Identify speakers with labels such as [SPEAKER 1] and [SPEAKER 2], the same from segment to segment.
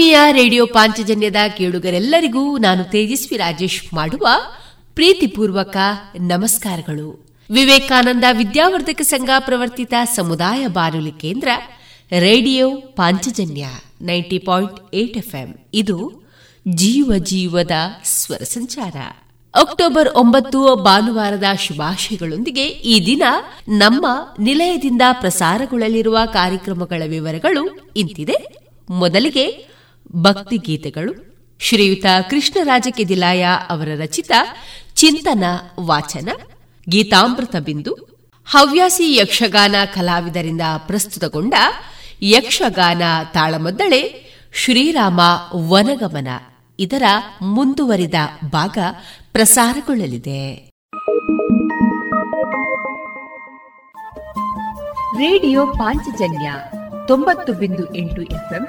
[SPEAKER 1] ಆತ್ಮೀಯ ರೇಡಿಯೋ ಪಾಂಚಜನ್ಯದ ಕೇಳುಗರೆಲ್ಲರಿಗೂ ನಾನು ತೇಜಸ್ವಿ ರಾಜೇಶ್ ಮಾಡುವ ಪ್ರೀತಿಪೂರ್ವಕ ನಮಸ್ಕಾರಗಳು. ವಿವೇಕಾನಂದ ವಿದ್ಯಾವರ್ಧಕ ಸಂಘ ಪ್ರವರ್ತಿತ ಸಮುದಾಯ ಬಾನುಲಿ ಕೇಂದ್ರ, radio Panchajanya ninety point eight FM. ಇದು ಜೀವ ಜೀವದ ಸ್ವರ ಸಂಚಾರ. ಅಕ್ಟೋಬರ್ ಒಂಬತ್ತು ಭಾನುವಾರದ ಶುಭಾಶಯಗಳೊಂದಿಗೆ ಈ ದಿನ ನಮ್ಮ ನಿಲಯದಿಂದ ಪ್ರಸಾರಗೊಳ್ಳಲಿರುವ ಕಾರ್ಯಕ್ರಮಗಳ ವಿವರಗಳು ಇಂತಿದೆ. ಮೊದಲಿಗೆ ಭಕ್ತಿ ಗೀತೆಗಳು ಶ್ರೀಯುತ ಕೃಷ್ಣರಾಜ ಕೆದಿಲಾಯ ಅವರ ರಚಿತ ಚಿಂತನ ವಾಚನ, ಗೀತಾಮೃತ ಬಿಂದು, ಹವ್ಯಾಸಿ ಯಕ್ಷಗಾನ ಕಲಾವಿದರಿಂದ ಪ್ರಸ್ತುತಗೊಂಡ ಯಕ್ಷಗಾನ ತಾಳಮದ್ದಳೆ, ಶ್ರೀರಾಮ ವನಗಮನ ಇದರ ಮುಂದುವರಿದ ಭಾಗ ಪ್ರಸಾರಗೊಳ್ಳಲಿದೆ.
[SPEAKER 2] ರೇಡಿಯೋ ಪಾಂಚಜನ್ಯ ತೊಂಬತ್ತು ಬಿಂದು ಎಂಟು ಎಫ್ಎಂ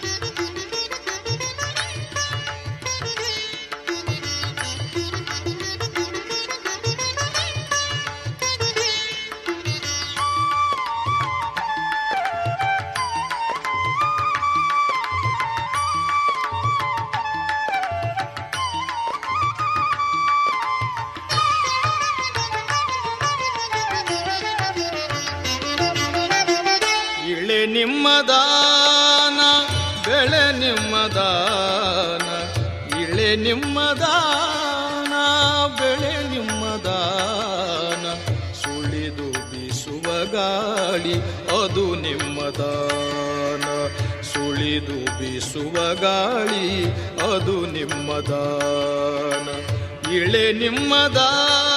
[SPEAKER 3] ನಿಮ್ಮದಾನ, ಬೆಳೆ ನಿಮ್ಮದಾನ, ಇಳೆ ನಿಮ್ಮದಾನ, ಬೆಳೆ ನಿಮ್ಮದಾನ, ಸುಳಿದು ಬೀಸುವ ಗಾಳಿ ಅದು ನಿಮ್ಮದಾನ, ಸುಳಿದು ಬೀಸುವ ಗಾಳಿ ಅದು ನಿಮ್ಮದಾನ, ಇಳೆ ನಿಮ್ಮದಾನ.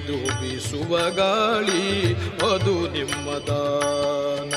[SPEAKER 3] ಸುಳಿದು ಬೀಸುವ ಗಾಳಿ ಅದು ನಿಮ್ಮದಾನ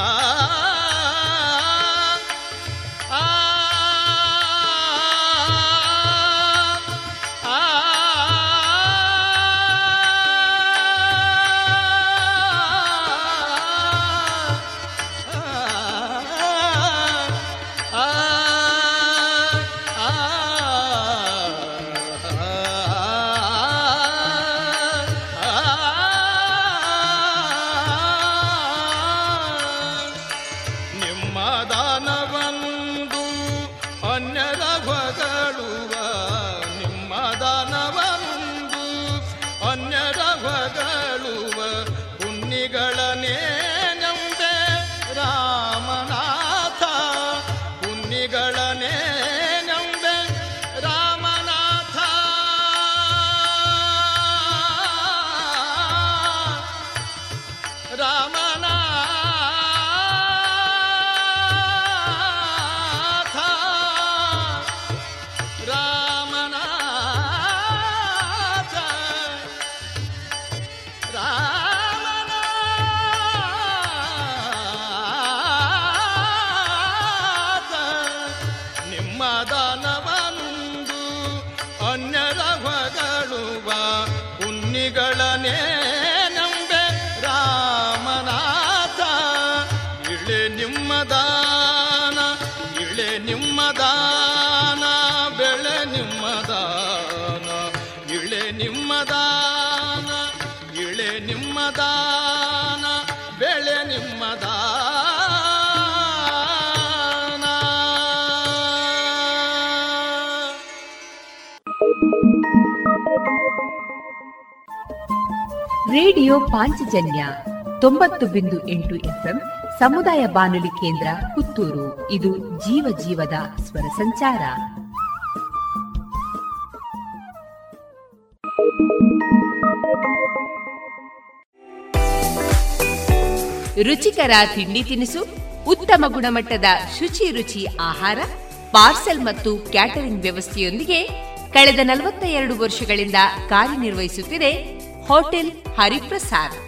[SPEAKER 2] ah ಪಾಂಚಜನ್ಯ ತೊಂಬತ್ತು ಬಿಂದು ಎಂಟು ಎಫ್ಎಂ ಸಮುದಾಯ ಬಾನುಲಿ ಕೇಂದ್ರ ಪುತ್ತೂರು. ಇದು ಜೀವ ಜೀವದ ಸ್ವರ ಸಂಚಾರ.
[SPEAKER 1] ರುಚಿಕರ ತಿಂಡಿ ತಿನಿಸು, ಉತ್ತಮ ಗುಣಮಟ್ಟದ ಶುಚಿ ರುಚಿ ಆಹಾರ, ಪಾರ್ಸೆಲ್ ಮತ್ತು ಕ್ಯಾಟರಿಂಗ್ ವ್ಯವಸ್ಥೆಯೊಂದಿಗೆ ಕಳೆದ ನಲವತ್ತ ಎರಡು ವರ್ಷಗಳಿಂದ ಕಾರ್ಯನಿರ್ವಹಿಸುತ್ತಿದೆ ಹೋಟೆಲ್ ಹರಿಪ್ರಸಾದ್.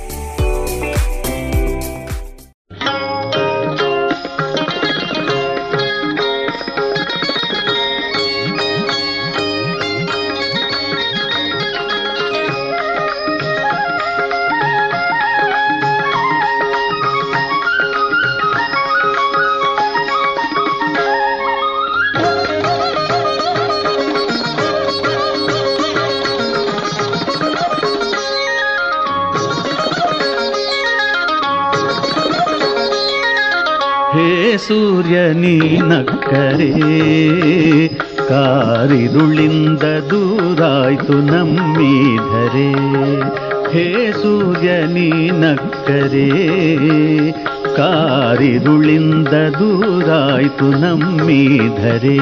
[SPEAKER 4] ಸೂರ್ಯ ನೀನಕ್ಕರೆ ಕಾರಿರುಳಿಂದ ದೂರಾಯ್ತು ನಮ್ಮಿಧರೆ ಹೇ ಸೂರ್ಯ ನೀನಕ್ಕರೆ ಕಾರಿರುಳಿಂದ ದೂರಾಯ್ತು ನಮ್ಮಿಧರೆ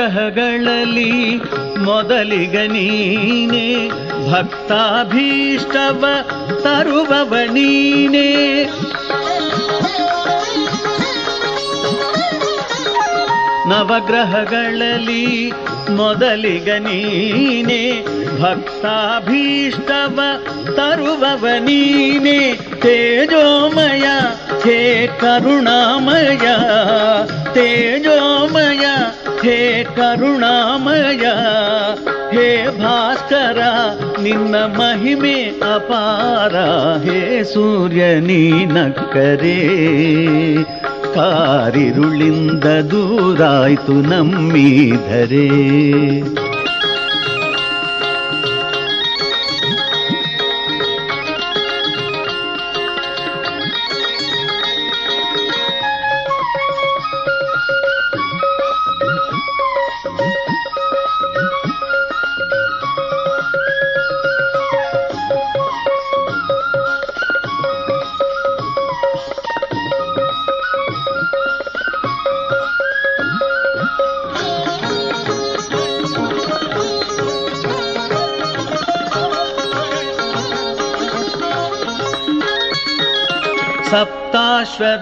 [SPEAKER 4] ನವಗ್ರಹಗಳಲ್ಲಿ ಮೊದಲಿಗ ನೀನೆ ಭಕ್ತಾಭೀಷ್ಟವ ತರುವವ ನೀನೆ. ನವಗ್ರಹಗಳಲ್ಲಿ ಮೊದಲಿಗ ನೀನೆ ಭಕ್ತಾಭೀಷ್ಟವ ತರುವವ ನೀನೆ. ತೇಜೋಮಯ, ಹೇ ಕರುಣಾಮಯ ತೇಜೋಮಯ ಹೇ ಕರುಣಾಮಯ ಹೇ ಭಾಸ್ಕರ ನಿನ್ನ ಮಹಿಮೆ ಅಪಾರ ಹೇ ಸೂರ್ಯ ನೀನಕ್ಕರೆ. ಕಾರಿರುಳಿಂದ ದೂರಾಯ್ತು ನಮ್ಮಿಧರೆ.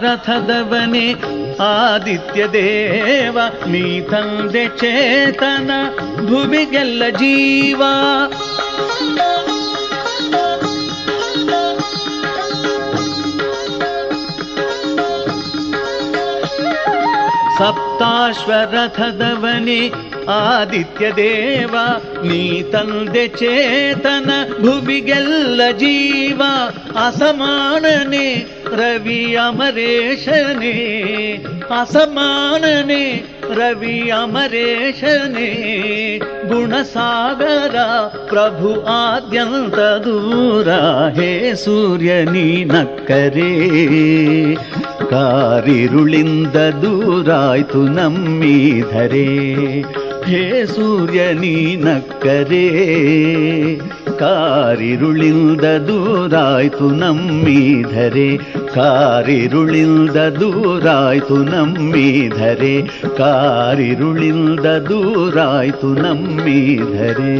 [SPEAKER 4] ಸಪ್ತಾಶ್ವರಥದವನೇ ಆದಿತ್ಯ ದೇವ ನೀ ತಂದೆ ಚೇತನ ಭುವಿಗೆಲ್ಲ ಜೀವ ಸಪ್ತಾಶ್ವರಥದವನೇ ಆದಿತ್ಯ ದೇವ ನೀ ತಂದೆ ಚೇತನ ಭುವಿಗೆಲ್ಲ ಜೀವ ಅಸಮಾನನೆ రవి అమరేశనే అసమానని రవి అమరేశనే గుణసాగర ప్రభు ఆద్యంత దూరా హే సೂರ್ಯನಿ ನಕ್ಕರೆ
[SPEAKER 5] ಕಾರಿರುಳಿಂದ ದೂರಾಯ್ತು ನಮ್ಮೀಧರೆ ಹೇ సూర్యని నక్కరే. ಕಾರಿರುಳಿಲ್ದ ದೂರಾಯ್ತು ನಮ್ಮೀಧರೆ, ಕಾರಿರುಳಿಲ್ದ ದೂರಾಯ್ತು ನಮ್ಮೀಧರೆ, ಕಾರಿರುಳಿಲ್ದ ದೂರಾಯ್ತು ನಮ್ಮೀಧರೆ.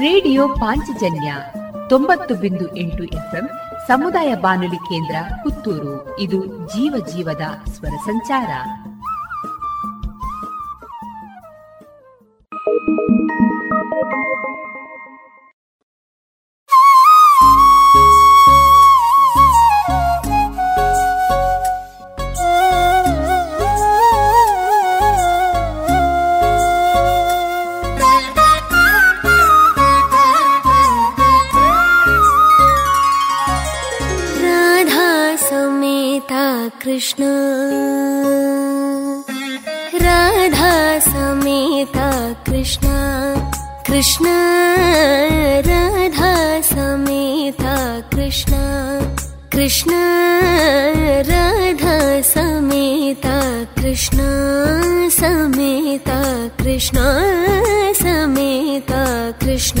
[SPEAKER 2] ರೇಡಿಯೋ ಪಾಂಚಜನ್ಯ ತೊಂಬತ್ತು ಬಿಂದು ಎಂಟು ಎಫ್ಎಂ ಸಮುದಾಯ ಬಾನುಲಿ ಕೇಂದ್ರ ಪುತ್ತೂರು. ಇದು ಜೀವ ಜೀವದ ಸ್ವರ ಸಂಚಾರ.
[SPEAKER 6] कृष्ण। कृष्ण राधा समेता कृष्ण। कृष्ण राधा समेता कृष्ण। समेता कृष्ण समेता कृष्ण।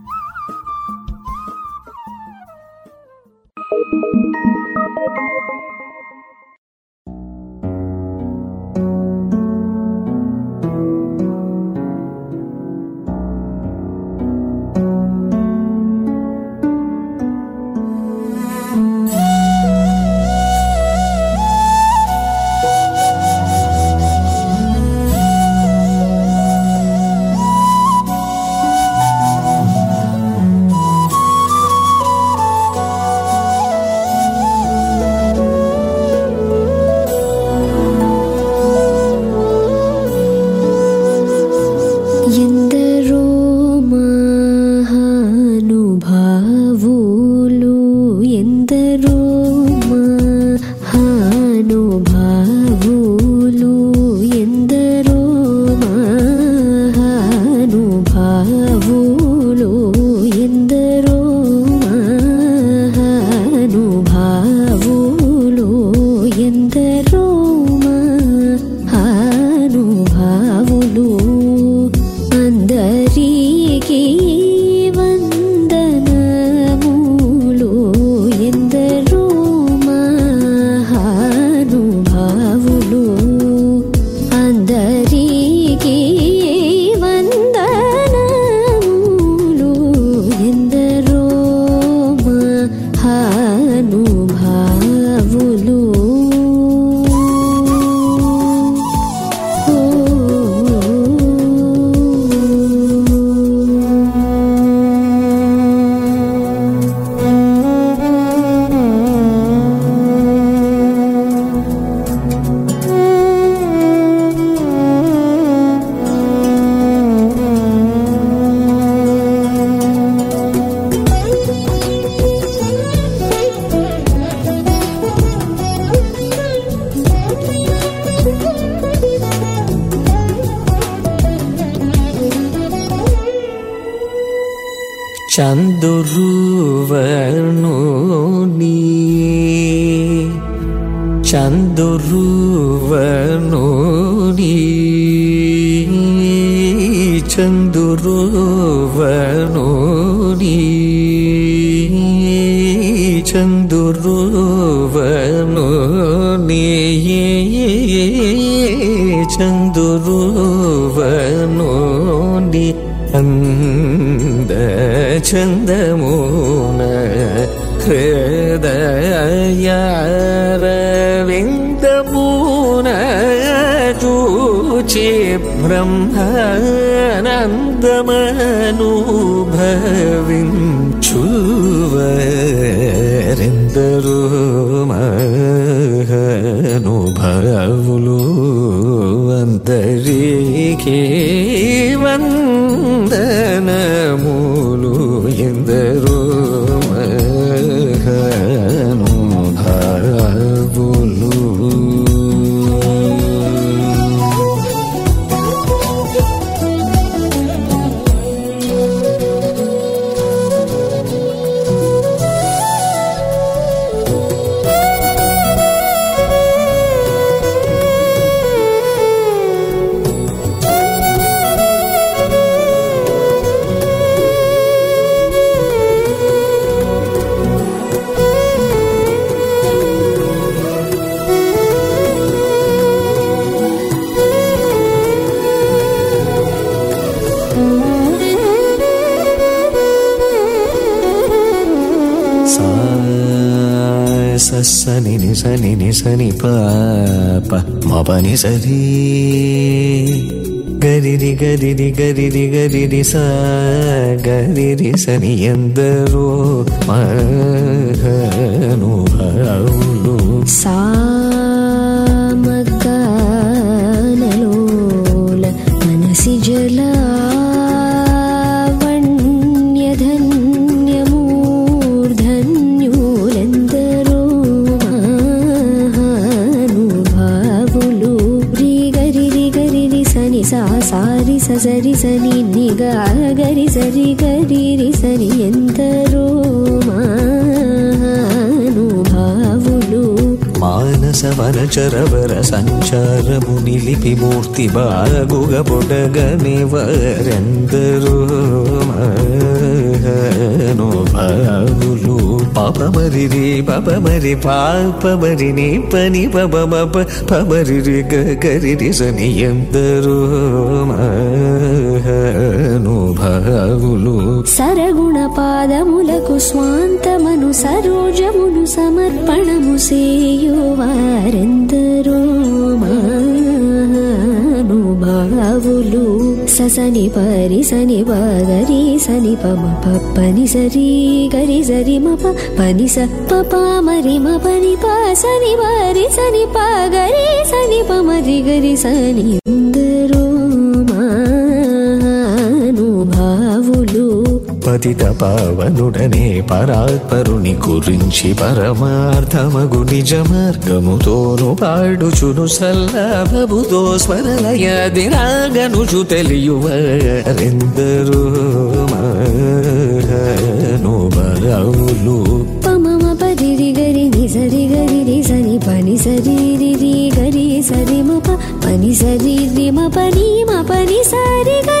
[SPEAKER 7] సని ని సని ని సని పాప. మపని సరి. గరిరి గరిరి గరిరి గరిరి సా గరిరి సని ఎందరో మహానుభావులు
[SPEAKER 8] సామగానలోల ಸಾರಿ ಸ ಸರಿ ಸನಿ ನಿಗ ಗರಿ ಸರಿ ಗರಿ ರಿ ಸನಿ ಎಂದರೋ ಮಾನುಭಾವುಲು
[SPEAKER 9] మానస వనచరవర సంచారము నిలిపి మూర్తి బాగుగ పొడగని వరెందరూ మహానుభావులు పాపమరి రే పాపమరి పాపమరి నీ పని పబ మప పమరి రి గరి రి సని ఎందరూ మహానుభావులు
[SPEAKER 8] సరగుణ పాదములకు స్వాంతమను సరోజమును సమర్పణము సేయువారెందరో మానుభావులు ససని పరి సని పగరి సని పమ పని సరి గరి సరి మప పని స పప మరి మ పని ప సని వరి సని ప గరి సని ప గరి సని
[SPEAKER 9] పతిత పావనుడనే పరాత్పరుని గురించి పరమార్థమగు నిజ మార్గముతోను పాడుచును సల్లభముతో స్మరలయది రాగనుచు తెలియువరెందరు బలవులు
[SPEAKER 8] పమమ పరిరి గరి నిసరి గరి సరి పని సరి గరి సరిమప పని సరి రిమ పని మ పని సారి గరి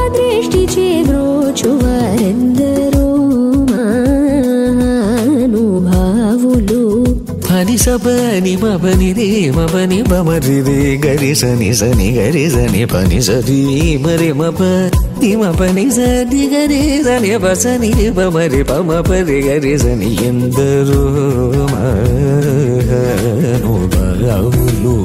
[SPEAKER 9] పని సబని మబని రే మబని బమరి రే గరి సని సని గరి సని పని సరి మరి మప మ మపని సరి గరి సని బసని బమరి పమ పరి గరి సని ఎందరూ మానుభావులు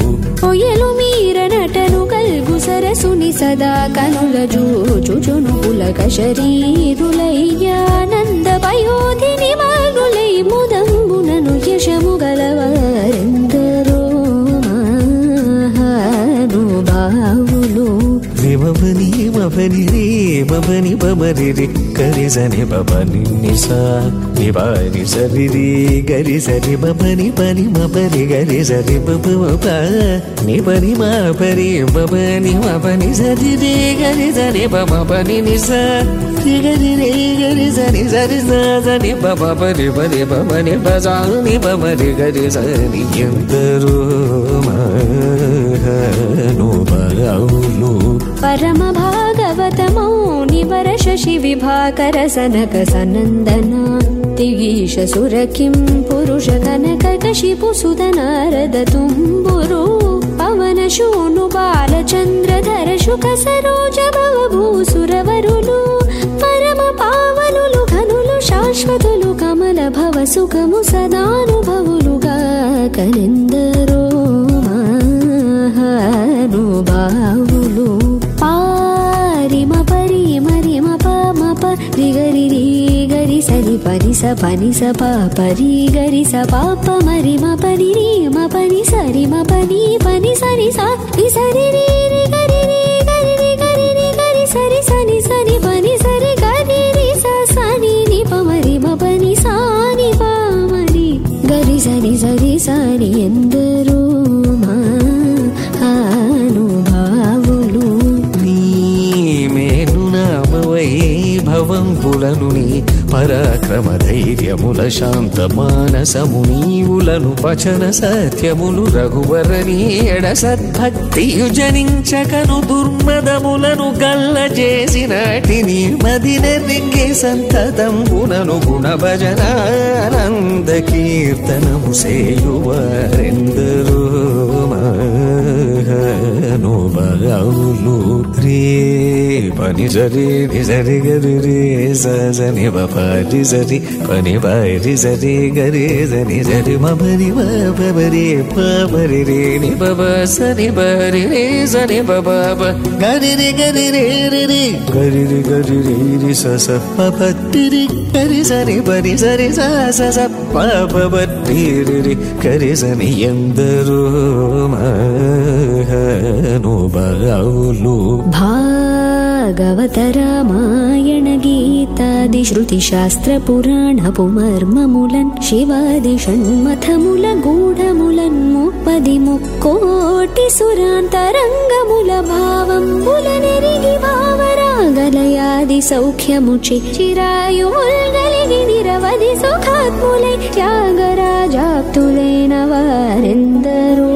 [SPEAKER 8] ఒయలు మీర నటను కల్గు సరసుని సదా కనుల జూచుచును పులక శరీరులయ్యానంద పయోధి
[SPEAKER 9] మమని మమని రే మమని మమని రే. గరి సని మమని నిసా నివాని సరి రే. గరి సరి మమని పని మమని గరి సరి మమ. ని పని మా పరి మమని మమని సరి రే. గరి సరి మమ పని నిసా రే గరి రే ौनिशि
[SPEAKER 8] विभाकरसनकसनन्दना तिगीश सुर किं पुरुष कनक कशिपुसुतनरदतुम्बुरु पवन शूनु बालचन्द्रधर शुकसरो च बभूसुरवरु శాశ్వతులు కమల భవ సుఖము సదానుభవులుగా కనెందరో మహానుభావులు. పారిమ పరి మరిమ పమ పరి గరి రి గరి సరి పరి స పని స ప పరి గరి స పాప మరిమ పరి రి పని సరిమ పని పని సరి స రి సరి రి గరి రి గరి ನಿ ಸರಿ ಸಾರಿ ಎಂದರು ಮಾ అనుభావులు నీ మేను నామ వైభవం పులను
[SPEAKER 9] నీ పరాక్రమ ధైర్యముల శాంత మానసము నీవులను పచన సత్యములు రఘువరని ఎడ సద్భక్తియు జనించకను దుర్మదములను గల్ల చేసినటిని మదిన సంతతం సంతతంబునను గుణ భజనానంద కీర్తనము సేయువారెందరూ. नो बगौलु रे पनि झरी निझरी गरी रे सजनी बफारी झरी पनि बारी झरी गरे जनी झरी मभरी बबरे पबरे रे नि बाबा सनी बरे रे सनी बाबा गरे रे गरे रे रे रे गरे रे गरे रे रे सस पपति रे गरे सरी बरी सरी सस सस पपति रे रे गरे ಬರಲು ಭಾಗವತ ರಾಮಾಯಣ గీతాది శృతి
[SPEAKER 8] శాస్త్ర పురాణ పుమర్మములన్ శివాది షణ్మథముల గూఢములన్ ముప్పది ముక్కోటి సురాంతరంగముల భావంబుల నెరిగి భావరాగలయాది సౌఖ్యముచి చిరాయుముల్గలిగి నిరవధి సుఖాత్ములై త్యాగరాజాప్తులైన వారెందరూ.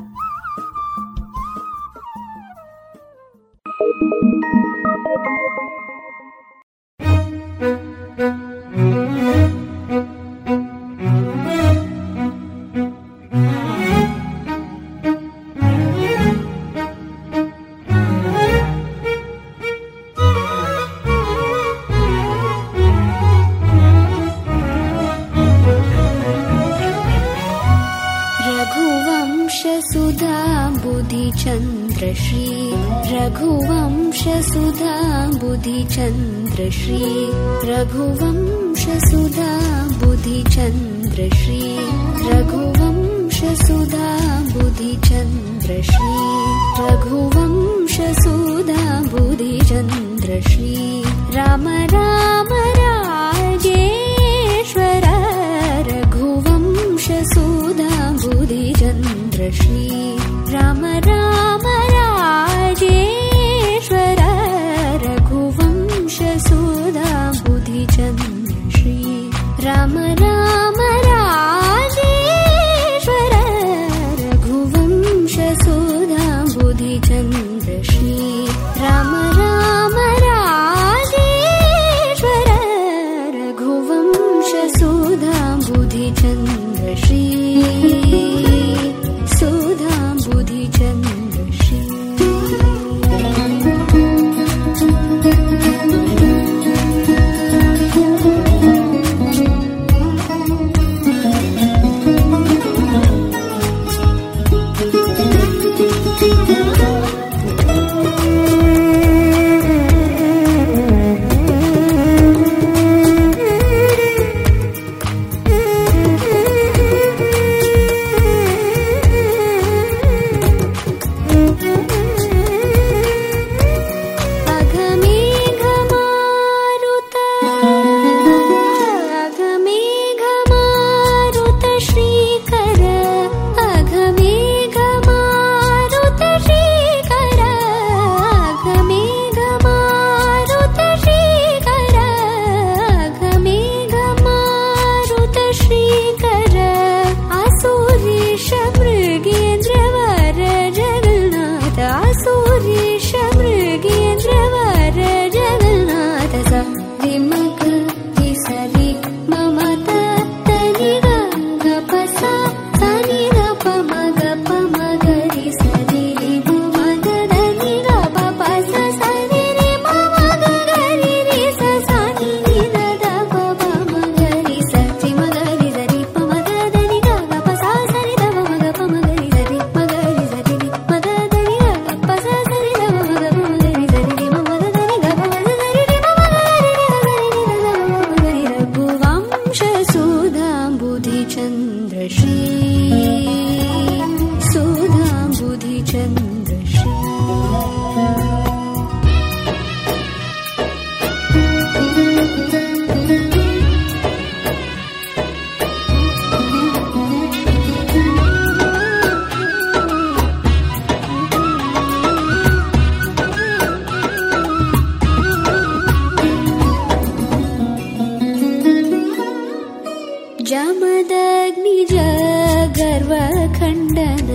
[SPEAKER 8] गर्वखण्डन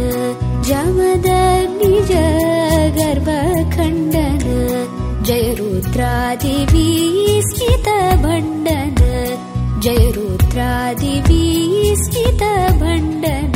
[SPEAKER 8] जमद निज गर्वखण्डन जय रुद्रादिवी स्मितभण्डन जय रुद्रादिवी स्मितभण्डन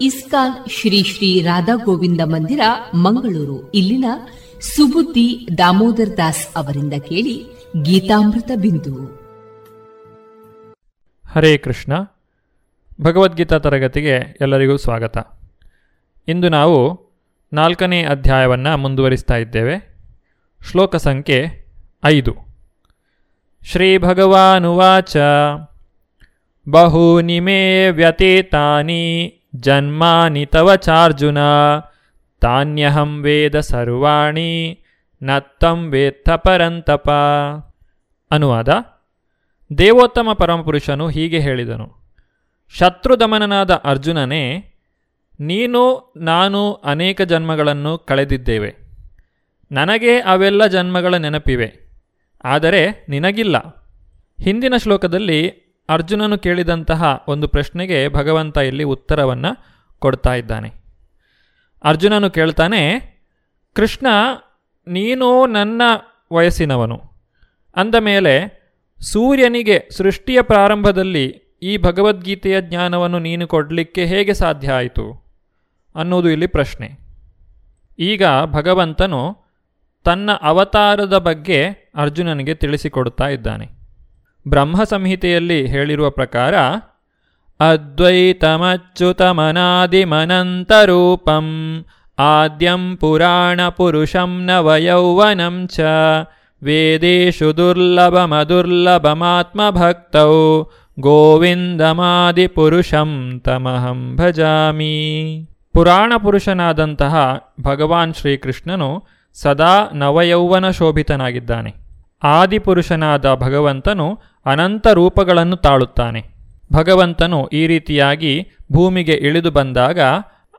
[SPEAKER 2] ಇಸ್ಕಾನ್ ಶ್ರೀ ಶ್ರೀ ರಾಧಾ ಗೋವಿಂದ ಮಂದಿರ, ಮಂಗಳೂರು. ಇಲ್ಲಿನ ಸುಬುದ್ದಿ ದಾಮೋದರ್ ದಾಸ್ ಅವರಿಂದ ಕೇಳಿ ಗೀತಾಮೃತ ಬಿಂದು.
[SPEAKER 10] ಹರೇ ಕೃಷ್ಣ. ಭಗವದ್ಗೀತಾ ತರಗತಿಗೆ ಎಲ್ಲರಿಗೂ ಸ್ವಾಗತ. ಇಂದು ನಾವು ನಾಲ್ಕನೇ ಅಧ್ಯಾಯವನ್ನು ಮುಂದುವರಿಸ್ತಾ ಇದ್ದೇವೆ. ಶ್ಲೋಕ ಸಂಖ್ಯೆ ಐದು. ಶ್ರೀ ಭಗವಾನುವಾಚ. ಬಹೂನಿ ಮೇ ವ್ಯತೀತಾನಿ. ಜನ್ಮಾನಿ ತವ ಚಾರ್ಜುನ ತಾನ್ಯಹಂ ವೇದ ಸರ್ವಾಣಿ ನತ್ತಂ ವೇತ್ತ ಪರಂತಪ ಅನುವಾದ ದೇವೋತ್ತಮ ಪರಮಪುರುಷನು ಹೀಗೆ ಹೇಳಿದನು, ಶತ್ರುದಮನನಾದ ಅರ್ಜುನನೇ, ನೀನು, ನಾನು ಅನೇಕ ಜನ್ಮಗಳನ್ನು ಕಳೆದಿದ್ದೇವೆ. ನನಗೆ ಅವೆಲ್ಲ ಜನ್ಮಗಳ ನೆನಪಿವೆ. ಆದರೆ ನಿನಗಿಲ್ಲ. ಹಿಂದಿನ ಶ್ಲೋಕದಲ್ಲಿ ಅರ್ಜುನನು ಕೇಳಿದಂತಹ ಒಂದು ಪ್ರಶ್ನೆಗೆ ಭಗವಂತ ಇಲ್ಲಿ ಉತ್ತರವನ್ನು ಕೊಡ್ತಾ ಇದ್ದಾನೆ. ಅರ್ಜುನನು ಕೇಳ್ತಾನೆ, ಕೃಷ್ಣ, ನೀನು ನನ್ನ ವಯಸ್ಸಿನವನು. ಅಂದ ಮೇಲೆ, ಸೂರ್ಯನಿಗೆ ಸೃಷ್ಟಿಯ ಪ್ರಾರಂಭದಲ್ಲಿ ಈ ಭಗವದ್ಗೀತೆಯ ಜ್ಞಾನವನ್ನು ನೀನು ಕೊಡಲಿಕ್ಕೆ ಹೇಗೆ ಸಾಧ್ಯ ಆಯಿತು? ಅನ್ನೋದು ಇಲ್ಲಿ ಪ್ರಶ್ನೆ. ಈಗ ಭಗವಂತನು ತನ್ನ ಅವತಾರದ ಬಗ್ಗೆ ಅರ್ಜುನನಿಗೆ ತಿಳಿಸಿಕೊಡುತ್ತಾ ಇದ್ದಾನೆ. ಬ್ರಹ್ಮ ಸಂಹಿತೆಯಲ್ಲಿ ಹೇಳಿರುವ ಪ್ರಕಾರ, ಅದ್ವೈತಮಚ್ಯುತಮನಾದಿಮನಂತರೂಪಂ, ಆದ್ಯಂ ಪುರಾಣ ಪುರುಷಂ ನವಯೌವನಂ ಚ ವೇದೇಶು ದುರ್ಲಭಮದುರ್ಲಭಮಾತ್ಮಭಕ್ತೌ, ಗೋವಿಂದಮಾದಿಪುರುಷಂ ತಮಹಂ ಭಜಾಮಿ. ಪುರಾಣ ಪುರುಷನಾದಂತಹ ಭಗವಾನ್ ಶ್ರೀಕೃಷ್ಣನು ಸದಾ ನವಯೌವನ ಶೋಭಿತನಾಗಿದ್ದಾನೆ. ಆದಿಪುರುಷನಾದ ಭಗವಂತನು ಅನಂತ ರೂಪಗಳನ್ನು ತಾಳುತ್ತಾನೆ. ಭಗವಂತನು ಈ ರೀತಿಯಾಗಿ ಭೂಮಿಗೆ ಇಳಿದು ಬಂದಾಗ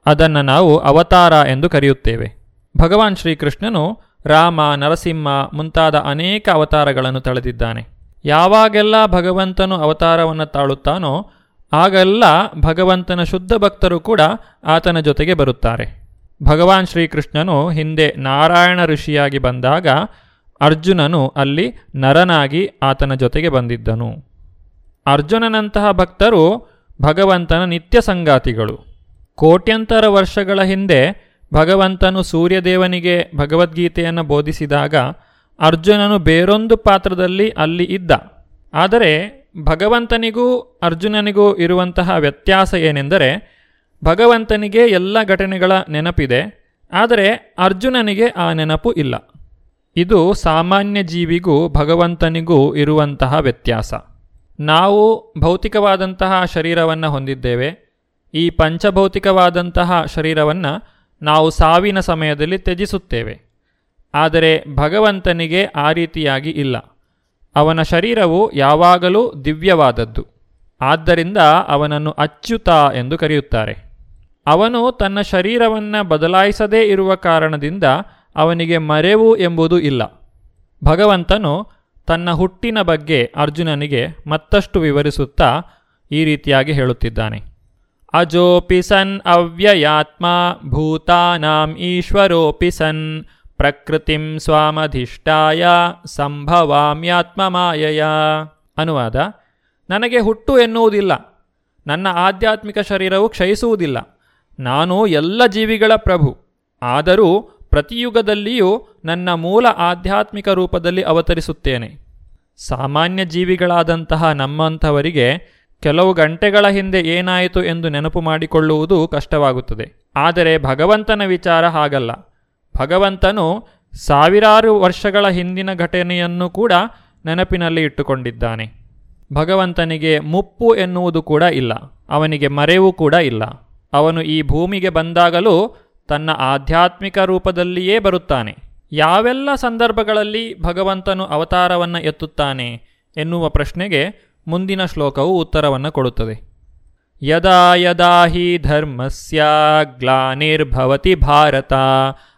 [SPEAKER 10] ಅದನ್ನು ನಾವು ಅವತಾರ ಎಂದು ಕರೆಯುತ್ತೇವೆ. ಭಗವಾನ್ ಶ್ರೀಕೃಷ್ಣನು ರಾಮ, ನರಸಿಂಹ ಮುಂತಾದ ಅನೇಕ ಅವತಾರಗಳನ್ನು ತಳೆದಿದ್ದಾನೆ. ಯಾವಾಗೆಲ್ಲ ಭಗವಂತನು ಅವತಾರವನ್ನು ತಾಳುತ್ತಾನೋ ಆಗೆಲ್ಲ ಭಗವಂತನ ಶುದ್ಧ ಭಕ್ತರು ಕೂಡ ಆತನ ಜೊತೆಗೆ ಬರುತ್ತಾರೆ. ಭಗವಾನ್ ಶ್ರೀಕೃಷ್ಣನು ಹಿಂದೆ ನಾರಾಯಣ ಋಷಿಯಾಗಿ ಬಂದಾಗ ಅರ್ಜುನನು ಅಲ್ಲಿ ನರನಾಗಿ ಆತನ ಜೊತೆಗೆ ಬಂದಿದ್ದನು. ಅರ್ಜುನನಂತಹ ಭಕ್ತರು ಭಗವಂತನ ನಿತ್ಯ ಸಂಗಾತಿಗಳು. ಕೋಟ್ಯಂತರ ವರ್ಷಗಳ ಹಿಂದೆ ಭಗವಂತನು ಸೂರ್ಯದೇವನಿಗೆ ಭಗವದ್ಗೀತೆಯನ್ನು ಬೋಧಿಸಿದಾಗ ಅರ್ಜುನನು ಬೇರೊಂದು ಪಾತ್ರದಲ್ಲಿ ಅಲ್ಲಿ ಇದ್ದ. ಆದರೆ ಭಗವಂತನಿಗೂ ಅರ್ಜುನನಿಗೂ ಇರುವಂತಹ ವ್ಯತ್ಯಾಸ ಏನೆಂದರೆ ಭಗವಂತನಿಗೆ ಎಲ್ಲ ಘಟನೆಗಳ ನೆನಪಿದೆ, ಆದರೆ ಅರ್ಜುನನಿಗೆ ಆ ನೆನಪು ಇಲ್ಲ. ಇದು ಸಾಮಾನ್ಯ ಜೀವಿಗೂ ಭಗವಂತನಿಗೂ ಇರುವಂತಹ ವ್ಯತ್ಯಾಸ. ನಾವು ಭೌತಿಕವಾದಂತಹ ಶರೀರವನ್ನು ಹೊಂದಿದ್ದೇವೆ. ಈ ಪಂಚಭೌತಿಕವಾದಂತಹ ಶರೀರವನ್ನು ನಾವು ಸಾವಿನ ಸಮಯದಲ್ಲಿ ತ್ಯಜಿಸುತ್ತೇವೆ. ಆದರೆ ಭಗವಂತನಿಗೆ ಆ ರೀತಿಯಾಗಿ ಇಲ್ಲ. ಅವನ ಶರೀರವು ಯಾವಾಗಲೂ ದಿವ್ಯವಾದದ್ದು. ಆದ್ದರಿಂದ ಅವನನ್ನು ಅಚ್ಯುತ ಎಂದು ಕರೆಯುತ್ತಾರೆ. ಅವನು ತನ್ನ ಶರೀರವನ್ನು ಬದಲಾಯಿಸದೇ ಇರುವ ಕಾರಣದಿಂದ ಅವನಿಗೆ ಮರೆವು ಎಂಬುದು ಇಲ್ಲ. ಭಗವಂತನು ತನ್ನ ಹುಟ್ಟಿನ ಬಗ್ಗೆ ಅರ್ಜುನನಿಗೆ ಮತ್ತಷ್ಟು ವಿವರಿಸುತ್ತಾ ಈ ರೀತಿಯಾಗಿ ಹೇಳುತ್ತಿದ್ದಾನೆ. ಅಜೋಪಿ ಸನ್ ಅವ್ಯಯಾತ್ಮ ಭೂತಾನಾಂ ಈಶ್ವರೋಪಿ ಸನ್ ಪ್ರಕೃತಿಂ ಸ್ವಾಮಧಿಷ್ಠಾಯ ಸಂಭವಾಮ್ಯಾತ್ಮ ಮಾಯಯ. ಅನುವಾದ, ನನಗೆ ಹುಟ್ಟು ಎನ್ನುವುದಿಲ್ಲ. ನನ್ನ ಆಧ್ಯಾತ್ಮಿಕ ಶರೀರವು ಕ್ಷಯಿಸುವುದಿಲ್ಲ. ನಾನು ಎಲ್ಲ ಜೀವಿಗಳ ಪ್ರಭು. ಆದರೂ ಪ್ರತಿಯುಗದಲ್ಲಿಯೂ ನನ್ನ ಮೂಲ ಆಧ್ಯಾತ್ಮಿಕ ರೂಪದಲ್ಲಿ ಅವತರಿಸುತ್ತೇನೆ. ಸಾಮಾನ್ಯ ಜೀವಿಗಳಾದಂತಹ ನಮ್ಮಂಥವರಿಗೆ ಕೆಲವು ಗಂಟೆಗಳ ಹಿಂದೆ ಏನಾಯಿತು ಎಂದು ನೆನಪು ಮಾಡಿಕೊಳ್ಳುವುದು ಕಷ್ಟವಾಗುತ್ತದೆ. ಆದರೆ ಭಗವಂತನ ವಿಚಾರ ಹಾಗಲ್ಲ. ಭಗವಂತನು ಸಾವಿರಾರು ವರ್ಷಗಳ ಹಿಂದಿನ ಘಟನೆಯನ್ನು ಕೂಡ ನೆನಪಿನಲ್ಲಿ ಇಟ್ಟುಕೊಂಡಿದ್ದಾನೆ. ಭಗವಂತನಿಗೆ ಮುಪ್ಪು ಎನ್ನುವುದು ಕೂಡ ಇಲ್ಲ. ಅವನಿಗೆ ಮರೆವು ಕೂಡ ಇಲ್ಲ. ಅವನು ಈ ಭೂಮಿಗೆ ಬಂದಾಗಲೂ ತನ್ನ ಆಧ್ಯಾತ್ಮಿಕ ರೂಪದಲ್ಲಿಯೇ ಬರುತ್ತಾನೆ. ಯಾವೆಲ್ಲ ಸಂದರ್ಭಗಳಲ್ಲಿ ಭಗವಂತನು ಅವತಾರವನ್ನು ಎತ್ತುತ್ತಾನೆ ಎನ್ನುವ ಪ್ರಶ್ನೆಗೆ ಮುಂದಿನ ಶ್ಲೋಕವು ಉತ್ತರವನ್ನು ಕೊಡುತ್ತದೆ. ಯದಾ ಯದಾ ಹಿ ಧರ್ಮಸ್ಯ ಗ್ಲಾನಿರ್ಭವತಿ ಭಾರತ,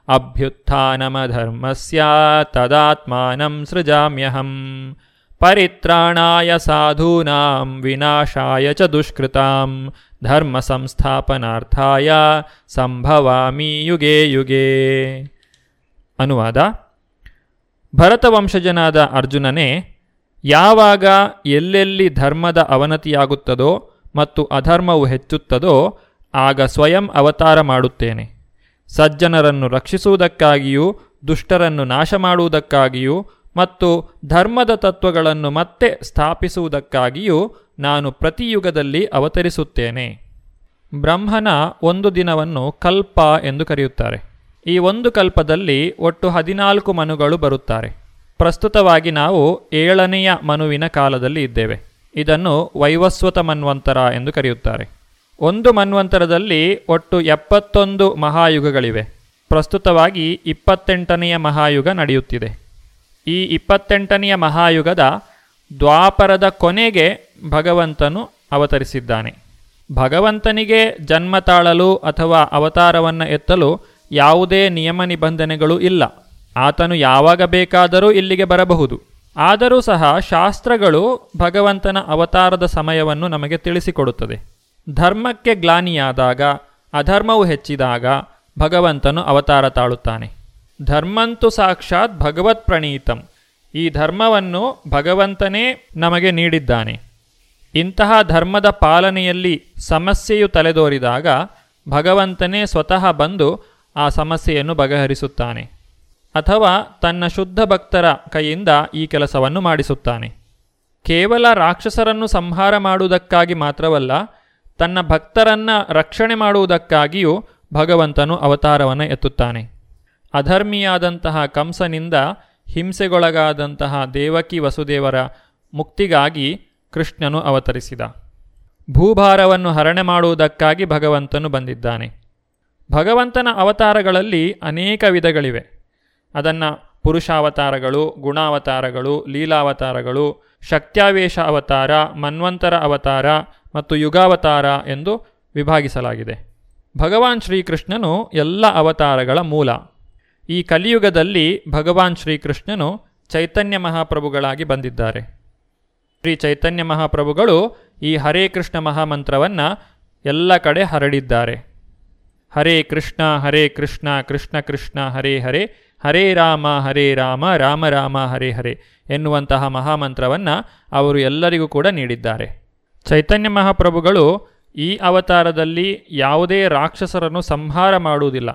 [SPEAKER 10] ಅಭ್ಯುತ್ಥಾನಮಧರ್ಮಸ್ಯ ತದಾತ್ಮಾನಂ ಸೃಜಾಮ್ಯಹಂ. ಪರಿತ್ರಾಣಾಯ ಸಾಧೂನಾಂ ವಿನಾಶಾಯ ಚ ದುಷ್ಕೃತಾಂ, ಧರ್ಮ ಸಂಸ್ಥಾಪನಾರ್ಥಾಯ ಸಂಭವಾಮಿ ಯುಗೆ ಯುಗೆ. ಅನುವಾದ. ಭರತವಂಶಜನಾದ ಅರ್ಜುನನೇ, ಯಾವಾಗ ಎಲ್ಲೆಲ್ಲಿ ಧರ್ಮದ ಅವನತಿಯಾಗುತ್ತದೋ ಮತ್ತು ಅಧರ್ಮವು ಹೆಚ್ಚುತ್ತದೋ, ಆಗ ಸ್ವಯಂ ಅವತಾರ ಮಾಡುತ್ತೇನೆ. ಸಜ್ಜನರನ್ನು ರಕ್ಷಿಸುವುದಕ್ಕಾಗಿಯೂ, ದುಷ್ಟರನ್ನು ನಾಶ ಮಾಡುವುದಕ್ಕಾಗಿಯೂ ಮತ್ತು ಧರ್ಮದ ತತ್ವಗಳನ್ನು ಮತ್ತೆ ಸ್ಥಾಪಿಸುವುದಕ್ಕಾಗಿಯೂ ನಾನು ಪ್ರತಿಯುಗದಲ್ಲಿ ಅವತರಿಸುತ್ತೇನೆ. ಬ್ರಹ್ಮನ ಒಂದು ದಿನವನ್ನು ಕಲ್ಪ ಎಂದು ಕರೆಯುತ್ತಾರೆ. ಈ ಒಂದು ಕಲ್ಪದಲ್ಲಿ ಒಟ್ಟು ಹದಿನಾಲ್ಕು ಮನುಗಳು ಬರುತ್ತಾರೆ. ಪ್ರಸ್ತುತವಾಗಿ ನಾವು ಏಳನೆಯ ಮನುವಿನ ಕಾಲದಲ್ಲಿ ಇದ್ದೇವೆ. ಇದನ್ನು ವೈವಸ್ವತ ಮನ್ವಂತರ ಎಂದು ಕರೆಯುತ್ತಾರೆ. ಒಂದು ಮನ್ವಂತರದಲ್ಲಿ ಒಟ್ಟು ಎಪ್ಪತ್ತೊಂದು ಮಹಾಯುಗಗಳಿವೆ. ಪ್ರಸ್ತುತವಾಗಿ ಇಪ್ಪತ್ತೆಂಟನೆಯ ಮಹಾಯುಗ ನಡೆಯುತ್ತಿದೆ. ಈ ಇಪ್ಪತ್ತೆಂಟನೆಯ ಮಹಾಯುಗದ ದ್ವಾಪರದ ಕೊನೆಗೆ ಭಗವಂತನು ಅವತರಿಸಿದ್ದಾನೆ. ಭಗವಂತನಿಗೆ ಜನ್ಮ ತಾಳಲು ಅಥವಾ ಅವತಾರವನ್ನು ಎತ್ತಲು ಯಾವುದೇ ನಿಯಮ ನಿಬಂಧನೆಗಳು ಇಲ್ಲ. ಆತನು ಯಾವಾಗ ಬೇಕಾದರೂ ಇಲ್ಲಿಗೆ ಬರಬಹುದು. ಆದರೂ ಸಹ ಶಾಸ್ತ್ರಗಳು ಭಗವಂತನ ಅವತಾರದ ಸಮಯವನ್ನು ನಮಗೆ ತಿಳಿಸಿಕೊಡುತ್ತದೆ. ಧರ್ಮಕ್ಕೆ ಗ್ಲಾನಿಯಾದಾಗ, ಅಧರ್ಮವು ಹೆಚ್ಚಿದಾಗ ಭಗವಂತನು ಅವತಾರ ತಾಳುತ್ತಾನೆ. ಧರ್ಮಂತು ಸಾಕ್ಷಾತ್ ಭಗವತ್ ಪ್ರಣೀತಂ. ಈ ಧರ್ಮವನ್ನು ಭಗವಂತನೇ ನಮಗೆ ನೀಡಿದ್ದಾನೆ. ಇಂತಹ ಧರ್ಮದ ಪಾಲನೆಯಲ್ಲಿ ಸಮಸ್ಯೆಯು ತಲೆದೋರಿದಾಗ ಭಗವಂತನೇ ಸ್ವತಃ ಬಂದು ಆ ಸಮಸ್ಯೆಯನ್ನು ಬಗೆಹರಿಸುತ್ತಾನೆ. ಅಥವಾ ತನ್ನ ಶುದ್ಧ ಭಕ್ತರ ಕೈಯಿಂದ ಈ ಕೆಲಸವನ್ನು ಮಾಡಿಸುತ್ತಾನೆ. ಕೇವಲ ರಾಕ್ಷಸರನ್ನು ಸಂಹಾರ ಮಾಡುವುದಕ್ಕಾಗಿ ಮಾತ್ರವಲ್ಲ, ತನ್ನ ಭಕ್ತರನ್ನು ರಕ್ಷಣೆ ಮಾಡುವುದಕ್ಕಾಗಿಯೂ ಭಗವಂತನು ಅವತಾರವನ್ನು ಎತ್ತುತ್ತಾನೆ. ಅಧರ್ಮಿಯಾದಂತಹ ಕಂಸನಿಂದ ಹಿಂಸೆಗೊಳಗಾದಂತಹ ದೇವಕಿ ವಸುದೇವರ ಮುಕ್ತಿಗಾಗಿ ಕೃಷ್ಣನು ಅವತರಿಸಿದ. ಭೂಭಾರವನ್ನು ಹರಣೆ ಮಾಡುವುದಕ್ಕಾಗಿ ಭಗವಂತನು ಬಂದಿದ್ದಾನೆ. ಭಗವಂತನ ಅವತಾರಗಳಲ್ಲಿ ಅನೇಕ ವಿಧಗಳಿವೆ. ಅದನ್ನು ಪುರುಷಾವತಾರಗಳು, ಗುಣಾವತಾರಗಳು, ಲೀಲಾವತಾರಗಳು, ಶಕ್ತ್ಯಾವೇಶ ಅವತಾರ, ಮನ್ವಂತರ ಅವತಾರ ಮತ್ತು ಯುಗಾವತಾರ ಎಂದು ವಿಭಾಗಿಸಲಾಗಿದೆ. ಭಗವಾನ್ ಶ್ರೀಕೃಷ್ಣನು ಎಲ್ಲ ಅವತಾರಗಳ ಮೂಲ. ಈ ಕಲಿಯುಗದಲ್ಲಿ ಭಗವಾನ್ ಶ್ರೀಕೃಷ್ಣನು ಚೈತನ್ಯ ಮಹಾಪ್ರಭುಗಳಾಗಿ ಬಂದಿದ್ದಾರೆ. ಶ್ರೀ ಚೈತನ್ಯ ಮಹಾಪ್ರಭುಗಳು ಈ ಹರೇ ಕೃಷ್ಣ ಮಹಾಮಂತ್ರವನ್ನು ಎಲ್ಲ ಕಡೆ ಹರಡಿದ್ದಾರೆ. ಹರೇ ಕೃಷ್ಣ ಹರೇ ಕೃಷ್ಣ ಕೃಷ್ಣ ಕೃಷ್ಣ, ಹರೇ ಹರೇ ಹರೇ ರಾಮ ಹರೇ ರಾಮ ರಾಮ ರಾಮ, ಹರೇ ಹರೇ ಎನ್ನುವಂತಹ ಮಹಾಮಂತ್ರವನ್ನು ಅವರು ಎಲ್ಲರಿಗೂ ಕೂಡ ನೀಡಿದ್ದಾರೆ. ಚೈತನ್ಯ ಮಹಾಪ್ರಭುಗಳು ಈ ಅವತಾರದಲ್ಲಿ ಯಾವುದೇ ರಾಕ್ಷಸರನ್ನು ಸಂಹಾರ ಮಾಡುವುದಿಲ್ಲ.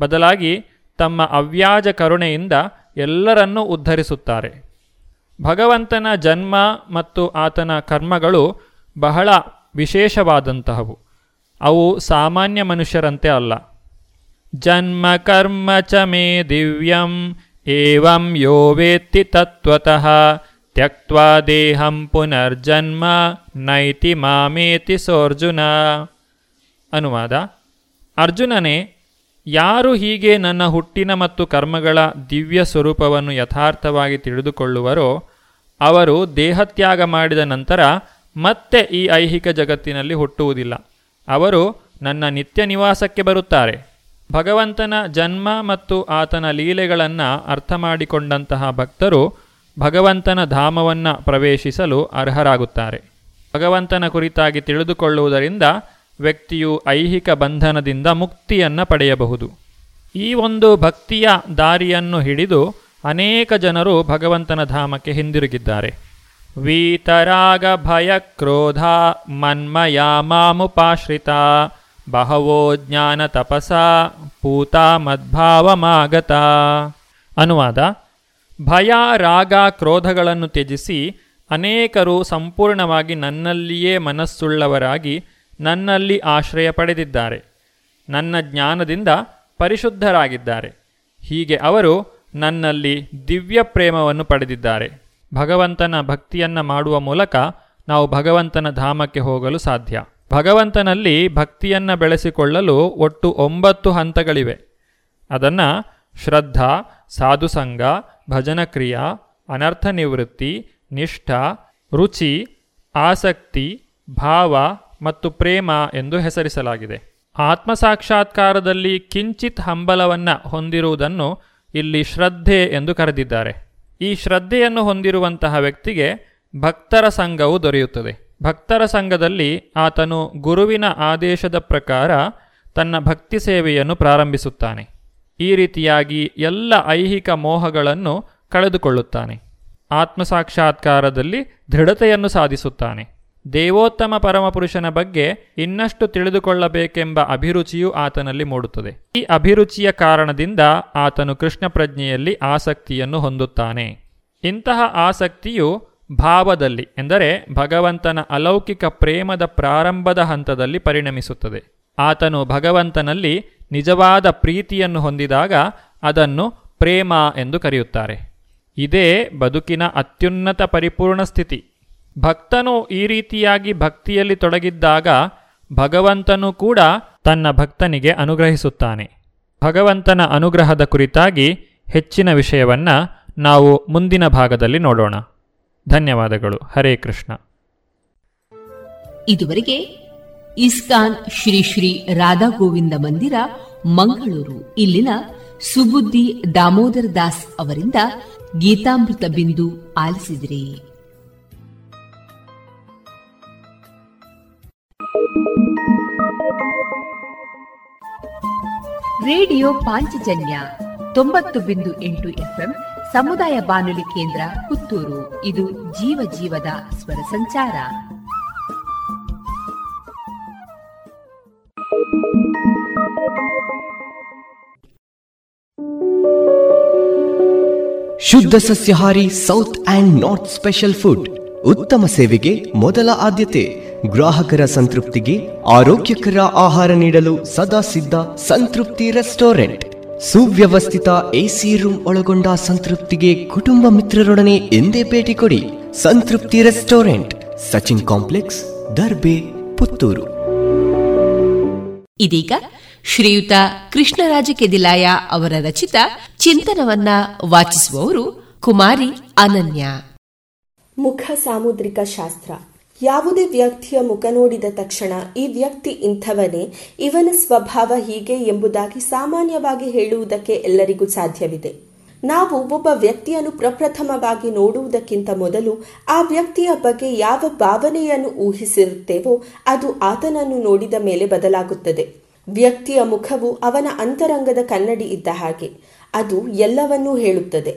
[SPEAKER 10] ಬದಲಾಗಿ ತಮ್ಮ ಅವ್ಯಾಜ ಕರುಣೆಯಿಂದ ಎಲ್ಲರನ್ನೂ ಉದ್ಧರಿಸುತ್ತಾರೆ. ಭಗವಂತನ ಜನ್ಮ ಮತ್ತು ಆತನ ಕರ್ಮಗಳು ಬಹಳ ವಿಶೇಷವಾದಂತಹವು. ಅವು ಸಾಮಾನ್ಯ ಮನುಷ್ಯರಂತೆ ಅಲ್ಲ. ಜನ್ಮ ಕರ್ಮ ಚ ಮೇ ದಿವ್ಯಂ ಏವಂ ಯೋ ವೇತ್ತಿ ತತ್ವತಃ ತ್ಯಕ್ವಾ ದೇಹಂ ಪುನರ್ಜನ್ಮ ನೈತಿ ಮಾಮೇತಿ ಸೋರ್ಜುನ. ಅನುವಾದ. ಅರ್ಜುನನೇ ಯಾರು ಹೀಗೆ ನನ್ನ ಹುಟ್ಟಿನ ಮತ್ತು ಕರ್ಮಗಳ ದಿವ್ಯ ಸ್ವರೂಪವನ್ನು ಯಥಾರ್ಥವಾಗಿ ತಿಳಿದುಕೊಳ್ಳುವರೋ, ಅವರು ದೇಹತ್ಯಾಗ ಮಾಡಿದ ನಂತರ ಮತ್ತೆ ಈ ಐಹಿಕ ಜಗತ್ತಿನಲ್ಲಿ ಹುಟ್ಟುವುದಿಲ್ಲ. ಅವರು ನನ್ನ ನಿತ್ಯ ನಿವಾಸಕ್ಕೆ ಬರುತ್ತಾರೆ. ಭಗವಂತನ ಜನ್ಮ ಮತ್ತು ಆತನ ಲೀಲೆಗಳನ್ನು ಅರ್ಥ ಮಾಡಿಕೊಂಡಂತಹ ಭಕ್ತರು ಭಗವಂತನ ಧಾಮವನ್ನು ಪ್ರವೇಶಿಸಲು ಅರ್ಹರಾಗುತ್ತಾರೆ. ಭಗವಂತನ ಕುರಿತಾಗಿ ತಿಳಿದುಕೊಳ್ಳುವುದರಿಂದ ವ್ಯಕ್ತಿಯು ಐಹಿಕ ಬಂಧನದಿಂದ ಮುಕ್ತಿಯನ್ನು ಪಡೆಯಬಹುದು. ಈ ಒಂದು ಭಕ್ತಿಯ ದಾರಿಯನ್ನು ಹಿಡಿದು ಅನೇಕ ಜನರು ಭಗವಂತನ ಧಾಮಕ್ಕೆ ಹಿಂದಿರುಗಿದ್ದಾರೆ. ವೀತರಾಗ ಭಯ ಕ್ರೋಧ ಮನ್ಮಯ ಮಾಮುಪಾಶ್ರಿತ ಬಹವೋ ಜ್ಞಾನ ತಪಸ ಪೂತ ಮದ್ಭಾವಮಾಗತ. ಅನುವಾದ, ಭಯ, ರಾಗ, ಕ್ರೋಧಗಳನ್ನು ತ್ಯಜಿಸಿ ಅನೇಕರು ಸಂಪೂರ್ಣವಾಗಿ ನನ್ನಲ್ಲಿಯೇ ಮನಸ್ಸುಳ್ಳವರಾಗಿ ನನ್ನಲ್ಲಿ ಆಶ್ರಯ ಪಡೆದಿದ್ದಾರೆ. ನನ್ನ ಜ್ಞಾನದಿಂದ ಪರಿಶುದ್ಧರಾಗಿದ್ದಾರೆ. ಹೀಗೆ ಅವರು ನನ್ನಲ್ಲಿ ದಿವ್ಯ ಪ್ರೇಮವನ್ನು ಪಡೆದಿದ್ದಾರೆ. ಭಗವಂತನ ಭಕ್ತಿಯನ್ನು ಮಾಡುವ ಮೂಲಕ ನಾವು ಭಗವಂತನ ಧಾಮಕ್ಕೆ ಹೋಗಲು ಸಾಧ್ಯ. ಭಗವಂತನಲ್ಲಿ ಭಕ್ತಿಯನ್ನು ಬೆಳೆಸಿಕೊಳ್ಳಲು ಒಟ್ಟು ಒಂಬತ್ತು ಹಂತಗಳಿವೆ. ಅದನ್ನು ಶ್ರದ್ಧಾ, ಸಾಧುಸಂಗ, ಭಜನಕ್ರಿಯಾ, ಅನರ್ಥ ನಿವೃತ್ತಿ, ನಿಷ್ಠ, ರುಚಿ, ಆಸಕ್ತಿ, ಭಾವ ಮತ್ತು ಪ್ರೇಮ ಎಂದು ಹೆಸರಿಸಲಾಗಿದೆ. ಆತ್ಮಸಾಕ್ಷಾತ್ಕಾರದಲ್ಲಿ ಕಿಂಚಿತ್ ಹಂಬಲವನ್ನು ಹೊಂದಿರುವುದನ್ನು ಇಲ್ಲಿ ಶ್ರದ್ಧೆ ಎಂದು ಕರೆದಿದ್ದಾರೆ. ಈ ಶ್ರದ್ಧೆಯನ್ನು ಹೊಂದಿರುವಂತಹ ವ್ಯಕ್ತಿಗೆ ಭಕ್ತರ ಸಂಘವು ದೊರೆಯುತ್ತದೆ. ಭಕ್ತರ ಸಂಘದಲ್ಲಿ ಆತನು ಗುರುವಿನ ಆದೇಶದ ಪ್ರಕಾರ ತನ್ನ ಭಕ್ತಿ ಸೇವೆಯನ್ನು ಪ್ರಾರಂಭಿಸುತ್ತಾನೆ. ಈ ರೀತಿಯಾಗಿ ಎಲ್ಲ ಐಹಿಕ ಮೋಹಗಳನ್ನು ಕಳೆದುಕೊಳ್ಳುತ್ತಾನೆ. ಆತ್ಮಸಾಕ್ಷಾತ್ಕಾರದಲ್ಲಿ ದೃಢತೆಯನ್ನು ಸಾಧಿಸುತ್ತಾನೆ. ದೇವೋತ್ತಮ ಪರಮಪುರುಷನ ಬಗ್ಗೆ ಇನ್ನಷ್ಟು ತಿಳಿದುಕೊಳ್ಳಬೇಕೆಂಬ ಅಭಿರುಚಿಯು ಆತನಲ್ಲಿ ಮೂಡುತ್ತದೆ. ಈ ಅಭಿರುಚಿಯ ಕಾರಣದಿಂದ ಆತನು ಕೃಷ್ಣ ಪ್ರಜ್ಞೆಯಲ್ಲಿ ಆಸಕ್ತಿಯನ್ನು ಹೊಂದುತ್ತಾನೆ. ಇಂತಹ ಆಸಕ್ತಿಯು ಭಾವದಲ್ಲಿ, ಎಂದರೆ ಭಗವಂತನ ಅಲೌಕಿಕ ಪ್ರೇಮದ ಪ್ರಾರಂಭದ ಹಂತದಲ್ಲಿ ಪರಿಣಮಿಸುತ್ತದೆ. ಆತನು ಭಗವಂತನಲ್ಲಿ ನಿಜವಾದ ಪ್ರೀತಿಯನ್ನು ಹೊಂದಿದಾಗ ಅದನ್ನು ಪ್ರೇಮ ಎಂದು ಕರೆಯುತ್ತಾರೆ. ಇದೇ ಬದುಕಿನ ಅತ್ಯುನ್ನತ ಪರಿಪೂರ್ಣ ಸ್ಥಿತಿ. ಭಕ್ತನು ಈ ರೀತಿಯಾಗಿ ಭಕ್ತಿಯಲ್ಲಿ ತೊಡಗಿದ್ದಾಗ ಭಗವಂತನು ಕೂಡ ತನ್ನ ಭಕ್ತನಿಗೆ ಅನುಗ್ರಹಿಸುತ್ತಾನೆ. ಭಗವಂತನ ಅನುಗ್ರಹದ ಕುರಿತಾಗಿ ಹೆಚ್ಚಿನ ವಿಷಯವನ್ನು ನಾವು ಮುಂದಿನ ಭಾಗದಲ್ಲಿ ನೋಡೋಣ. ಧನ್ಯವಾದಗಳು. ಹರೇ ಕೃಷ್ಣ.
[SPEAKER 2] ಇದುವರೆಗೆ ಇಸ್ಕಾನ್ ಶ್ರೀ ಶ್ರೀ ರಾಧಾ ಗೋವಿಂದ ಮಂದಿರ, ಮಂಗಳೂರು. ಇಲ್ಲಿನ ಸುಬುದ್ದಿ ದಾಮೋದರ ದಾಸ್ ಅವರಿಂದ ಗೀತಾಮೃತ ಬಿಂದು ಆಲಿಸಿದಿರಿ. ರೇಡಿಯೋ ಪಾಂಚಜನ್ಯ ತೊಂಬತ್ತು ಬಿಂದು ಎಂಟು ಎಫ್ಎಂ ಸಮುದಾಯ ಬಾನುಲಿ ಕೇಂದ್ರ ಪುತ್ತೂರು. ಇದು ಜೀವ ಜೀವದ ಸ್ವರ ಸಂಚಾರ.
[SPEAKER 11] ಶುದ್ಧ ಸಸ್ಯಹಾರಿ south and north special food ಉತ್ತಮ ಸೇವೆಗೆ ಮೊದಲ ಆದ್ಯತೆ. ಗ್ರಾಹಕರ ಸಂತೃಪ್ತಿಗೆ ಆರೋಗ್ಯಕರ ಆಹಾರ ನೀಡಲು ಸದಾ ಸಿದ್ಧ ಸಂತೃಪ್ತಿ ರೆಸ್ಟೋರೆಂಟ್. ಸುವ್ಯವಸ್ಥಿತ ಎಸಿ ರೂಮ್ ಒಳಗೊಂಡ ಸಂತೃಪ್ತಿಗೆ ಕುಟುಂಬ ಮಿತ್ರರೊಡನೆ ಎಂದೇ ಭೇಟಿ ಕೊಡಿ ಸಂತೃಪ್ತಿ ರೆಸ್ಟೋರೆಂಟ್ ಸಚಿನ್ ಕಾಂಪ್ಲೆಕ್ಸ್ ದರ್ಬೆ ಪುತ್ತೂರು.
[SPEAKER 2] ಇದೀಗ ಶ್ರೀಯುತ ಕೃಷ್ಣರಾಜ ಕೆದಿಲಾಯ ಅವರ ರಚಿತ ಚಿಂತನವನ್ನ ವಾಚಿಸುವವರು ಕುಮಾರಿ ಅನನ್ಯ.
[SPEAKER 12] ಮುಖ ಸಾಮುದ್ರಿಕ ಶಾಸ್ತ್ರ. ಯಾವುದೇ ವ್ಯಕ್ತಿಯ ಮುಖ ನೋಡಿದ ತಕ್ಷಣ ಈ ವ್ಯಕ್ತಿ ಇಂಥವನೇ, ಇವನ ಸ್ವಭಾವ ಹೀಗೆ ಎಂಬುದಾಗಿ ಸಾಮಾನ್ಯವಾಗಿ ಹೇಳುವುದಕ್ಕೆ ಎಲ್ಲರಿಗೂ ಸಾಧ್ಯವಿದೆ. ನಾವು ಒಬ್ಬ ವ್ಯಕ್ತಿಯನ್ನು ಪ್ರಪ್ರಥಮವಾಗಿ ನೋಡುವುದಕ್ಕಿಂತ ಮೊದಲು ಆ ವ್ಯಕ್ತಿಯ ಬಗ್ಗೆ ಯಾವ ಭಾವನೆಯನ್ನು ಊಹಿಸಿರುತ್ತೇವೋ ಅದು ಆತನನ್ನು ನೋಡಿದ ಮೇಲೆ ಬದಲಾಗುತ್ತದೆ. ವ್ಯಕ್ತಿಯ ಮುಖವು ಅವನ ಅಂತರಂಗದ ಕನ್ನಡಿ ಇದ್ದ ಹಾಗೆ, ಅದು ಎಲ್ಲವನ್ನೂ ಹೇಳುತ್ತದೆ.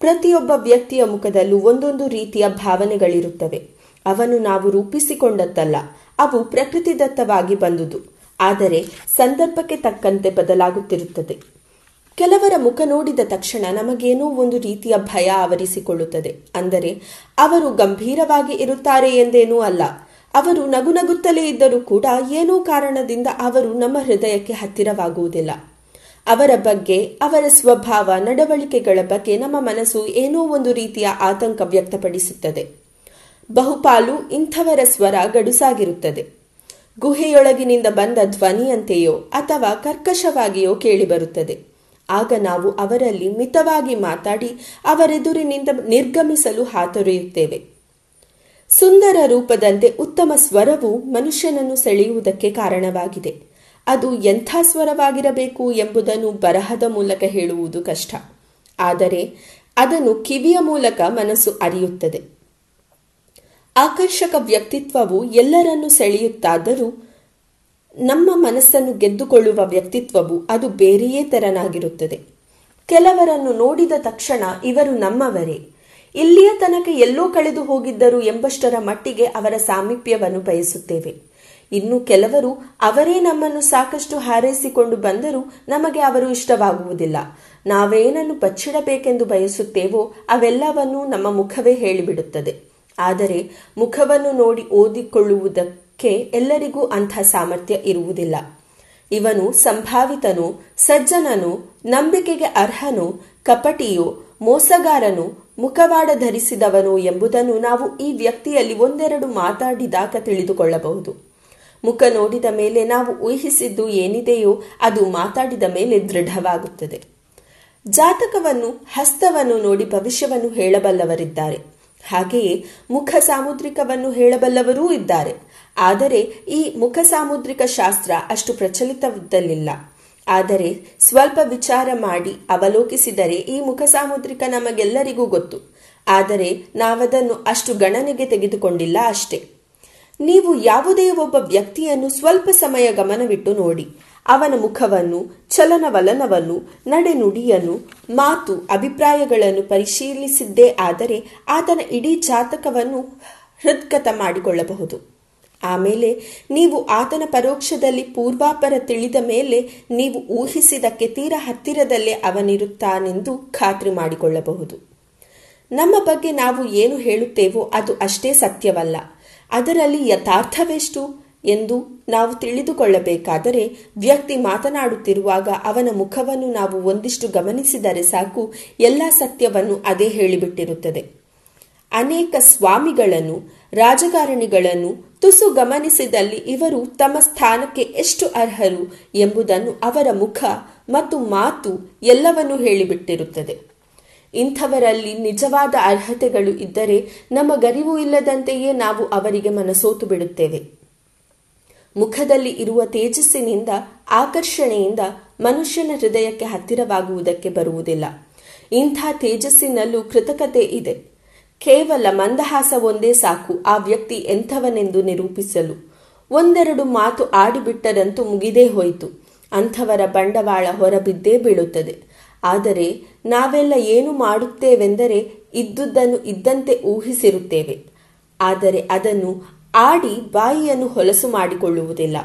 [SPEAKER 12] ಪ್ರತಿಯೊಬ್ಬ ವ್ಯಕ್ತಿಯ ಮುಖದಲ್ಲೂ ಒಂದೊಂದು ರೀತಿಯ ಭಾವನೆಗಳಿರುತ್ತವೆ. ಅವನು ನಾವು ರೂಪಿಸಿಕೊಂಡದ್ದಲ್ಲ, ಅವು ಪ್ರಕೃತಿದತ್ತವಾಗಿ ಬಂದುದು. ಆದರೆ ಸಂದರ್ಭಕ್ಕೆ ತಕ್ಕಂತೆ ಬದಲಾಗುತ್ತಿರುತ್ತದೆ. ಕೆಲವರ ಮುಖ ನೋಡಿದ ತಕ್ಷಣ ನಮಗೇನೋ ಒಂದು ರೀತಿಯ ಭಯ ಆವರಿಸಿಕೊಳ್ಳುತ್ತದೆ. ಅಂದರೆ, ಅವರು ಗಂಭೀರವಾಗಿ ಇರುತ್ತಾರೆ ಎಂದೇನೂ ಅಲ್ಲ. ಅವರು ನಗು ನಗುತ್ತಲೇ ಇದ್ದರೂ ಕೂಡ ಏನೋ ಕಾರಣದಿಂದ ಅವರು ನಮ್ಮ ಹೃದಯಕ್ಕೆ ಹತ್ತಿರವಾಗುವುದಿಲ್ಲ. ಅವರ ಬಗ್ಗೆ, ಅವರ ಸ್ವಭಾವ, ನಡವಳಿಕೆಗಳ ಬಗ್ಗೆ ನಮ್ಮ ಮನಸ್ಸು ಏನೋ ಒಂದು ರೀತಿಯ ಆತಂಕ ವ್ಯಕ್ತಪಡಿಸುತ್ತದೆ. ಬಹುಪಾಲು ಇಂಥವರ ಸ್ವರ ಗಡುಸಾಗಿರುತ್ತದೆ. ಗುಹೆಯೊಳಗಿನಿಂದ ಬಂದ ಧ್ವನಿಯಂತೆಯೋ ಅಥವಾ ಕರ್ಕಶವಾಗಿಯೋ ಕೇಳಿಬರುತ್ತದೆ. ಆಗ ನಾವು ಅವರಲ್ಲಿ ಮಿತವಾಗಿ ಮಾತಾಡಿ ಅವರೆದುರಿನಿಂದ ನಿರ್ಗಮಿಸಲು ಹಾತೊರೆಯುತ್ತೇವೆ. ಸುಂದರ ರೂಪದಂತೆ ಉತ್ತಮ ಸ್ವರವು ಮನುಷ್ಯನನ್ನು ಸೆಳೆಯುವುದಕ್ಕೆ ಕಾರಣವಾಗಿದೆ. ಅದು ಎಂಥ ಸ್ವರವಾಗಿರಬೇಕು ಎಂಬುದನ್ನು ಬರಹದ ಮೂಲಕ ಹೇಳುವುದು ಕಷ್ಟ. ಆದರೆ ಅದನ್ನು ಕಿವಿಯ ಮೂಲಕ ಮನಸ್ಸು ಅರಿಯುತ್ತದೆ. ಆಕರ್ಷಕ ವ್ಯಕ್ತಿತ್ವವು ಎಲ್ಲರನ್ನೂ ಸೆಳೆಯುತ್ತಾದರೂ ನಮ್ಮ ಮನಸ್ಸನ್ನು ಗೆದ್ದುಕೊಳ್ಳುವ ವ್ಯಕ್ತಿತ್ವವು ಅದು ಬೇರೆಯೇ ತೆರನಾಗಿರುತ್ತದೆ. ಕೆಲವರನ್ನು ನೋಡಿದ ತಕ್ಷಣ ಇವರು ನಮ್ಮವರೇ. ಇಲ್ಲಿಯ ತನಕ ಎಲ್ಲೋ ಕಳೆದು ಹೋಗಿದ್ದರು ಎಂಬಷ್ಟರ ಮಟ್ಟಿಗೆ ಅವರ ಸಾಮೀಪ್ಯವನ್ನು ಬಯಸುತ್ತೇವೆ. ಇನ್ನು ಕೆಲವರು ಅವರೇ ನಮ್ಮನ್ನು ಸಾಕಷ್ಟು ಹಾರೈಸಿಕೊಂಡು ಬಂದರೂ ನಮಗೆ ಅವರು ಇಷ್ಟವಾಗುವುದಿಲ್ಲ. ನಾವೇನನ್ನು ಬಚ್ಚಿಡಬೇಕೆಂದು ಬಯಸುತ್ತೇವೋ ಅವೆಲ್ಲವನ್ನೂ ನಮ್ಮ ಮುಖವೇ ಹೇಳಿಬಿಡುತ್ತದೆ. ಆದರೆ ಮುಖವನ್ನು ನೋಡಿ ಓದಿಕೊಳ್ಳುವುದಕ್ಕೆ ಎಲ್ಲರಿಗೂ ಅಂಥ ಸಾಮರ್ಥ್ಯ ಇರುವುದಿಲ್ಲ. ಇವನು ಸಂಭಾವಿತನು, ಸಜ್ಜನನು, ನಂಬಿಕೆಗೆ ಅರ್ಹನು, ಕಪಟಿಯೋ, ಮೋಸಗಾರನು, ಮುಖವಾಡ ಧರಿಸಿದವನು ಎಂಬುದನ್ನು ನಾವು ಈ ವ್ಯಕ್ತಿಯಲ್ಲಿ ಒಂದೆರಡು ಮಾತಾಡಿದಾಗ ತಿಳಿದುಕೊಳ್ಳಬಹುದು. ಮುಖ ನೋಡಿದ ಮೇಲೆ ನಾವು ಊಹಿಸಿದ್ದು ಏನಿದೆಯೋ ಅದು ಮಾತಾಡಿದ ಮೇಲೆ ದೃಢವಾಗುತ್ತದೆ. ಜಾತಕವನ್ನು, ಹಸ್ತವನ್ನು ನೋಡಿ ಭವಿಷ್ಯವನ್ನು ಹೇಳಬಲ್ಲವರಿದ್ದಾರೆ. ಹಾಗೆಯೇ ಮುಖ ಸಾಮುದ್ರಿಕವನ್ನು ಹೇಳಬಲ್ಲವರೂ ಇದ್ದಾರೆ. ಆದರೆ ಈ ಮುಖ ಸಾಮುದ್ರಿಕ ಶಾಸ್ತ್ರ ಅಷ್ಟು ಪ್ರಚಲಿತವಿದ್ದಲಿಲ್ಲ ಆದರೆ ಸ್ವಲ್ಪ ವಿಚಾರ ಮಾಡಿ ಅವಲೋಕಿಸಿದರೆ ಈ ಮುಖ ಸಾಮುದ್ರಿಕ ನಮಗೆಲ್ಲರಿಗೂ ಗೊತ್ತು. ಆದರೆ ನಾವದನ್ನು ಅಷ್ಟು ಗಣನೆಗೆ ತೆಗೆದುಕೊಂಡಿಲ್ಲ ಅಷ್ಟೇ. ನೀವು ಯಾವುದೇ ಒಬ್ಬ ವ್ಯಕ್ತಿಯನ್ನು ಸ್ವಲ್ಪ ಸಮಯ ಗಮನವಿಟ್ಟು ನೋಡಿ. ಅವನ ಮುಖವನ್ನು, ಚಲನವಲನವನ್ನು ನಡೆನುಡಿಯನ್ನು ಮಾತು, ಅಭಿಪ್ರಾಯಗಳನ್ನು ಪರಿಶೀಲಿಸಿದ್ದೇ ಆದರೆ ಆತನ ಇಡೀ ಜಾತಕವನ್ನು ಹೃದ್ಗತ ಮಾಡಿಕೊಳ್ಳಬಹುದು. ಆಮೇಲೆ ನೀವು ಆತನ ಪರೋಕ್ಷದಲ್ಲಿ ಪೂರ್ವಾಪರ ತಿಳಿದ ಮೇಲೆ ನೀವು ಊಹಿಸಿದಕ್ಕೆ ತೀರ ಹತ್ತಿರದಲ್ಲೇ ಅವನಿರುತ್ತಾನೆಂದು ಖಾತ್ರಿ ಮಾಡಿಕೊಳ್ಳಬಹುದು. ನಮ್ಮ ಬಗ್ಗೆ ನಾವು ಏನು ಹೇಳುತ್ತೇವೋ ಅದು ಅಷ್ಟೇ ಸತ್ಯವಲ್ಲ. ಅದರಲ್ಲಿ ಯಥಾರ್ಥವೆಷ್ಟು? ಎಂದು ನಾವು ತಿಳಿದುಕೊಳ್ಳಬೇಕಾದರೆ ವ್ಯಕ್ತಿ ಮಾತನಾಡುತ್ತಿರುವಾಗ ಅವನ ಮುಖವನ್ನು ನಾವು ಒಂದಿಷ್ಟು ಗಮನಿಸಿದರೆ ಸಾಕು, ಎಲ್ಲ ಸತ್ಯವನ್ನು ಅದೇ ಹೇಳಿಬಿಟ್ಟಿರುತ್ತದೆ. ಅನೇಕ ಸ್ವಾಮಿಗಳನ್ನು, ರಾಜಕಾರಣಿಗಳನ್ನು ತುಸು ಗಮನಿಸಿದಲ್ಲಿ ಇವರು ತಮ್ಮ ಸ್ಥಾನಕ್ಕೆ ಎಷ್ಟು ಅರ್ಹರು ಎಂಬುದನ್ನು ಅವರ ಮುಖ ಮತ್ತು ಮಾತು ಎಲ್ಲವನ್ನೂ ಹೇಳಿಬಿಟ್ಟಿರುತ್ತದೆ. ಇಂಥವರಲ್ಲಿ ನಿಜವಾದ ಅರ್ಹತೆಗಳು ಇದ್ದರೆ ನಮ್ಮ ಗರಿವು ಇಲ್ಲದಂತೆಯೇ ನಾವು ಅವರಿಗೆ ಮನಸೋತು ಬಿಡುತ್ತೇವೆ. ಮುಖದಲ್ಲಿ ಇರುವ ತೇಜಸ್ಸಿನಿಂದ, ಆಕರ್ಷಣೆಯಿಂದ ಮನುಷ್ಯನ ಹೃದಯಕ್ಕೆ ಹತ್ತಿರವಾಗುವುದಕ್ಕೆ ಬರುವುದಿಲ್ಲ. ಇಂಥ ತೇಜಸ್ಸಿನಲ್ಲೂ ಕೃತಕತೆ ಇದೆ. ಕೇವಲ ಮಂದಹಾಸ ಒಂದೇ ಸಾಕು ಆ ವ್ಯಕ್ತಿ ಎಂಥವನೆಂದು ನಿರೂಪಿಸಲು. ಒಂದೆರಡು ಮಾತು ಆಡಿಬಿಟ್ಟರಂತೂ ಮುಗಿದೇ ಹೋಯಿತು. ಅಂಥವರ ಬಂಡವಾಳ ಹೊರಬಿದ್ದೇ ಬೀಳುತ್ತದೆ. ಆದರೆ ನಾವೆಲ್ಲ ಏನು ಮಾಡುತ್ತೇವೆಂದರೆ ಇದ್ದುದನ್ನು ಇದ್ದಂತೆ ಊಹಿಸಿರುತ್ತೇವೆ. ಆದರೆ ಅದನ್ನು ಆಡಿ ಬಾಯಿಯನ್ನು ಹೊಲಸು ಮಾಡಿಕೊಳ್ಳುವುದಿಲ್ಲ.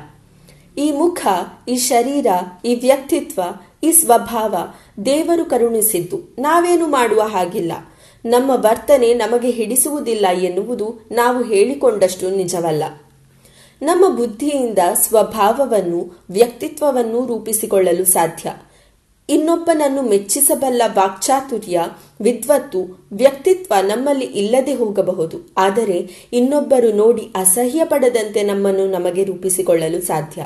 [SPEAKER 12] ಈ ಮುಖ, ಈ ಶರೀರ, ಈ ವ್ಯಕ್ತಿತ್ವ, ಈ ಸ್ವಭಾವ ದೇವರು ಕರುಣಿಸಿದ್ದು. ನಾವೇನು ಮಾಡುವ ಹಾಗಿಲ್ಲ. ನಮ್ಮ ವರ್ತನೆ ನಮಗೆ ಹಿಡಿಸುವುದಿಲ್ಲ ಎನ್ನುವುದು ನಾವು ಹೇಳಿಕೊಂಡಷ್ಟು ನಿಜವಲ್ಲ. ನಮ್ಮ ಬುದ್ಧಿಯಿಂದ ಸ್ವಭಾವವನ್ನು, ವ್ಯಕ್ತಿತ್ವವನ್ನು ರೂಪಿಸಿಕೊಳ್ಳಲು ಸಾಧ್ಯ. ಇನ್ನೊಬ್ಬನನ್ನು ಮೆಚ್ಚಿಸಬಲ್ಲ ವಾಕ್ಚಾತುರ್ಯ ವಿದ್ವತ್ತು ವ್ಯಕ್ತಿತ್ವ ನಮ್ಮಲ್ಲಿ ಇಲ್ಲದೆ ಹೋಗಬಹುದು. ಆದರೆ ಇನ್ನೊಬ್ಬರು ನೋಡಿ ಅಸಹ್ಯ ಪಡದಂತೆ ನಮ್ಮನ್ನು ನಮಗೆ ರೂಪಿಸಿಕೊಳ್ಳಲು ಸಾಧ್ಯ.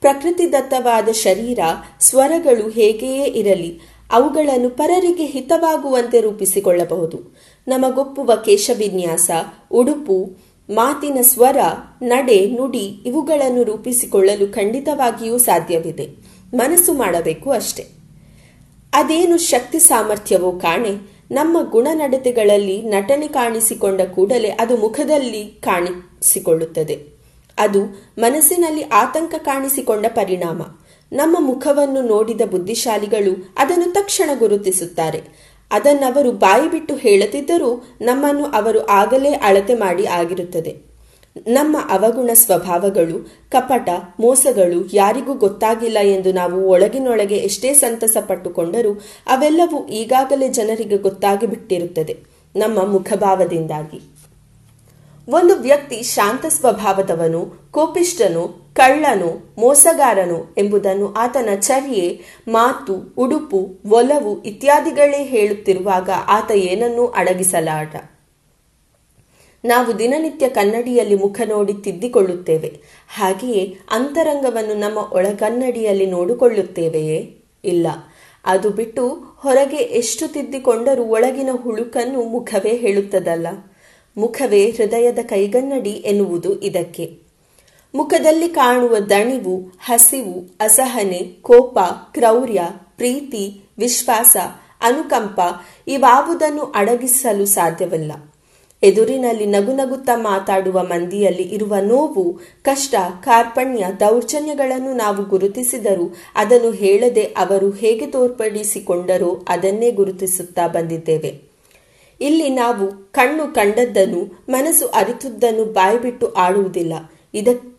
[SPEAKER 12] ಪ್ರಕೃತಿದತ್ತವಾದ ಶರೀರ, ಸ್ವರಗಳು ಹೇಗೆಯೇ ಇರಲಿ, ಅವುಗಳನ್ನು ಪರರಿಗೆ ಹಿತವಾಗುವಂತೆ ರೂಪಿಸಿಕೊಳ್ಳಬಹುದು. ನಮಗೊಪ್ಪುವ ಕೇಶವಿನ್ಯಾಸ, ಉಡುಪು, ಮಾತಿನ ಸ್ವರ, ನಡೆ, ನುಡಿ ಇವುಗಳನ್ನು ರೂಪಿಸಿಕೊಳ್ಳಲು ಖಂಡಿತವಾಗಿಯೂ ಸಾಧ್ಯವಿದೆ. ಮನಸ್ಸು ಮಾಡಬೇಕು ಅಷ್ಟೆ. ಅದೇನು ಶಕ್ತಿ ಸಾಮರ್ಥ್ಯವೋ ಕಾಣೆ, ನಮ್ಮ ಗುಣನಡತೆಗಳಲ್ಲಿ ನಟನೆ ಕಾಣಿಸಿಕೊಂಡ ಕೂಡಲೇ ಅದು ಮುಖದಲ್ಲಿ ಕಾಣಿಸಿಕೊಳ್ಳುತ್ತದೆ. ಅದು ಮನಸ್ಸಿನಲ್ಲಿ ಆತಂಕ ಕಾಣಿಸಿಕೊಂಡ ಪರಿಣಾಮ. ನಮ್ಮ ಮುಖವನ್ನು ನೋಡಿದ ಬುದ್ಧಿಶಾಲಿಗಳು ಅದನ್ನು ತಕ್ಷಣ ಗುರುತಿಸುತ್ತಾರೆ. ಅದನ್ನವರು ಬಾಯಿ ಬಿಟ್ಟು ಹೇಳದಿದ್ದರೂ ನಮ್ಮನ್ನು ಅವರು ಆಗಲೇ ಅಳತೆ ಮಾಡಿ ಆಗಿರುತ್ತದೆ. ನಮ್ಮ ಅವಗುಣ ಸ್ವಭಾವಗಳು, ಕಪಟ, ಮೋಸಗಳು ಯಾರಿಗೂ ಗೊತ್ತಾಗಿಲ್ಲ ಎಂದು ನಾವು ಒಳಗಿನೊಳಗೆ ಎಷ್ಟೇ ಸಂತಸ ಪಟ್ಟುಕೊಂಡರೂ ಅವೆಲ್ಲವೂ ಈಗಾಗಲೇ ಜನರಿಗೆ ಗೊತ್ತಾಗಿ ಬಿಟ್ಟಿರುತ್ತದೆ ನಮ್ಮ ಮುಖಭಾವದಿಂದಾಗಿ. ಒಂದು ವ್ಯಕ್ತಿ ಶಾಂತ ಸ್ವಭಾವದವನು ಕೋಪಿಷ್ಟನು ಕಳ್ಳನು, ಮೋಸಗಾರನು ಎಂಬುದನ್ನು ಆತನ ಚರ್ಯೆ, ಮಾತು, ಉಡುಪು, ಒಲವು ಇತ್ಯಾದಿಗಳೇ ಹೇಳುತ್ತಿರುವಾಗ ಆತ ಏನನ್ನೂ ಅಡಗಿಸಲಾಟ. ನಾವು ದಿನನಿತ್ಯ ಕನ್ನಡಿಯಲ್ಲಿ ಮುಖ ನೋಡಿ ತಿದ್ದಿಕೊಳ್ಳುತ್ತೇವೆ. ಹಾಗೆಯೇ ಅಂತರಂಗವನ್ನು ನಮ್ಮ ಒಳಗನ್ನಡಿಯಲ್ಲಿ ನೋಡಿಕೊಳ್ಳುತ್ತೇವೆಯೇ? ಇಲ್ಲ. ಅದು ಬಿಟ್ಟು ಹೊರಗೆ ಎಷ್ಟು ತಿದ್ದಿಕೊಂಡರೂ ಒಳಗಿನ ಹುಳುಕನ್ನು ಮುಖವೇ ಹೇಳುತ್ತದಲ್ಲ. ಮುಖವೇ ಹೃದಯದ ಕೈಗನ್ನಡಿ ಎನ್ನುವುದು ಇದಕ್ಕೆ. ಮುಖದಲ್ಲಿ ಕಾಣುವ ದಣಿವು, ಹಸಿವು, ಅಸಹನೆ, ಕೋಪ, ಕ್ರೌರ್ಯ, ಪ್ರೀತಿ, ವಿಶ್ವಾಸ, ಅನುಕಂಪ ಇವಾವುದನ್ನು ಅಡಗಿಸಲು ಸಾಧ್ಯವಿಲ್ಲ. ಎದುರಿನಲ್ಲಿ ನಗುನಗುತ್ತಾ ಮಾತಾಡುವ ಮಂದಿಯಲ್ಲಿ ಇರುವ ನೋವು, ಕಷ್ಟ, ಕಾರ್ಪಣ್ಯ, ದೌರ್ಜನ್ಯಗಳನ್ನು ನಾವು ಗುರುತಿಸಿದರೂ ಅದನ್ನು ಹೇಳದೆ ಅವರು ಹೇಗೆ ತೋರ್ಪಡಿಸಿಕೊಂಡರೋ ಅದನ್ನೇ ಗುರುತಿಸುತ್ತಾ ಬಂದಿದ್ದೇವೆ. ಇಲ್ಲಿ ನಾವು ಕಣ್ಣು ಕಂಡದ್ದನ್ನು, ಮನಸ್ಸು ಅರಿತುದನ್ನು ಬಾಯ್ಬಿಟ್ಟು ಆಡುವುದಿಲ್ಲ ಇದಕ್ಕೆ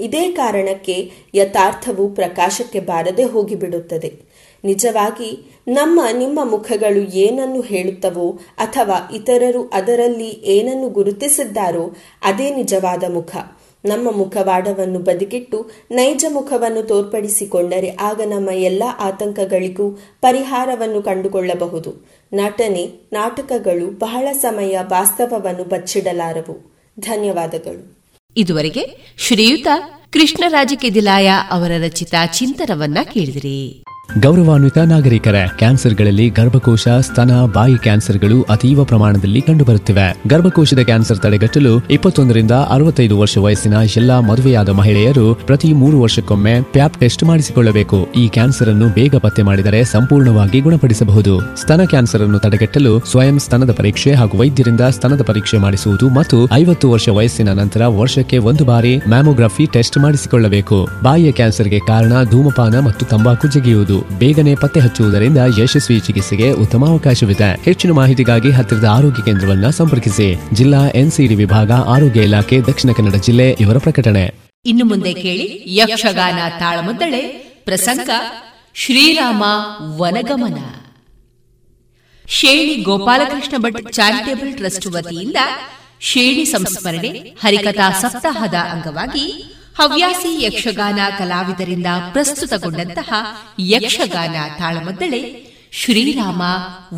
[SPEAKER 12] ಇದೇ ಕಾರಣಕ್ಕೆ ಯಥಾರ್ಥವು ಪ್ರಕಾಶಕ್ಕೆ ಬಾರದೆ ಹೋಗಿಬಿಡುತ್ತದೆ. ನಿಜವಾಗಿ ನಮ್ಮ, ನಿಮ್ಮ ಮುಖಗಳು ಏನನ್ನು ಹೇಳುತ್ತವೋ ಅಥವಾ ಇತರರು ಅದರಲ್ಲಿ ಏನನ್ನು ಗುರುತಿಸಿದ್ದಾರೋ ಅದೇ ನಿಜವಾದ ಮುಖ. ನಮ್ಮ ಮುಖವಾಡವನ್ನು ಬದಿಗಿಟ್ಟು ನೈಜ ಮುಖವನ್ನು ತೋರ್ಪಡಿಸಿಕೊಂಡರೆ ಆಗ ನಮ್ಮ ಎಲ್ಲ ಆತಂಕಗಳಿಗೂ ಪರಿಹಾರವನ್ನು ಕಂಡುಕೊಳ್ಳಬಹುದು. ನಟನೆ, ನಾಟಕಗಳು ಬಹಳ ಸಮಯ ವಾಸ್ತವವನ್ನು ಬಚ್ಚಿಡಲಾರವು. ಧನ್ಯವಾದಗಳು.
[SPEAKER 1] ಇದುವರೆಗೆ ಶ್ರೀಯುತ ಕೃಷ್ಣರಾಜ ಕೆದಿಲಾಯ ಅವರ ರಚಿತ ಚಿಂತನವನ್ನ ಕೇಳಿದಿರಿ.
[SPEAKER 13] ಗೌರವಾನ್ವಿತ ನಾಗರಿಕರೇ, ಕ್ಯಾನ್ಸರ್ಗಳಲ್ಲಿ ಗರ್ಭಕೋಶ, ಸ್ತನ, ಬಾಯಿ ಕ್ಯಾನ್ಸರ್ಗಳು ಅತೀವ ಪ್ರಮಾಣದಲ್ಲಿ ಕಂಡುಬರುತ್ತಿವೆ. ಗರ್ಭಕೋಶದ ಕ್ಯಾನ್ಸರ್ ತಡೆಗಟ್ಟಲು ಇಪ್ಪತ್ತೊಂದರಿಂದ ಅರವತ್ತೈದು ವರ್ಷ ವಯಸ್ಸಿನ ಎಲ್ಲಾ ಮದುವೆಯಾದ ಮಹಿಳೆಯರು ಪ್ರತಿ ಮೂರು ವರ್ಷಕ್ಕೊಮ್ಮೆ ಪ್ಯಾಪ್ ಟೆಸ್ಟ್ ಮಾಡಿಸಿಕೊಳ್ಳಬೇಕು. ಈ ಕ್ಯಾನ್ಸರ್ ಅನ್ನು ಬೇಗ ಪತ್ತೆ ಮಾಡಿದರೆ ಸಂಪೂರ್ಣವಾಗಿ ಗುಣಪಡಿಸಬಹುದು. ಸ್ತನ ಕ್ಯಾನ್ಸರ್ ಅನ್ನು ತಡೆಗಟ್ಟಲು ಸ್ವಯಂ ಸ್ತನದ ಪರೀಕ್ಷೆ ಹಾಗೂ ವೈದ್ಯರಿಂದ ಸ್ತನದ ಪರೀಕ್ಷೆ ಮಾಡಿಸುವುದು ಮತ್ತು ಐವತ್ತು ವರ್ಷ ವಯಸ್ಸಿನ ನಂತರ ವರ್ಷಕ್ಕೆ ಒಂದು ಬಾರಿ ಮ್ಯಾಮೋಗ್ರಫಿ ಟೆಸ್ಟ್ ಮಾಡಿಸಿಕೊಳ್ಳಬೇಕು. ಬಾಯಿಯ ಕ್ಯಾನ್ಸರ್ಗೆ ಕಾರಣ ಧೂಮಪಾನ ಮತ್ತು ತಂಬಾಕು ಜಗಿಯುವುದು. ಬೇಗನೆ ಪತ್ತೆ ಹಚ್ಚುವುದರಿಂದ ಯಶಸ್ವಿ ಚಿಕಿತ್ಸೆಗೆ ಉತ್ತಮ ಅವಕಾಶವಿದೆ. ಹೆಚ್ಚಿನ ಮಾಹಿತಿಗಾಗಿ ಹತ್ತಿರದ ಆರೋಗ್ಯ ಕೇಂದ್ರವನ್ನು ಸಂಪರ್ಕಿಸಿ. ಜಿಲ್ಲಾ ಎನ್ಸಿಡಿ ವಿಭಾಗ, ಆರೋಗ್ಯ ಇಲಾಖೆ, ದಕ್ಷಿಣ ಕನ್ನಡ ಜಿಲ್ಲೆ ಇವರ ಪ್ರಕಟಣೆ.
[SPEAKER 1] ಇನ್ನು ಮುಂದೆ ಕೇಳಿ ಯಕ್ಷಗಾನ ತಾಳಮದ್ದಳೆ, ಪ್ರಸಂಗ, ಶ್ರೀರಾಮ ವನಗಮನ. ಶೇಣಿ ಗೋಪಾಲಕೃಷ್ಣ ಭಟ್ ಚಾರಿಟೇಬಲ್ ಟ್ರಸ್ಟ್ ವತಿಯಿಂದ ಶೇಣಿ ಸಂಸ್ಮರಣೆ, ಹರಿಕಥಾ ಸಪ್ತಾಹದ ಅಂಗವಾಗಿ ಹವ್ಯಾಸಿ ಯಕ್ಷಗಾನ ಕಲಾವಿದರಿಂದ ಪ್ರಸ್ತುತಗೊಂಡಂತಹ ಯಕ್ಷಗಾನ ತಾಳಮದ್ದಳೆ ಶ್ರೀರಾಮ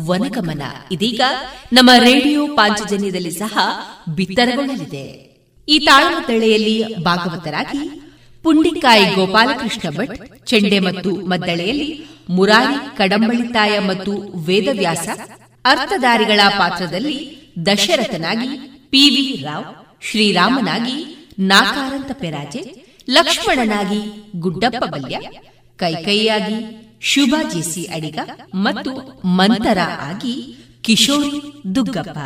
[SPEAKER 1] ವನಗಮನ. ಇದೀಗ ನಮ್ಮ ರೇಡಿಯೋ ಪಾಂಚಜನ್ಯದಲ್ಲಿ ಸಹ ಬಿತ್ತರಗೊಳ್ಳಲಿದೆ. ಈ ತಾಳಮದ್ದಳೆಯಲ್ಲಿ ಭಾಗವತರಾಗಿ ಪುಂಡಿಕಾಯಿ ಗೋಪಾಲಕೃಷ್ಣ ಭಟ್, ಚೆಂಡೆ ಮತ್ತು ಮದ್ದಳೆಯಲ್ಲಿ ಮುರಾರಿ ಕಡಂಬಳಿತಾಯ ಮತ್ತು ವೇದವ್ಯಾಸ, ಅರ್ಥಧಾರಿಗಳ ಪಾತ್ರದಲ್ಲಿ ದಶರಥನಾಗಿ ಪಿವಿ ರಾವ್, ಶ್ರೀರಾಮನಾಗಿ ನಾಕಾರಂತ ಪೆರಾಜೆ, ಲಕ್ಷ್ಮಣನಾಗಿ ಗುಡ್ಡಪ್ಪ ಬಲ್ಯ, ಕೈಕೈಯಾಗಿ ಶುಭ ಅಡಿಗ ಮತ್ತು ಮಂತರ ಆಗಿ ಕಿಶೋರಿ ದುಗ್ಗಪ್ಪ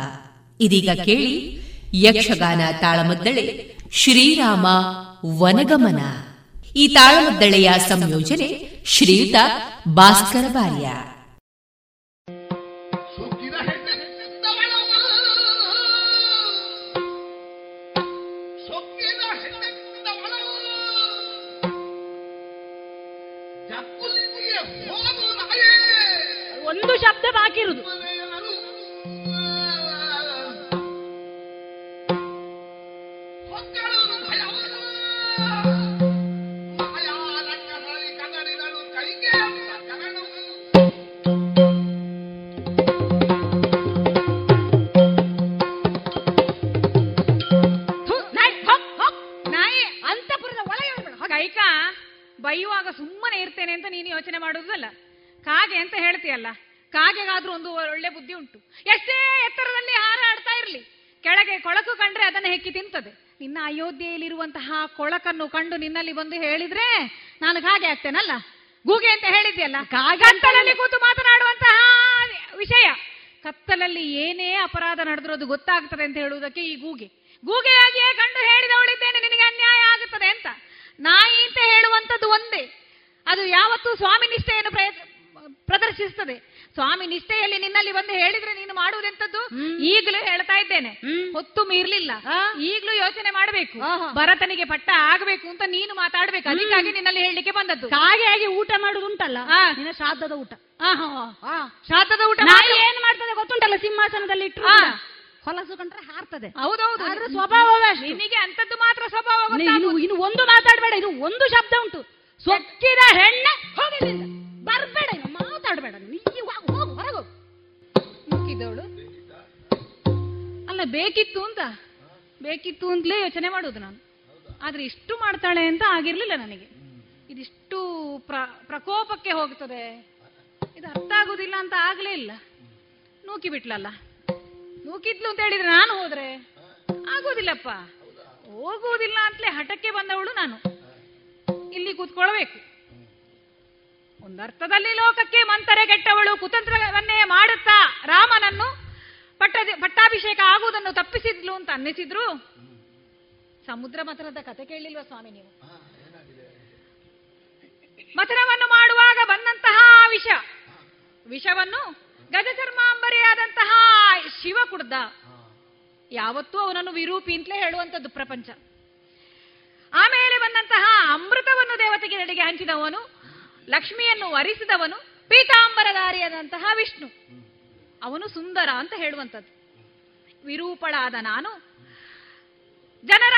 [SPEAKER 1] ಇದೀಗ ಕೇಳಿ ಯಕ್ಷಗಾನ ತಾಳಮದ್ದಳೆ ಶ್ರೀರಾಮ ವನಗಮನ. ಈ ತಾಳಮದ್ದಳೆಯ ಸಂಯೋಜನೆ ಶ್ರೀಯುತ ಭಾಸ್ಕರ ಬಾರ್ಯ.
[SPEAKER 14] ಶಬ್ದ ಬಾಕಿ ಕೊಳಕನ್ನು ಕಂಡು ನಿನ್ನಲ್ಲಿ ಬಂದು ಹೇಳಿದ್ರೆ ನಾನು ಹಾಗೆ ಆಗ್ತೇನಲ್ಲ? ಗೂಗೆ ಅಂತ ಹೇಳಿದ್ಯಲ್ಲ? ಕತ್ತಲಲ್ಲಿ ಕೂತು ಮಾತನಾಡುವಂತಹ ವಿಷಯ. ಕತ್ತಲಲ್ಲಿ ಏನೇ ಅಪರಾಧ ನಡೆದ್ರೂ ಅದು ಗೊತ್ತಾಗ್ತದೆ ಅಂತ ಹೇಳುವುದಕ್ಕೆ ಈ ಗೂಗೆ. ಗೂಗೆಯಾಗಿಯೇ ಕಂಡು ಹೇಳಿದವಳಿದ್ದೇನೆ ನಿನಗೆ ಅನ್ಯಾಯ ಆಗುತ್ತದೆ ಅಂತ. ನಾಯಿ ಅಂತ ಹೇಳುವಂಥದ್ದು ಒಂದೇ. ಅದು ಯಾವತ್ತೂ ಸ್ವಾಮಿ ನಿಷ್ಠೆಯನ್ನು ಪ್ರಯತ್ನ ಪ್ರದರ್ಶಿಸ್ತದೆ ಸ್ವಾಮಿ ನಿಷ್ಠೆಯಲ್ಲಿ ನಿನ್ನಲ್ಲಿ ಬಂದು ಹೇಳಿದ್ರೆ ನೀನು ಮಾಡುವುದೆಂತದ್ದು ಈಗಲೂ ಹೇಳ್ತಾ ಇದ್ದೇನೆ. ಹೊತ್ತು ಮೀರ್ಲಿಲ್ಲ. ಈಗಲೂ ಯೋಚನೆ ಮಾಡಬೇಕು. ಭರತನಿಗೆ ಪಟ್ಟ ಆಗಬೇಕು ಅಂತ ನೀನು ಮಾತಾಡ್ಬೇಕು. ಅದಕ್ಕಾಗಿ ನಿನ್ನಲ್ಲಿ ಹೇಳಲಿಕ್ಕೆ ಬಂದದ್ದು.
[SPEAKER 15] ಹಾಗೆ ಆಗಿ ಊಟ ಮಾಡುದುಂಟಲ್ಲ ನಿನ್ನ ಶ್ರಾದ್ದದ ಊಟ.
[SPEAKER 14] ಶ್ರಾದ್ದದ ಊಟ.
[SPEAKER 15] ಏನ್ ಮಾಡ್ತದೆ ಗೊತ್ತುಂಟಲ್ಲ? ಸಿಂಹಾಸನದಲ್ಲಿ ಇಟ್ಟು. ಹೊಲಸು ಕಂಡ್ರೆ ಹಾರ್ತದೆ.
[SPEAKER 14] ಹೌದೌದು.
[SPEAKER 15] ಅದ್ರ ಸ್ವಭಾವ.
[SPEAKER 14] ನಿನಗೆ ಅಂತದ್ದು ಮಾತ್ರ ಸ್ವಭಾವ
[SPEAKER 15] ನೀ- ಇನ್ನು ಒಂದು ಮಾತಾಡ್ಬೇಡ. ಇದು ಒಂದು ಶಬ್ದ ಉಂಟು. ಸೊಕ್ಕಿದ ಹೆಣ್ಣೆ ಹೋಗಲಿಲ್ಲ. ಬರ್ಬೇಡ ಮಾತಾಡಬೇಡ ಹೊರಗು
[SPEAKER 14] ಮುಕ್ಕಿದವಳು ಅಲ್ಲ, ಬೇಕಿತ್ತು ಅಂತ. ಬೇಕಿತ್ತು ಅಂತಲೇ ಯೋಚನೆ ಮಾಡೋದು ನಾನು. ಆದ್ರೆ ಇಷ್ಟು ಮಾಡ್ತಾಳೆ ಅಂತ ಆಗಿರ್ಲಿಲ್ಲ ನನಗೆ. ಇದಿಷ್ಟು ಪ್ರ, ಪ್ರಕೋಪಕ್ಕೆ ಹೋಗ್ತದೆ. ಇದು ಅರ್ಥ ಆಗುದಿಲ್ಲ ಅಂತ ಆಗ್ಲೇ ಇಲ್ಲ. ನೂಕಿ ಬಿಟ್ಲಲ್ಲ. ನೂಕಿದ್ಲು ಅಂತ ಹೇಳಿದ್ರೆ ನಾನು ಹೋದ್ರೆ? ಆಗೋದಿಲ್ಲಪ್ಪ ಹೋಗುವುದಿಲ್ಲ ಅಂತಲೇ ಹಠಕ್ಕೆ ಬಂದವಳು ನಾನು. ಇಲ್ಲಿ ಕೂತ್ಕೊಳ್ಬೇಕು. ಒಂದರ್ಥದಲ್ಲಿ ಲೋಕಕ್ಕೆ ಮಂತರೆಗೆಟ್ಟವಳು ಕುತಂತ್ರವನ್ನೇ ಮಾಡುತ್ತಾ ರಾಮನನ್ನು ಪಟ್ಟ ಪಟ್ಟಾಭಿಷೇಕ ಆಗುವುದನ್ನು ತಪ್ಪಿಸಿದ್ಲು ಅಂತ ಅನ್ನಿಸಿದ್ರು? ಸಮುದ್ರ ಮಥನದ ಕತೆ ಕೇಳಿಲ್ವ ಸ್ವಾಮಿ ನೀವು? ಮಥನವನ್ನು ಮಾಡುವಾಗ ಬಂದಂತಹ ವಿಷ ವಿಷವನ್ನು ಗಜಚರ್ಮಾಂಬರಿಯಾದಂತಹ ಶಿವ ಕುಡ್ದ. ಯಾವತ್ತೂ ಅವನನ್ನು ವಿರೂಪಿ ಅಂತಲೇ ಹೇಳುವಂಥದ್ದು ಪ್ರಪಂಚ. ಆಮೇಲೆ ಬಂದಂತಹ ಅಮೃತವನ್ನು ದೇವತೆಗೆ ನಡೆಗೆ ಹಂಚಿದವನು ಲಕ್ಷ್ಮಿಯನ್ನು ವರಿಸಿದವನು ಪೀತಾಂಬರಧಾರಿಯಾದಂತಹ ವಿಷ್ಣು. ಅವನು ಸುಂದರ ಅಂತ ಹೇಳುವಂಥದ್ದು. ವಿರೂಪಳಾದ ನಾನು. ಜನರ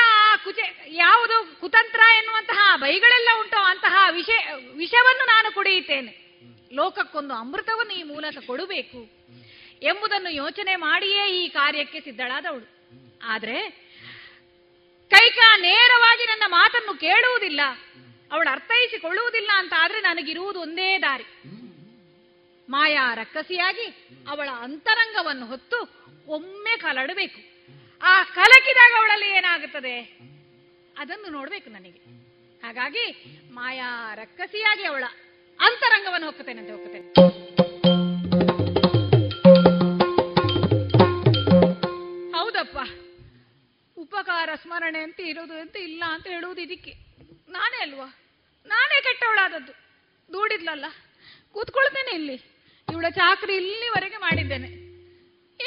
[SPEAKER 14] ಕುಚೆ ಯಾವುದು ಕುತಂತ್ರ ಎನ್ನುವಂತಹ ಬೈಗಳೆಲ್ಲ ಉಂಟೋ ಅಂತಹ ವಿಷ, ವಿಷವನ್ನು ನಾನು ಕುಡಿಯುತ್ತೇನೆ. ಲೋಕಕ್ಕೊಂದು ಅಮೃತವನ್ನು ಈ ಮೂಲಕ ಕೊಡಬೇಕು ಎಂಬುದನ್ನು ಯೋಚನೆ ಮಾಡಿಯೇ ಈ ಕಾರ್ಯಕ್ಕೆ ಸಿದ್ಧಳಾದವಳು. ಆದ್ರೆ ಕೈಕ ನೇರವಾಗಿ ನನ್ನ ಮಾತನ್ನು ಕೇಳುವುದಿಲ್ಲ. ಅವಳು ಅರ್ಥೈಸಿಕೊಳ್ಳುವುದಿಲ್ಲ ಅಂತ ಆದ್ರೆ ನನಗಿರುವುದು ಒಂದೇ ದಾರಿ. ಮಾಯಾ ರಕ್ಕಸಿಯಾಗಿ ಅವಳ ಅಂತರಂಗವನ್ನು ಹೊತ್ತು ಒಮ್ಮೆ ಕಲಡಬೇಕು. ಆ ಕಲಕಿದಾಗ ಅವಳಲ್ಲಿ ಏನಾಗುತ್ತದೆ? ಅದನ್ನು ನೋಡ್ಬೇಕು ನನಗೆ. ಹಾಗಾಗಿ ಮಾಯಾ ರಕ್ಕಸಿಯಾಗಿ ಅವಳ ಅಂತರಂಗವನ್ನು ಹೋಗ್ತೇನೆ ಅಂತ ಹೋಗ್ತೇನೆ. ಹೌದಪ್ಪ. ಉಪಕಾರ ಸ್ಮರಣೆ ಅಂತ ಇರೋದು ಅಂತ ಇಲ್ಲ ಅಂತ ಹೇಳುವುದು ಇದಕ್ಕೆ. ನಾನೇ ಅಲ್ವಾ? ನಾನೇ ಕೆಟ್ಟವಳಾದದ್ದು. ದೂಡಿದ್ಲಲ್ಲ. ಕೂತ್ಕೊಳ್ತೇನೆ ಇಲ್ಲಿ. ಇವಳ ಚಾಕರಿ ಇಲ್ಲಿವರೆಗೆ ಮಾಡಿದ್ದೇನೆ.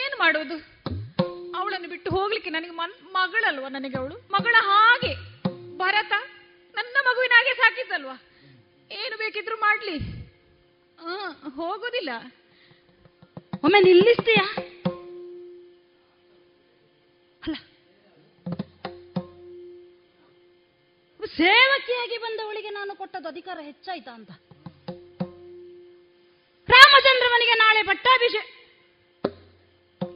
[SPEAKER 14] ಏನು ಮಾಡೋದು? ಅವಳನ್ನು ಬಿಟ್ಟು ಹೋಗ್ಲಿಕ್ಕೆ ನನಗೆ ಮಗಳಲ್ವಾ ನನಗೆ ಅವಳು? ಮಗಳ ಹಾಗೆ. ಭರತ ನನ್ನ ಮಗುವಿನ ಹಾಗೆ ಸಾಕಿದ್ದಲ್ವಾ? ಏನು ಬೇಕಿದ್ರು ಮಾಡ್ಲಿ. ಆ, ಹೋಗೋದಿಲ್ಲ.
[SPEAKER 15] ಒಮ್ಮೆ ನಿಲ್ಲಿಸ್ತೀಯಾ? ಅಲ್ಲ ಸೇವಕಿಯಾಗಿ ಬಂದವಳಿಗೆ ನಾನು ಕೊಟ್ಟದ್ದು ಅಧಿಕಾರ ಹೆಚ್ಚಾಯ್ತಾ ಅಂತ. ರಾಮಚಂದ್ರವನಿಗೆ ನಾಳೆ ಪಟ್ಟಾಭಿಷೇಕ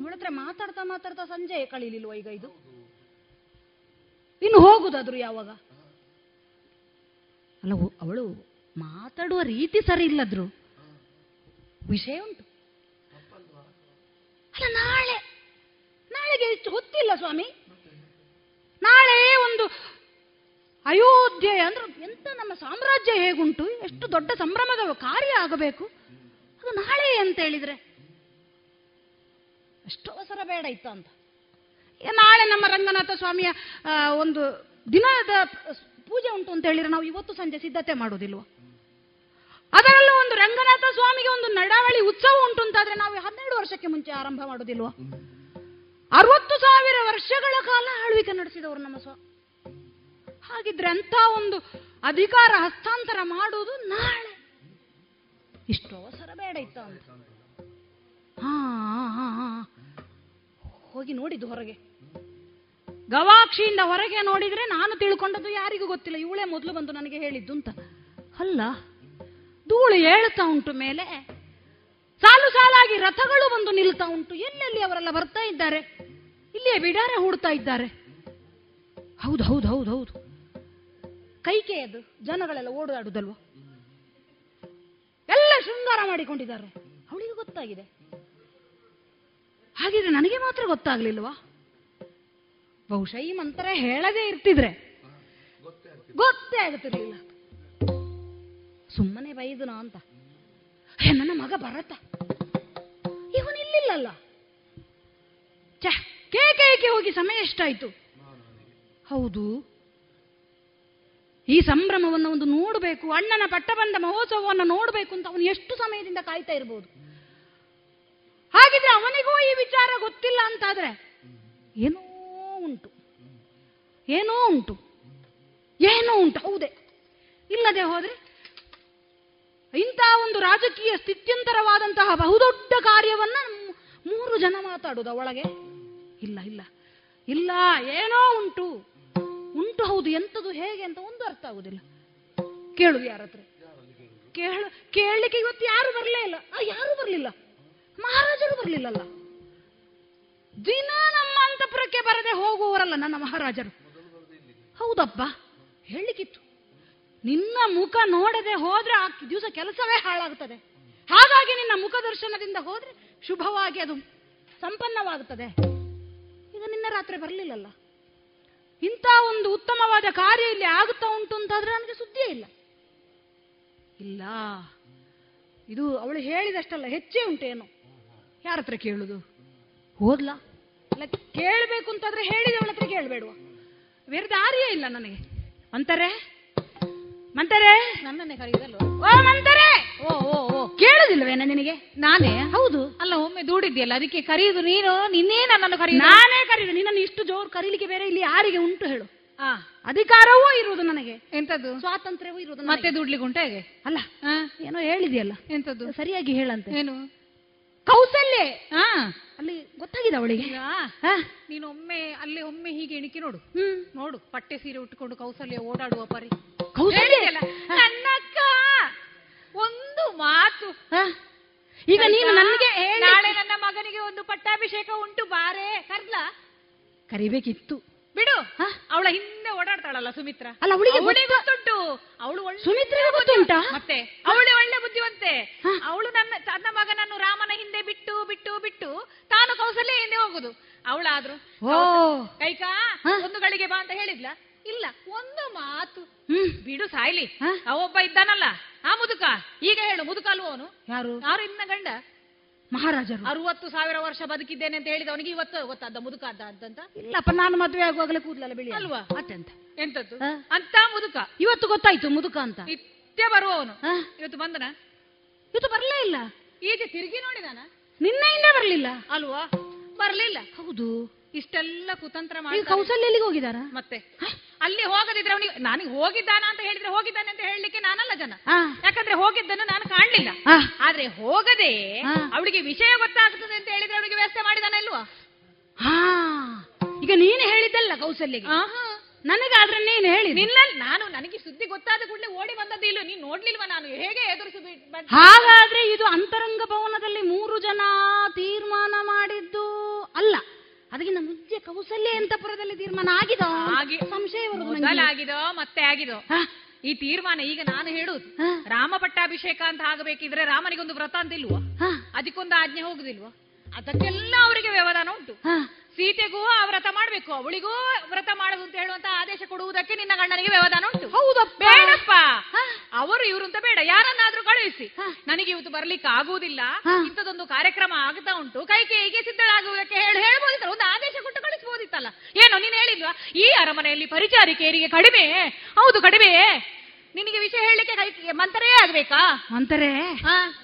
[SPEAKER 15] ಮುಳತ್ರ ಮಾತಾಡ್ತಾ ಮಾತಾಡ್ತಾ ಸಂಜೆ ಕಳೀಲಿಲ್ವ ಈಗ ಇದು? ಇನ್ನು ಹೋಗುದಾದ್ರು ಯಾವಾಗ? ಅಲ್ಲ ಅವಳು ಮಾತಾಡುವ ರೀತಿ ಸರಿ ಇಲ್ಲದ್ರು. ವಿಷಯ ಉಂಟು. ಅಲ್ಲ, ನಾಳೆ ನಾಳೆಗೆ ಹೆಚ್ಚು ಗೊತ್ತಿಲ್ಲ ಸ್ವಾಮಿ. ನಾಳೆ ಒಂದು ಅಯೋಧ್ಯೆ ಅಂದ್ರೆ ಎಂತ ನಮ್ಮ ಸಾಮ್ರಾಜ್ಯ ಹೇಗುಂಟು? ಎಷ್ಟು ದೊಡ್ಡ ಸಂಭ್ರಮದ ಕಾರ್ಯ ಆಗಬೇಕು? ಅದು ನಾಳೆ ಅಂತ ಹೇಳಿದ್ರೆ ಅಷ್ಟು ಅವಸರ ಬೇಡ ಇತ್ತು ಅಂತ. ನಾಳೆ ನಮ್ಮ ರಂಗನಾಥ ಸ್ವಾಮಿಯ ಒಂದು ದಿನದ ಪೂಜೆ ಉಂಟು ಅಂತ ಹೇಳಿದ್ರೆ ನಾವು ಇವತ್ತು ಸಂಜೆ ಸಿದ್ಧತೆ ಮಾಡುವುದಿಲ್ವ? ಅದರಲ್ಲೂ ಒಂದು ರಂಗನಾಥ ಸ್ವಾಮಿಗೆ ಒಂದು ನಡಾವಳಿ ಉತ್ಸವ ಉಂಟು ಅಂತಾದ್ರೆ ನಾವು ಹನ್ನೆರಡು ವರ್ಷಕ್ಕೆ ಮುಂಚೆ ಆರಂಭ ಮಾಡುವುದಿಲ್ವ? ಅರವತ್ತು ಸಾವಿರ ವರ್ಷಗಳ ಕಾಲ ಆಳ್ವಿಕೆ ನಡೆಸಿದವರು ನಮ್ಮ ಹಾಗಿದ್ರೆ ಅಂತ ಒಂದು ಅಧಿಕಾರ ಹಸ್ತಾಂತರ ಮಾಡುವುದು ನಾಳೆ. ಇಷ್ಟು ಅವಸರ ಬೇಡ ಇತ್ತ ಅಂತ. ಹಾ. ಹೋಗಿ ನೋಡಿದ್ದು ಹೊರಗೆ. ಗವಾಕ್ಷಿಯಿಂದ ಹೊರಗೆ ನೋಡಿದ್ರೆ ನಾನು ತಿಳ್ಕೊಂಡದ್ದು ಯಾರಿಗೂ ಗೊತ್ತಿಲ್ಲ. ಇವಳೇ ಮೊದಲು ಬಂದು ನನಗೆ ಹೇಳಿದ್ದು ಅಂತ. ಅಲ್ಲ, ಧೂಳು ಏಳ್ತಾ ಉಂಟು ಮೇಲೆ ಸಾಲು ಸಾಲಾಗಿ ರಥಗಳು ಬಂದು ನಿಲ್ತಾ ಉಂಟು. ಎಲ್ಲೆಲ್ಲಿ ಅವರೆಲ್ಲ ಬರ್ತಾ ಇದ್ದಾರೆ? ಇಲ್ಲಿಯೇ ಬಿಡಾರೆ ಹೂಡ್ತಾ ಇದ್ದಾರೆ. ಹೌದು ಹೌದು ಹೌದು ಹೌದು. ಕೈಕೆ ಅದು ಜನಗಳೆಲ್ಲ ಓಡಾಡುದಲ್ವ? ಎಲ್ಲ ಶೃಂಗಾರ ಮಾಡಿಕೊಂಡಿದ್ದಾರೆ. ಅವಳಿಗೆ ಗೊತ್ತಾಗಿದೆ. ಹಾಗಿದ್ರೆ ನನಗೆ ಮಾತ್ರ ಗೊತ್ತಾಗ್ಲಿಲ್ವಾ? ಬಹುಶಃ ಈ ಮಂತ್ರ ಹೇಳದೇ ಇರ್ತಿದ್ರೆ. ಗೊತ್ತೇ ಆಗುತ್ತಿರ್ಲಿಲ್ಲ. ಸುಮ್ಮನೆ ಬೈದನ ಅಂತ. ಹೇ ನನ್ನ ಮಗ ಬರತ್ತ ಇವನು ಇಲ್ಲಿಲ್ಲಲ್ಲ. ಛೆ, ಕೇಕೆ ಹೋಗಿ ಸಮಯ ಎಷ್ಟಾಯ್ತು? ಹೌದು. ಈ ಸಂಭ್ರಮವನ್ನು ಒಂದು ನೋಡಬೇಕು, ಅಣ್ಣನ ಪಟ್ಟಬಂಧ ಮಹೋತ್ಸವವನ್ನು ನೋಡಬೇಕು ಅಂತ ಅವನು ಎಷ್ಟು ಸಮಯದಿಂದ ಕಾಯ್ತಾ ಇರಬಹುದು ಹಾಗಿದ್ರೆ ಅವನಿಗೂ ಈ ವಿಚಾರ ಗೊತ್ತಿಲ್ಲ ಅಂತಾದ್ರೆ ಏನೋ ಉಂಟು ಏನೋ ಉಂಟು ಏನೋ ಉಂಟು, ಹೌದೇ. ಇಲ್ಲದೆ ಹೋದ್ರೆ ಇಂತಹ ಒಂದು ರಾಜಕೀಯ ಸ್ಥಿತ್ಯಂತರವಾದಂತಹ ಬಹುದೊಡ್ಡ ಕಾರ್ಯವನ್ನ ಮೂರು ಜನ ಮಾತಾಡೋದು ಒಳಗೆ ಇಲ್ಲ ಇಲ್ಲ ಇಲ್ಲ, ಏನೋ ಉಂಟು. ಉಂಟು ಹೌದು ಎಂಥದ್ದು ಹೇಗೆ ಅಂತ ಒಂದು ಅರ್ಥ ಆಗುದಿಲ್ಲ. ಕೇಳು. ಯಾರ ಹತ್ರ ಕೇಳ ಕೇಳಲಿಕ್ಕೆ ಇವತ್ತು ಯಾರು ಬರಲೇ ಇಲ್ಲ? ಯಾರು ಬರಲಿಲ್ಲ? ಮಹಾರಾಜರು ಬರಲಿಲ್ಲಲ್ಲ. ದಿನ ನಮ್ಮ ಅಂತಪುರಕ್ಕೆ ಬರದೆ ಹೋಗುವವರಲ್ಲ ನನ್ನ ಮಹಾರಾಜರು. ಹೌದಪ್ಪ ಹೇಳಲಿಕ್ಕಿತ್ತು. ನಿನ್ನ ಮುಖ ನೋಡದೆ ಹೋದ್ರೆ ಆ ದಿವಸ ಕೆಲಸವೇ ಹಾಳಾಗುತ್ತದೆ ಹಾಗಾಗಿ ನಿನ್ನ ಮುಖ ದರ್ಶನದಿಂದ ಹೋದ್ರೆ ಶುಭವಾಗಿ ಅದು ಸಂಪನ್ನವಾಗುತ್ತದೆ ಈಗ ನಿನ್ನ ರಾತ್ರಿ ಬರಲಿಲ್ಲಲ್ಲ. ಇಂಥ ಒಂದು ಉತ್ತಮವಾದ ಕಾರ್ಯ ಇಲ್ಲಿ ಆಗುತ್ತಾ ಉಂಟು ಅಂತಾದ್ರೆ ನನಗೆ ಸುದ್ದಿಯೇ ಇಲ್ಲ. ಇಲ್ಲ. ಇದು ಅವಳು ಹೇಳಿದಷ್ಟಲ್ಲ ಹೆಚ್ಚೇ ಉಂಟೇನು ಯಾರ ಹತ್ರ ಕೇಳುದು? ಹೋದ್ಲಾ ಅಲ್ಲ ಕೇಳಬೇಕು ಅಂತಾದ್ರೆ ಹೇಳಿದವಳ ಹತ್ರ ಕೇಳಬೇಡುವ. ಬೇರೆ ದಾರಿಯೇ ಇಲ್ಲ ನನಗೆ. ಅಂತಾರೆ ಮಂತರೆ? ನನ್ನನ್ನೇ ಕರೆಯುದಲ್ವ ಓ ಮಂತರೆ! ಓ ಓ ಓ. ಕೇಳುದಿಲ್ವೇನ ನಿನಗೆ?
[SPEAKER 14] ನಾನೇ?
[SPEAKER 15] ಹೌದು.
[SPEAKER 14] ದೂಡಿದ್ಯಲ್ಲ ಅದಕ್ಕೆ ಕರೆಯುದು ನೀನು ನಿನ್ನೇ ನನ್ನನ್ನು ಕರೆಯ
[SPEAKER 15] ನಾನೇ ಕರೀದು ನಿನ್ನನ್ನು ಇಷ್ಟು ಜೋರು ಕರೀಲಿಕ್ಕೆ ಬೇರೆ ಇಲ್ಲಿ ಯಾರಿಗೆ ಉಂಟು ಹೇಳು.
[SPEAKER 14] ಆ,
[SPEAKER 15] ಅಧಿಕಾರವೂ ಇರುವುದು ನನಗೆ.
[SPEAKER 14] ಎಂತದ್ದು
[SPEAKER 15] ಸ್ವಾತಂತ್ರ್ಯವೂ ಇರುವುದು
[SPEAKER 14] ಮತ್ತೆ. ದುಡ್ಲಿಕ್ಕೆ ಉಂಟ ಹೇಗೆ?
[SPEAKER 15] ಅಲ್ಲ ಏನೋ ಹೇಳಿದೆಯಲ್ಲ?
[SPEAKER 14] ಎಂತದ್ದು
[SPEAKER 15] ಸರಿಯಾಗಿ ಹೇಳಂತೆ.
[SPEAKER 14] ಏನು?
[SPEAKER 15] ಕೌಸಲ್ಯ.
[SPEAKER 14] ಹಾ
[SPEAKER 15] ಅಲ್ಲಿ ಗೊತ್ತಾಗಿದೆ ಅವಳಿಗೆ?
[SPEAKER 14] ನೀನು ಒಮ್ಮೆ ಅಲ್ಲಿ ಒಮ್ಮೆ ಹೀಗೆ ಎಣಿಕೆ ನೋಡು.
[SPEAKER 15] ಹ್ಮ್.
[SPEAKER 14] ನೋಡು ಪಟ್ಟೆ ಸೀರೆ ಉಟ್ಕೊಂಡು ಕೌಸಲ್ಯ ಓಡಾಡುವ ಪರಿ.
[SPEAKER 15] ಕೌಸಲ್ಯ?
[SPEAKER 14] ನನ್ನಕ್ಕ ಒಂದು ಮಾತು?
[SPEAKER 15] ಈಗ ನೀನು ನನಗೆ
[SPEAKER 14] ನಾಳೆ ನನ್ನ ಮಗನಿಗೆ ಒಂದು ಪಟ್ಟಾಭಿಷೇಕ ಉಂಟು ಬಾರೆ ಕರ್ಲ.
[SPEAKER 15] ಕರಿಬೇಕಿತ್ತು.
[SPEAKER 14] ಬಿಡು. ಅವಳ ಹಿಂದೆ ಓಡಾಡ್ತಾಳಲ್ಲ ಸುಮಿತ್ರ.
[SPEAKER 15] ಅಲ್ಲ, ಅವಳಿಗೆ
[SPEAKER 14] ಅವಳಿಗೆ
[SPEAKER 15] ಗೊತ್ತ-
[SPEAKER 14] ಗೊತ್ತುಂಟು. ಅವಳು
[SPEAKER 15] ಸುಮಿತ್ರ ಗೊತ್ತುಂಟಾ?
[SPEAKER 14] ಮತ್ತೆ ಅವಳು ಒಳ್ಳೆ ಬುದ್ಧಿವಂತೆ. ಅವಳು ನನ್ನ ತನ್ನ ಮಗನನ್ನು ರಾಮನ ಹಿಂದೆ ಬಿಟ್ಟು ಬಿಟ್ಟು ಬಿಟ್ಟು ತಾನು ಕೌಸಲ್ಯ ಹಿಂದೆ ಹೋಗುದು. ಅವಳಾದ್ರು
[SPEAKER 15] ಓ.
[SPEAKER 14] ಕೈಕಾ ಒಂದು ಗಳಿಗೆ ಬಾ ಅಂತ ಹೇಳಿದ್ಲ? ಇಲ್ಲ ಒಂದು ಮಾತು.
[SPEAKER 15] ಹ್ಮ್.
[SPEAKER 14] ಬಿಡು ಸಾಯ್ಲಿ. ಅವೊಬ್ಬ ಇದ್ದಾನಲ್ಲ ಆ ಮುದುಕ. ಈಗ ಹೇಳು ಮುದುಕ ಅಲ್ವ ಅವನು?
[SPEAKER 15] ಯಾರು?
[SPEAKER 14] ಯಾರು ಇನ್ನ ಗಂಡ?
[SPEAKER 15] ಮಹಾರಾಜರು.
[SPEAKER 14] ಅರವತ್ತು ಸಾವಿರ ವರ್ಷ ಬದುಕಿದ್ದೇನೆ ಅಂತ ಹೇಳಿದ ಅವನಿಗೆ ಇವತ್ತು ಗೊತ್ತಾದ ಮುದುಕ ಅದ್ದ ಅಂತ
[SPEAKER 15] ಇಲ್ಲಪ್ಪ ನಾನು ಮದುವೆ ಆಗುವಾಗಲೇ ಕೂದಲಲ್ಲ ಬಿಳಿ
[SPEAKER 14] ಅಲ್ವಾ?
[SPEAKER 15] ಅತ್ಯಂತ.
[SPEAKER 14] ಎಂತದ್ದು? ಅಂತ ಮುದುಕ.
[SPEAKER 15] ಇವತ್ತು ಗೊತ್ತಾಯ್ತು ಮುದುಕ ಅಂತ.
[SPEAKER 14] ನಿತ್ಯ ಬರುವವನು? ಇವತ್ತು ಬಂದನ?
[SPEAKER 15] ಇವತ್ತು ಬರಲೇ ಇಲ್ಲ.
[SPEAKER 14] ಈಗ ತಿರುಗಿ ನೋಡಿದಾನ?
[SPEAKER 15] ನಿನ್ನೆಯಿಂದ ಬರಲಿಲ್ಲ.
[SPEAKER 14] ಅಲ್ವಾ? ಬರ್ಲಿಲ್ಲ.
[SPEAKER 15] ಹೌದು.
[SPEAKER 14] ಇಷ್ಟೆಲ್ಲ ಕುತಂತ್ರ ಮಾಡಿ
[SPEAKER 15] ಕೌಸಲ್ಯಲ್ಲಿ ಹೋಗಿದಾರ
[SPEAKER 14] ಮತ್ತೆ. ಅಲ್ಲಿ ಹೋಗದಿದ್ರೆ ಅವನಿಗೆ ನನಗೆ ಹೋಗಿದ್ದಾನ ಅಂತ ಹೇಳಿದ್ರೆ ಹೋಗಿದ್ದಾನೆ ಅಂತ ಹೇಳಲಿಕ್ಕೆ ನಾನಲ್ಲ ಜನ. ಯಾಕಂದ್ರೆ ಹೋಗಿದ್ದನ್ನು ನಾನು ಕಾಣ್ಲಿಲ್ಲ. ಆದ್ರೆ ಹೋಗದೆ. ಅವಳಿಗೆ ವಿಷಯ ಗೊತ್ತಾಗ್ತದೆ ಅಂತ ಹೇಳಿದ್ರೆ ಅವಳಿಗೆ ವ್ಯವಸ್ಥೆ ಮಾಡಿದಾನೆ ಅಲ್ವಾ
[SPEAKER 15] ಹಾ. ಈಗ ನೀನು ಹೇಳಿದ್ದಲ್ಲ ಕೌಸಲ್ಯಗೆ.
[SPEAKER 14] ನನಗೆ
[SPEAKER 15] ನನಗಾದ್ರೆ ನೀನು ಹೇಳಿ
[SPEAKER 14] ನಿನ್ನ ನಾನು ನನಗೆ ಸುದ್ದಿ ಗೊತ್ತಾದ ಕೂಡಲೇ ಓಡಿ ಬಂದದ್ದು ಇಲ್ಲ ನೀನ್ ನೋಡ್ಲಿಲ್ವಾ ನಾನು? ಹೇಗೆ ಎದುರಿಸಿ
[SPEAKER 15] ಹಾಗಾದ್ರೆ ಇದು ಅಂತರಂಗ ಭವನದಲ್ಲಿ ಮೂರು ಜನ ತೀರ್ಮಾನ ಮಾಡಿದ್ದು ಅಲ್ಲ. ಅದಕ್ಕಿಂತ ಮುಂಚೆ ಕೌಸಲ್ಯ ಅಂತಪುರದಲ್ಲಿ ತೀರ್ಮಾನ ಆಗಿದೋ
[SPEAKER 14] ಆಗಿ
[SPEAKER 15] ಸಂಶಯ ಆಗಿದೋ ನಂಗೆ.
[SPEAKER 14] ಮೊದಲಾಗಿದೋ ಮತ್ತೆ ಆಗಿದೋ
[SPEAKER 15] ಹಾ.
[SPEAKER 14] ಈ ತೀರ್ಮಾನ ಈಗ ನಾನು ಹೇಳುದು
[SPEAKER 15] ಹಾ.
[SPEAKER 14] ರಾಮ ಪಟ್ಟಾಭಿಷೇಕ ಅಂತ ಆಗಬೇಕಿದ್ರೆ ರಾಮನಿಗೊಂದು ವ್ರತ ಅಂತ ಇಲ್ವಾ
[SPEAKER 15] ಹಾ.
[SPEAKER 14] ಅದಕ್ಕೊಂದು ಆಜ್ಞೆ ಹೋಗುದಿಲ್ವಾ ಅದಕ್ಕೆಲ್ಲ ಅವರಿಗೆ ವ್ಯವಧಾನ ಉಂಟು
[SPEAKER 15] ಹಾ.
[SPEAKER 14] ಸೀತೆಗೂ ಆ ವ್ರತ ಮಾಡ್ಬೇಕು ಅವಳಿಗೂ ವ್ರತ ಮಾಡುದು ಅಂತ ಹೇಳುವಂತ ಆದೇಶ ಕೊಡುವುದಕ್ಕೆ ನಿನ್ನ ಗಂಡನಿಗೆ ವ್ಯವಧಾನ ಉಂಟು.
[SPEAKER 15] ಹೌದಪ್ಪ.
[SPEAKER 14] ಬೇಡಪ್ಪ. ಅವರು ಇವರು ಅಂತ ಬೇಡ ಯಾರನ್ನಾದ್ರೂ ಕಳುಹಿಸಿ. ನನಗೆ ಇವತ್ತು ಬರ್ಲಿಕ್ಕೆ ಆಗುವುದಿಲ್ಲ. ಇಂಥದೊಂದು ಕಾರ್ಯಕ್ರಮ ಆಗ್ತಾ ಉಂಟು. ಕೈಕೇಯಿಗೆ ಸಿದ್ಧಳಾಗುವುದಕ್ಕೆ ಹೇಳಿ ಹೇಳ್ಬೋದಿತ್ತಲ್ಲ? ಒಂದು ಆದೇಶ ಕೊಟ್ಟು ಕಳಿಸ್ಬೋದಿತ್ತಲ್ಲ ಏನು ನೀನು ಹೇಳಿದ್ವಾ? ಈ ಅರಮನೆಯಲ್ಲಿ ಪರಿಚಾರಿಕೆಯರಿಗೆ ಕಡಿಮೆ. ಹೌದು ಕಡಿಮೆ. ನಿನಗೆ ವಿಷಯ ಹೇಳಲಿಕ್ಕೆ ಕೈ ಮಂತರೇ ಆಗ್ಬೇಕಾ?
[SPEAKER 15] ಮಂತರೇ?
[SPEAKER 14] ಹಾ.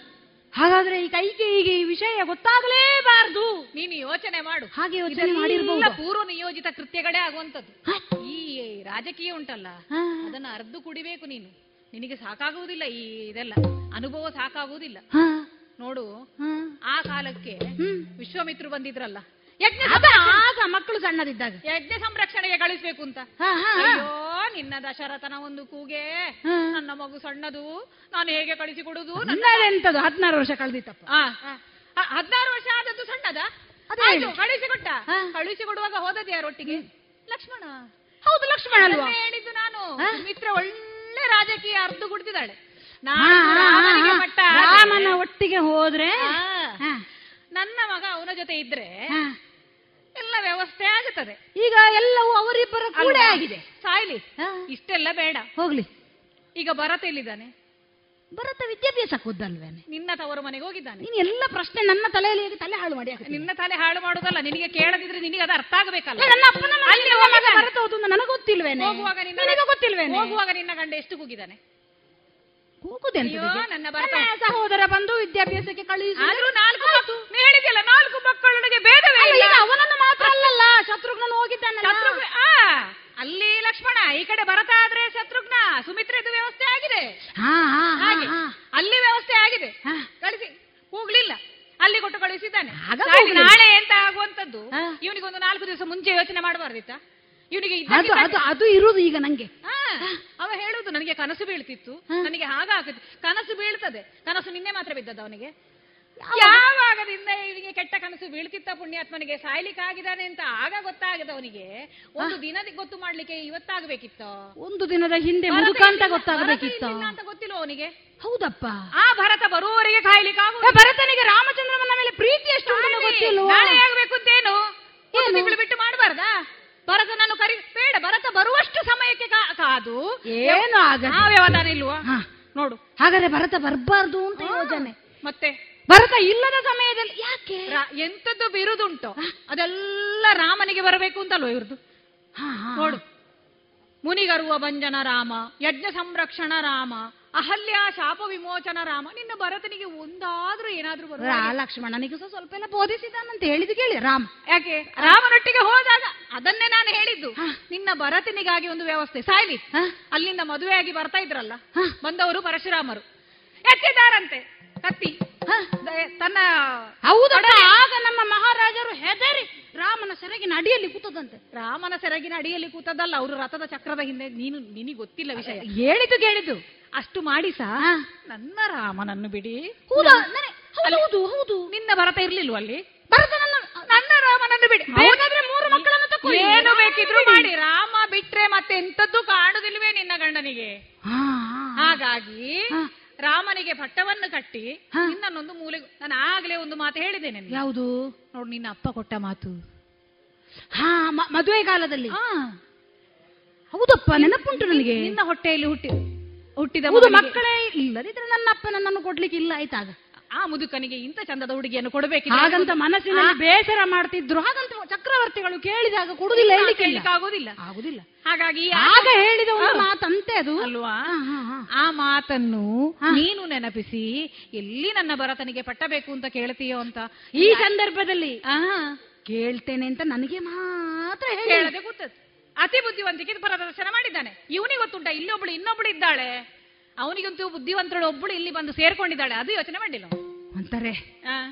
[SPEAKER 15] ಹಾಗಾದ್ರೆ ಈ ಕೈಕೇಯಿಗೆ ಈ ವಿಷಯ ಗೊತ್ತಾಗಲೇಬಾರದು.
[SPEAKER 14] ನೀನು ಯೋಚನೆ ಮಾಡು.
[SPEAKER 15] ಹಾಗೆ ಯೋಚನೆ ಮಾಡಿರ್ಬೋದು.
[SPEAKER 14] ಪೂರ್ವ ನಿಯೋಜಿತ ಕೃತ್ಯಗಳೇ ಆಗುವಂತದ್ದು ಈ ರಾಜಕೀಯ ಉಂಟಲ್ಲ ಅದನ್ನ ಅರ್ಧ ಕುಡಿಬೇಕು ನೀನು. ನಿನಗೆ ಸಾಕಾಗುವುದಿಲ್ಲ ಈ ಇದೆಲ್ಲ. ಅನುಭವ ಸಾಕಾಗುವುದಿಲ್ಲ. ನೋಡು ಆ ಕಾಲಕ್ಕೆ ವಿಶ್ವಾಮಿತ್ರು ಬಂದಿದ್ರಲ್ಲ ಯಜ್ಞ
[SPEAKER 15] ಆಗ ಮಕ್ಕಳು ಸಣ್ಣದಿದ್ದಾಗ.
[SPEAKER 14] ಯಜ್ಞ ಸಂರಕ್ಷಣೆಗೆ ಕಳಿಸ್ಬೇಕು ಅಂತ. ಅಯ್ಯೋ ನಿನ್ನ ದಶರಥನ ಒಂದು ಕೂಗೆ. ನನ್ನ ಮಗು ಸಣ್ಣದು. ನಾನು ಹೇಗೆ ಕಳಿಸಿಕೊಡುದು
[SPEAKER 15] ನನ್ನದೆಂತದು ಹದಿನಾರು ವರ್ಷ ಕಳೆದಿತ್ತಪ್ಪ.
[SPEAKER 14] ಹದಿನಾರು ವರ್ಷ ಆದದ್ದು ಸಣ್ಣದ?
[SPEAKER 15] ಕಳಿಸಿ
[SPEAKER 14] ಕೊಟ್ಟ.
[SPEAKER 15] ಕಳಿಸಿ.
[SPEAKER 14] ಕಳಿಸಿಕೊಡುವಾಗ ಹೋದದ್ದು ಯಾರೊಟ್ಟಿಗೆ ಲಕ್ಷ್ಮಣ.
[SPEAKER 15] ಹೌದು ಲಕ್ಷ್ಮಣ
[SPEAKER 14] ಹೇಳಿದ್ದು ನಾನು. ಮಿತ್ರ ಒಳ್ಳೆ ರಾಜಕೀಯ ಅರ್ಧ ಕುಡ್ತಿದ್ದಾಳೆ ನಾನು
[SPEAKER 15] ರಾಮನ ಒಟ್ಟಿಗೆ ಹೋದ್ರೆ?
[SPEAKER 14] ನನ್ನ ಮಗ ಅವನ ಜೊತೆ ಇದ್ರೆ. ಎಲ್ಲ ವ್ಯವಸ್ಥೆ ಆಗುತ್ತದೆ.
[SPEAKER 15] ಈಗ ಎಲ್ಲವೂ ಅವರಿಬ್ಬರ ಕೂಡ ಆಗಿದೆ.
[SPEAKER 14] ಸಾಯ್ಲಿ ಇಷ್ಟೆಲ್ಲ ಬೇಡ.
[SPEAKER 15] ಹೋಗ್ಲಿ.
[SPEAKER 14] ಈಗ ಭರತ ಎಲ್ಲಿದ್ದಾನೆ?
[SPEAKER 15] ಭರತ ವಿದ್ಯಾಭ್ಯಾಸಕ್ಕೆ ಹೋದಲ್ವೇನೆ
[SPEAKER 14] ನಿನ್ನ ತವರು ಮನೆಗೆ ಹೋಗಿದ್ದಾನೆ.
[SPEAKER 15] ನೀನು ಎಲ್ಲ ಪ್ರಶ್ನೆ ನನ್ನ ತಲೆಯಲ್ಲಿ ಹೇಗೆ ತಲೆ ಹಾಳು ಮಾಡಿ
[SPEAKER 14] ನಿನ್ನ ತಲೆ ಹಾಳು ಮಾಡುದಲ್ಲ ನಿನಗೆ ಕೇಳದಿದ್ರೆ ನಿನಗೆ ಅದು ಅರ್ಥ ಆಗಬೇಕಲ್ಲ.
[SPEAKER 15] ನನ್ನ ಅಪ್ಪನ
[SPEAKER 14] ಅಲ್ಲಿ
[SPEAKER 15] ಭರತ ಹೋದ ನನಗೆ ಗೊತ್ತಿಲ್ವೇನೆ?
[SPEAKER 14] ಹೋಗುವಾಗ ನಿನ್ನ
[SPEAKER 15] ನಿನಗೆ ಗೊತ್ತಿಲ್ವೇನೆ?
[SPEAKER 14] ಹೋಗುವಾಗ ನಿನ್ನ ಗಂಡ ಎಷ್ಟು ಕೂಗಿದ್ದಾನೆ?
[SPEAKER 15] ಕೂಗುದೆಂತ?
[SPEAKER 14] ನನ್ನ
[SPEAKER 15] ಸಹೋದರ ಬಂದು ವಿದ್ಯಾಭ್ಯಾಸಕ್ಕೆ ಕಳುಹಿಸಿ
[SPEAKER 14] ನಾಲ್ಕು ಹೇಳಿದ್ಯಲ್ಲ ನಾಲ್ಕು ಮಕ್ಕಳೊಳಗೆ ಭೇದವೇ ಇಲ್ಲ.
[SPEAKER 15] ಅವನನ್ನು ಮಾತ್ರ ಅಲ್ಲಲ್ಲ ಶತ್ರುಘ್ನನು
[SPEAKER 14] ಶತ್ರುಘ್ನ ಆ, ಅಲ್ಲಿ ಲಕ್ಷ್ಮಣ ಈ ಕಡೆ ಭರತ ಆದ್ರೆ ಶತ್ರುಘ್ನ ಸುಮಿತ್ರೆದು ವ್ಯವಸ್ಥೆ ಆಗಿದೆ. ಹಾಗೆ ಅಲ್ಲಿ ವ್ಯವಸ್ಥೆ ಆಗಿದೆ. ಕಳಿಸಿ ಹೋಗ್ಲಿಲ್ಲ ಅಲ್ಲಿ ಕೊಟ್ಟು
[SPEAKER 15] ಹೋಗ್ಲಿ.
[SPEAKER 14] ನಾಳೆ ಎಂತ ಆಗುವಂತದ್ದು?
[SPEAKER 15] ಇವನಿಗೆ
[SPEAKER 14] ಒಂದು ನಾಲ್ಕು ದಿವಸ ಮುಂಚೆ ಯೋಚನೆ ಮಾಡಬಾರ್ದಿತ್ತ? ಇವನಿಗೆ
[SPEAKER 15] ಅದು ಅದು ಅದು ಇರುವುದು ಈಗ ನಂಗೆ.
[SPEAKER 14] ಅವ ಹೇಳುದು ನನಗೆ ಕನಸು ಬೀಳ್ತಿತ್ತು. ನನಗೆ ಹಾಗಾಗುತ್ತೆ ಕನಸು ಬೀಳ್ತದೆ. ಕನಸು ನಿನ್ನೆ ಮಾತ್ರ ಬಿದ್ದದ ಅವನಿಗೆ. ಯಾವಾಗದಿಂದ ಇವನಿಗೆ ಕೆಟ್ಟ ಕನಸು ಬೀಳ್ತಿತ್ತ ಪುಣ್ಯಾತ್ಮನಿಗೆ? ಸಾಯ್ಲಿಕ್ಕೆ ಆಗಿದ್ದಾನೆ ಅಂತ ಆಗ ಗೊತ್ತಾಗದ ಅವನಿಗೆ. ಒಂದು ದಿನದ ಗೊತ್ತು ಮಾಡ್ಲಿಕ್ಕೆ ಇವತ್ತಾಗಬೇಕಿತ್ತು.
[SPEAKER 15] ಒಂದು ದಿನದ ಹಿಂದೆ ಅಂತ ಗೊತ್ತಾಗಬೇಕಿತ್ತು.
[SPEAKER 14] ಅಂತ ಗೊತ್ತಿಲ್ಲ ಅವನಿಗೆ?
[SPEAKER 15] ಹೌದಪ್ಪ.
[SPEAKER 14] ಆ ಭರತ ಬರುವವರಿಗೆ ಕಾಯ್ಲಿಕ್ಕೆ
[SPEAKER 15] ಭರತನಿಗೆ ರಾಮಚಂದ್ರನ ಮೇಲೆ ಪ್ರೀತಿ ಎಷ್ಟು
[SPEAKER 14] ನಾಳೆ ಆಗ್ಬೇಕು ಅಂತೇನು? ಬಿಟ್ಟು ಮಾಡಬಾರ್ದಾ? ಭರತನನ್ನು ಕರಿ ಬೇಡ ಭರತ ಬರುವಷ್ಟು ಸಮಯಕ್ಕೆ ಕಾದು.
[SPEAKER 15] ಏನು
[SPEAKER 14] ಆಗ ಇಲ್ವಾ? ನೋಡು.
[SPEAKER 15] ಹಾಗಾದ್ರೆ ಭರತ ಬರಬಾರ್ದು ಅಂತ ಯೋಜನೆ.
[SPEAKER 14] ಮತ್ತೆ?
[SPEAKER 15] ಭರತ ಇಲ್ಲದ ಸಮಯದಲ್ಲಿ ಯಾಕೆ?
[SPEAKER 14] ಎಂತದ್ದು ಬಿರುದುಂಟು? ಅದೆಲ್ಲ ರಾಮನಿಗೆ ಬರಬೇಕು ಅಂತಲ್ವ ಇವ್ರದ್ದು. ನೋಡು. ಮುನಿಗರುವ ಭಂಜನ ರಾಮ ಯಜ್ಞ ಸಂರಕ್ಷಣ ರಾಮ ಅಹಲ್ಯ ಶಾಪ ವಿಮೋಚನ ರಾಮ ನಿನ್ನ ಭರತನಿಗೆ ಒಂದಾದ್ರೂ ಏನಾದ್ರೂ ಬರುವ
[SPEAKER 15] ಲಕ್ಷ್ಮಣನಿಗೆ ಸಹ ಸ್ವಲ್ಪ ಎಲ್ಲ ಬೋಧಿಸಿದಾನಂತ ಹೇಳಿದ್ದು ಕೇಳಿ ರಾಮ.
[SPEAKER 14] ಯಾಕೆ? ರಾಮನೊಟ್ಟಿಗೆ ಹೋದಾಗ ಅದನ್ನೇ ನಾನು ಹೇಳಿದ್ದು. ನಿನ್ನ ಭರತನಿಗಾಗಿ ಒಂದು ವ್ಯವಸ್ಥೆ. ಸಾಯ್ಲಿ. ಅಲ್ಲಿಂದ ಮದುವೆಯಾಗಿ ಬರ್ತಾ ಇದ್ರಲ್ಲ? ಬಂದವರು ಪರಶುರಾಮರು. ಎತ್ತಿದ್ದಾರಂತೆ. ಕತ್ತಿ. ತನ್ನ
[SPEAKER 15] ಆಗ ನಮ್ಮ ಮಹಾರಾಜರು ಹೆದರಿ ರಾಮನ ಸೆರಗಿನ ಅಡಿಯಲ್ಲಿ ಕೂತದಂತೆ.
[SPEAKER 14] ರಾಮನ ಸೆರಗಿನ ಅಡಿಯಲ್ಲಿ ಕೂತದಲ್ಲ ಅವರು ರಥದ ಚಕ್ರದ ಹಿಂದೆ. ನೀನು ನಿನಗೆ ಗೊತ್ತಿಲ್ಲ ವಿಷಯ.
[SPEAKER 15] ಹೇಳಿದ್ದು ಕೇಳಿದ್ದು.
[SPEAKER 14] ಅಷ್ಟು ಮಾಡಿ ಸಹ ನನ್ನ ರಾಮನನ್ನು ಬಿಡಿ.
[SPEAKER 15] ಹೌದಾ? ಹೌದು,
[SPEAKER 14] ನಿನ್ನ ಭರತ ಇರ್ಲಿಲ್ವ ಅಲ್ಲಿ?
[SPEAKER 15] ಭರತ ನನ್ನ
[SPEAKER 14] ನನ್ನ ರಾಮನನ್ನು ಬಿಡಿ.
[SPEAKER 15] ಬೇಕಾದ್ರೆ ಮೂರು ಮಕ್ಕಳನ್ನು ತಕೊಳ್ಳಿ.
[SPEAKER 14] ಏನು ಬೇಕಿದ್ರು ಮಾಡಿ. ರಾಮ ಬಿಟ್ರೆ ಮತ್ತೆ ಎಂತದ್ದು ಕಾಣುದಿಲ್ವೇ ನಿನ್ನ ಗಂಡನಿಗೆ. ಹಾಗಾಗಿ. ರಾಮನಿಗೆ ಪಟ್ಟವನ್ನು ಕಟ್ಟಿ ನಿನ್ನನ್ನೊಂದು ಮೂಲೆ ನಾನು ಆಗ್ಲೇ ಒಂದು ಮಾತು ಹೇಳಿದ್ದೇನೆ.
[SPEAKER 15] ಯಾವುದು?
[SPEAKER 14] ನೋಡು ನಿನ್ನ ಅಪ್ಪ ಕೊಟ್ಟ ಮಾತು.
[SPEAKER 15] ಹಾ ಮದುವೆ ಕಾಲದಲ್ಲಿ. ಹೌದಪ್ಪ ನೆನಪುಂಟು ನನಗೆ.
[SPEAKER 14] ನಿನ್ನ ಹೊಟ್ಟೆಯಲ್ಲಿ ಹುಟ್ಟಿ ಹುಟ್ಟಿದ
[SPEAKER 15] ಮಕ್ಕಳೇ ಇಲ್ಲದಿದ್ರೆ ನನ್ನ ಅಪ್ಪ ನನ್ನನ್ನು ಕೊಡ್ಲಿಕ್ಕೆ ಇಲ್ಲ ಆಯ್ತಾಗ.
[SPEAKER 14] ಆ ಮುದುಕನಿಗೆ ಇಂಥ ಚಂದದ ಹುಡುಗಿಯನ್ನು ಕೊಡಬೇಕು
[SPEAKER 15] ಹಾಗಂತ ಮನಸ್ಸಿನಲ್ಲಿ ಬೇಸರ ಮಾಡ್ತಿದ್ರು. ಹಾಗಂತ ಚಕ್ರವರ್ತಿಗಳು ಕೇಳಿದಾಗ ಕೊಡುದಿಲ್ಲ
[SPEAKER 14] ಆಗುದಿಲ್ಲ
[SPEAKER 15] ಆಗುದಿಲ್ಲ
[SPEAKER 14] ಹಾಗಾಗಿ
[SPEAKER 15] ಆಗ ಹೇಳಿದ ಒಂದು ಮಾತಂತೆ ಅದು.
[SPEAKER 14] ಅಲ್ವಾ. ಆ ಮಾತನ್ನು ನೀನು ನೆನಪಿಸಿ ಎಲ್ಲಿ ನನ್ನ ಭರತನಿಗೆ ಪಟ್ಟಬೇಕು ಅಂತ ಕೇಳ್ತೀಯೋ ಅಂತ.
[SPEAKER 15] ಈ ಸಂದರ್ಭದಲ್ಲಿ ಕೇಳ್ತೇನೆ ಅಂತ ನನಗೆ ಮಾತ್ರ
[SPEAKER 14] ಹೇಳದೆ ಕೂತದ್ದು. ಅತಿ ಬುದ್ಧಿವಂತಿಕೆ ಪ್ರದರ್ಶನ ಮಾಡಿದ್ದಾನೆ. ಇವನಿಗೆ ಗೊತ್ತುಂಟ ಇಲ್ಲೊಬ್ಳು ಇನ್ನೊಬ್ಳು ಇದ್ದಾಳೆ. ಅವನಿಗಂತೂ ಬುದ್ಧಿವಂತಳು ಒಬ್ಬಳು ಇಲ್ಲಿ ಬಂದು ಸೇರ್ಕೊಂಡಿದ್ದಾಳೆ. ಅದು ಯೋಚನೆ ಮಾಡಿಲ್ಲ
[SPEAKER 15] ಅಂತಾರೆ.
[SPEAKER 14] ಆ,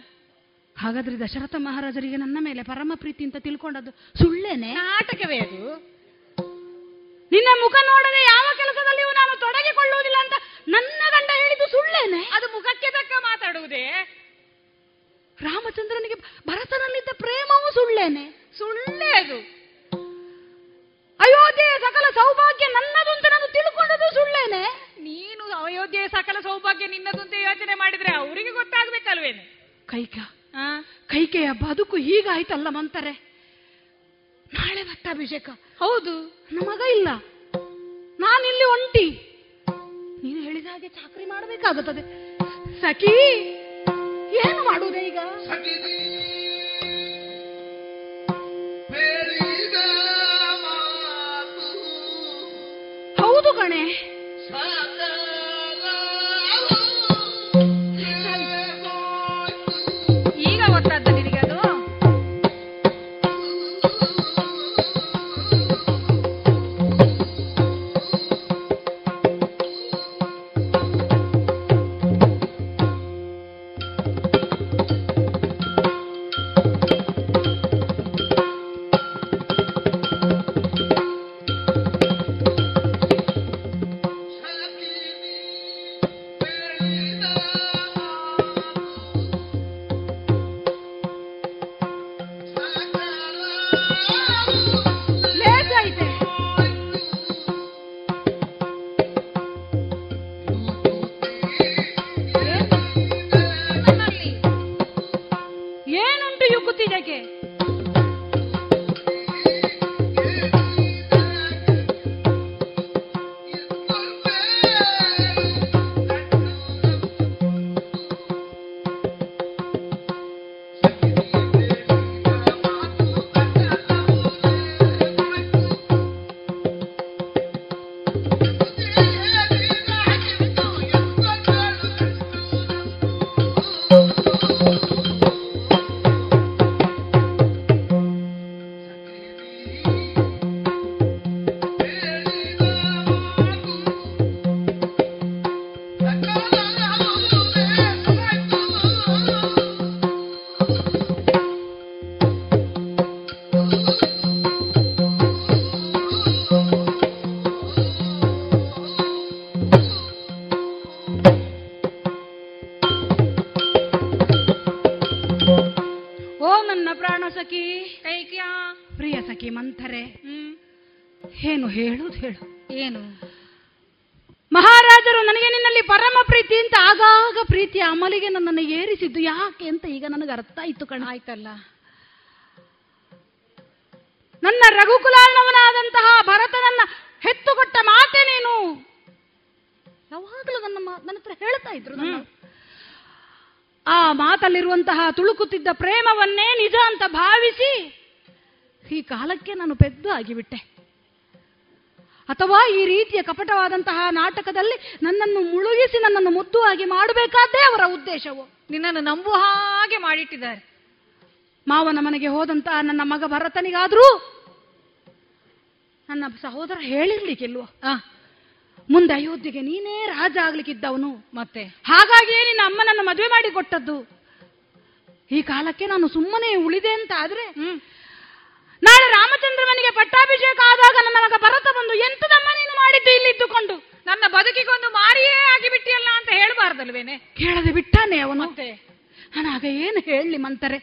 [SPEAKER 15] ಹಾಗಾದ್ರೆ ದಶರಥ ಮಹಾರಾಜರಿಗೆ ನನ್ನ ಮೇಲೆ ಪರಮ ಪ್ರೀತಿ ಅಂತ ತಿಳ್ಕೊಂಡದ್ದು ಸುಳ್ಳೇನೆ?
[SPEAKER 14] ನಾಟಕವೇ ಅದು.
[SPEAKER 15] ನಿನ್ನ ಮುಖ ನೋಡದೆ ಯಾವ ಕೆಲಸದಲ್ಲಿಯೂ ನಾನು ತೊಡಗಿಕೊಳ್ಳುವುದಿಲ್ಲ ಅಂತ ನನ್ನ ಗಂಡ ಹೇಳಿದ್ದು ಸುಳ್ಳೇನೆ?
[SPEAKER 14] ಅದು ಮುಖಕ್ಕೆ ತಕ್ಕ ಮಾತಾಡುವುದೇ?
[SPEAKER 15] ರಾಮಚಂದ್ರನಿಗೆ ಭರತನಲ್ಲಿದ್ದ ಪ್ರೇಮವೂ ಸುಳ್ಳೇನೆ?
[SPEAKER 14] ಸುಳ್ಳೇ ಅದು.
[SPEAKER 15] ಅಯೋಧ್ಯೆಯ ಸಕಲ ಸೌಭಾಗ್ಯ ನನ್ನದು ಅಂತ ನಾನು ತಿಳ್ಕೊಂಡದ್ದು ಸುಳ್ಳೇನೆ?
[SPEAKER 14] ನೀನು ಅಯೋಧ್ಯೆಯ ಸಕಲ ಸೌಭಾಗ್ಯ ನಿನ್ನದು ಅಂತ ಯೋಚನೆ ಮಾಡಿದ್ರೆ ಅವರಿಗೆ ಗೊತ್ತಾಗ್ಬೇಕಲ್ವೇನು?
[SPEAKER 15] ಕೈಕ
[SPEAKER 14] ಆ,
[SPEAKER 15] ಕೈಕೆಯ ಬದುಕು ಹೀಗಾಯ್ತಲ್ಲ ಮಂತಾರೆ. ನಾಳೆ ಭಟ್ಟಾಭಿಷೇಕ
[SPEAKER 14] ಹೌದು.
[SPEAKER 15] ನಮಗ ಇಲ್ಲ. ನಾನಿಲ್ಲಿ ಒಂಟಿ. ನೀನು ಹೇಳಿದ ಹಾಗೆ ಚಾಕರಿ ಮಾಡಬೇಕಾಗುತ್ತದೆ. ಸಖಿ ಏನು ಮಾಡುವುದೇ ಈಗ? ಹೌದು ಕಣೆ. ಏನು ಹೇಳುದು ಹೇಳು.
[SPEAKER 14] ಏನು?
[SPEAKER 15] ಮಹಾರಾಜರು ನನಗೆ ನಿನ್ನಲ್ಲಿ ಪರಮ ಪ್ರೀತಿ ಅಂತ ಆಗಾಗ ಪ್ರೀತಿ ಅಮಲಿಗೆ ನನ್ನನ್ನು ಏರಿಸಿದ್ದು ಯಾಕೆ ಅಂತ ಈಗ ನನಗೆ ಅರ್ಥ ಆಯ್ತು ಕಣ.
[SPEAKER 14] ಆಯ್ತಲ್ಲ.
[SPEAKER 15] ನನ್ನ ರಘುಕುಲಾರ್ಣವನಾದಂತಹ ಭರತನನ್ನ ಹೆತ್ತುಕೊಟ್ಟ ಮಾತೆ ನೀನು. ಯಾವಾಗಲೂ ನನ್ನ ಮಾತು ನನ್ನ ಹತ್ರ ಹೇಳ್ತಾ ಇದ್ರು ನನ್ನ. ಆ ಮಾತಲ್ಲಿರುವಂತಹ ತುಳುಕುತ್ತಿದ್ದ ಪ್ರೇಮವನ್ನೇ ನಿಜ ಅಂತ ಭಾವಿಸಿ ಈ ಕಾಲಕ್ಕೆ ನಾನು ಪೆದ್ದು ಆಗಿಬಿಟ್ಟೆ. ಅಥವಾ ಈ ರೀತಿಯ ಕಪಟವಾದಂತಹ ನಾಟಕದಲ್ಲಿ ನನ್ನನ್ನು ಮುಳುಗಿಸಿ ನನ್ನನ್ನು ಮುದ್ದು ಆಗಿ ಮಾಡಬೇಕಾದ್ದೇ ಅವರ ಉದ್ದೇಶವು.
[SPEAKER 14] ನಿನ್ನನ್ನು ನಂಬುವ ಹಾಗೆ ಮಾಡಿಟ್ಟಿದ್ದಾರೆ.
[SPEAKER 15] ಮಾವನ ಮನೆಗೆ ಹೋದಂತಹ ನನ್ನ ಮಗ ಭರತನಿಗಾದರೂ ನನ್ನ ಸಹೋದರ ಹೇಳಿರ್ಲಿಕ್ಕಿಲ್ವೋ? ಆ, ಮುಂದೆ ಅಯೋಧ್ಯೆಗೆ ನೀನೇ ರಾಜ ಆಗ್ಲಿಕ್ಕಿದ್ದವನು.
[SPEAKER 14] ಮತ್ತೆ?
[SPEAKER 15] ಹಾಗಾಗಿಯೇ ನಿನ್ನ ಅಮ್ಮನನ್ನು ಮದುವೆ ಮಾಡಿ ಕೊಟ್ಟದ್ದು ಈ ಕಾಲಕ್ಕೆ ನಾನು ಸುಮ್ಮನೆ ಉಳಿದೆ ಅಂತ ಆದ್ರೆ ನಾಳೆ ರಾಮಚಂದ್ರವನಿಗೆ ಪಟ್ಟಾಭಿಷೇಕ ಆದಾಗ ನನ್ನ ಮಗ ಭರತ ಬಂದು ಎಂತದಮ್ಮ ನೀನು ಮಾಡಿದ್ದು ಇಲ್ಲಿ ಇದ್ದುಕೊಂಡು?
[SPEAKER 14] ನನ್ನ ಬದುಕಿಗೊಂದು ಮಾರಿಯೇ ಆಗಿಬಿಟ್ಟಿಯಲ್ಲ ಅಂತ ಹೇಳಬಾರ್ದಲ್ವೇನೆ?
[SPEAKER 15] ಕೇಳದೆ ಬಿಟ್ಟಾನೆ ಅವನು. ನಾನು ಆಗ ಏನು ಹೇಳಲಿ ಮಂತರೆ?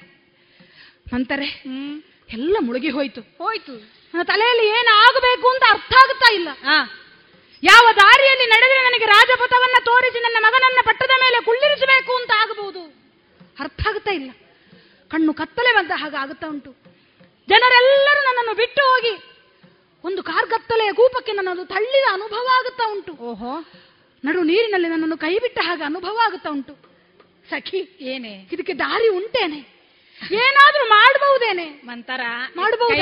[SPEAKER 15] ಮಂತರೆ ಎಲ್ಲ ಮುಳುಗಿ ಹೋಯ್ತು.
[SPEAKER 14] ಹೋಯ್ತು.
[SPEAKER 15] ನನ್ನ ತಲೆಯಲ್ಲಿ ಏನು ಆಗಬೇಕು ಅಂತ ಅರ್ಥ ಆಗುತ್ತಾ ಇಲ್ಲ. ಯಾವ ದಾರಿಯಲ್ಲಿ ನಡೆದರೆ ನನಗೆ ರಾಜಪಥವನ್ನ ತೋರಿಸಿ ನನ್ನ ಮಗನನ್ನ ಪಟ್ಟದ ಮೇಲೆ ಕುಳ್ಳಿರಿಸಬೇಕು ಅಂತ ಆಗಬಹುದು ಅರ್ಥ ಆಗುತ್ತಾ ಇಲ್ಲ. ಕಣ್ಣು ಕತ್ತಲೆ ಬಂದ ಹಾಗೆ ಆಗುತ್ತಾ ಉಂಟು. ಜನರೆಲ್ಲರೂ ನನ್ನನ್ನು ಬಿಟ್ಟು ಹೋಗಿ ಒಂದು ಕಾರ್ಗತ್ತಲೆಯ ಕೂಪಕ್ಕೆ ನನ್ನನ್ನು ತಳ್ಳಿದ ಅನುಭವ ಆಗುತ್ತಾ ಉಂಟು.
[SPEAKER 14] ಓಹೋ.
[SPEAKER 15] ನಡು ನೀರಿನಲ್ಲಿ ನನ್ನನ್ನು ಕೈ ಬಿಟ್ಟ ಹಾಗೆ ಅನುಭವ ಆಗುತ್ತಾ ಉಂಟು. ಸಖಿ
[SPEAKER 14] ಏನೇ?
[SPEAKER 15] ಇದಕ್ಕೆ ದಾರಿ ಉಂಟೇನೆ. ಏನಾದ್ರೂ ಮಾಡಬಹುದೇನೆ?
[SPEAKER 14] ಮಂತರ
[SPEAKER 15] ಮಾಡಬಹುದು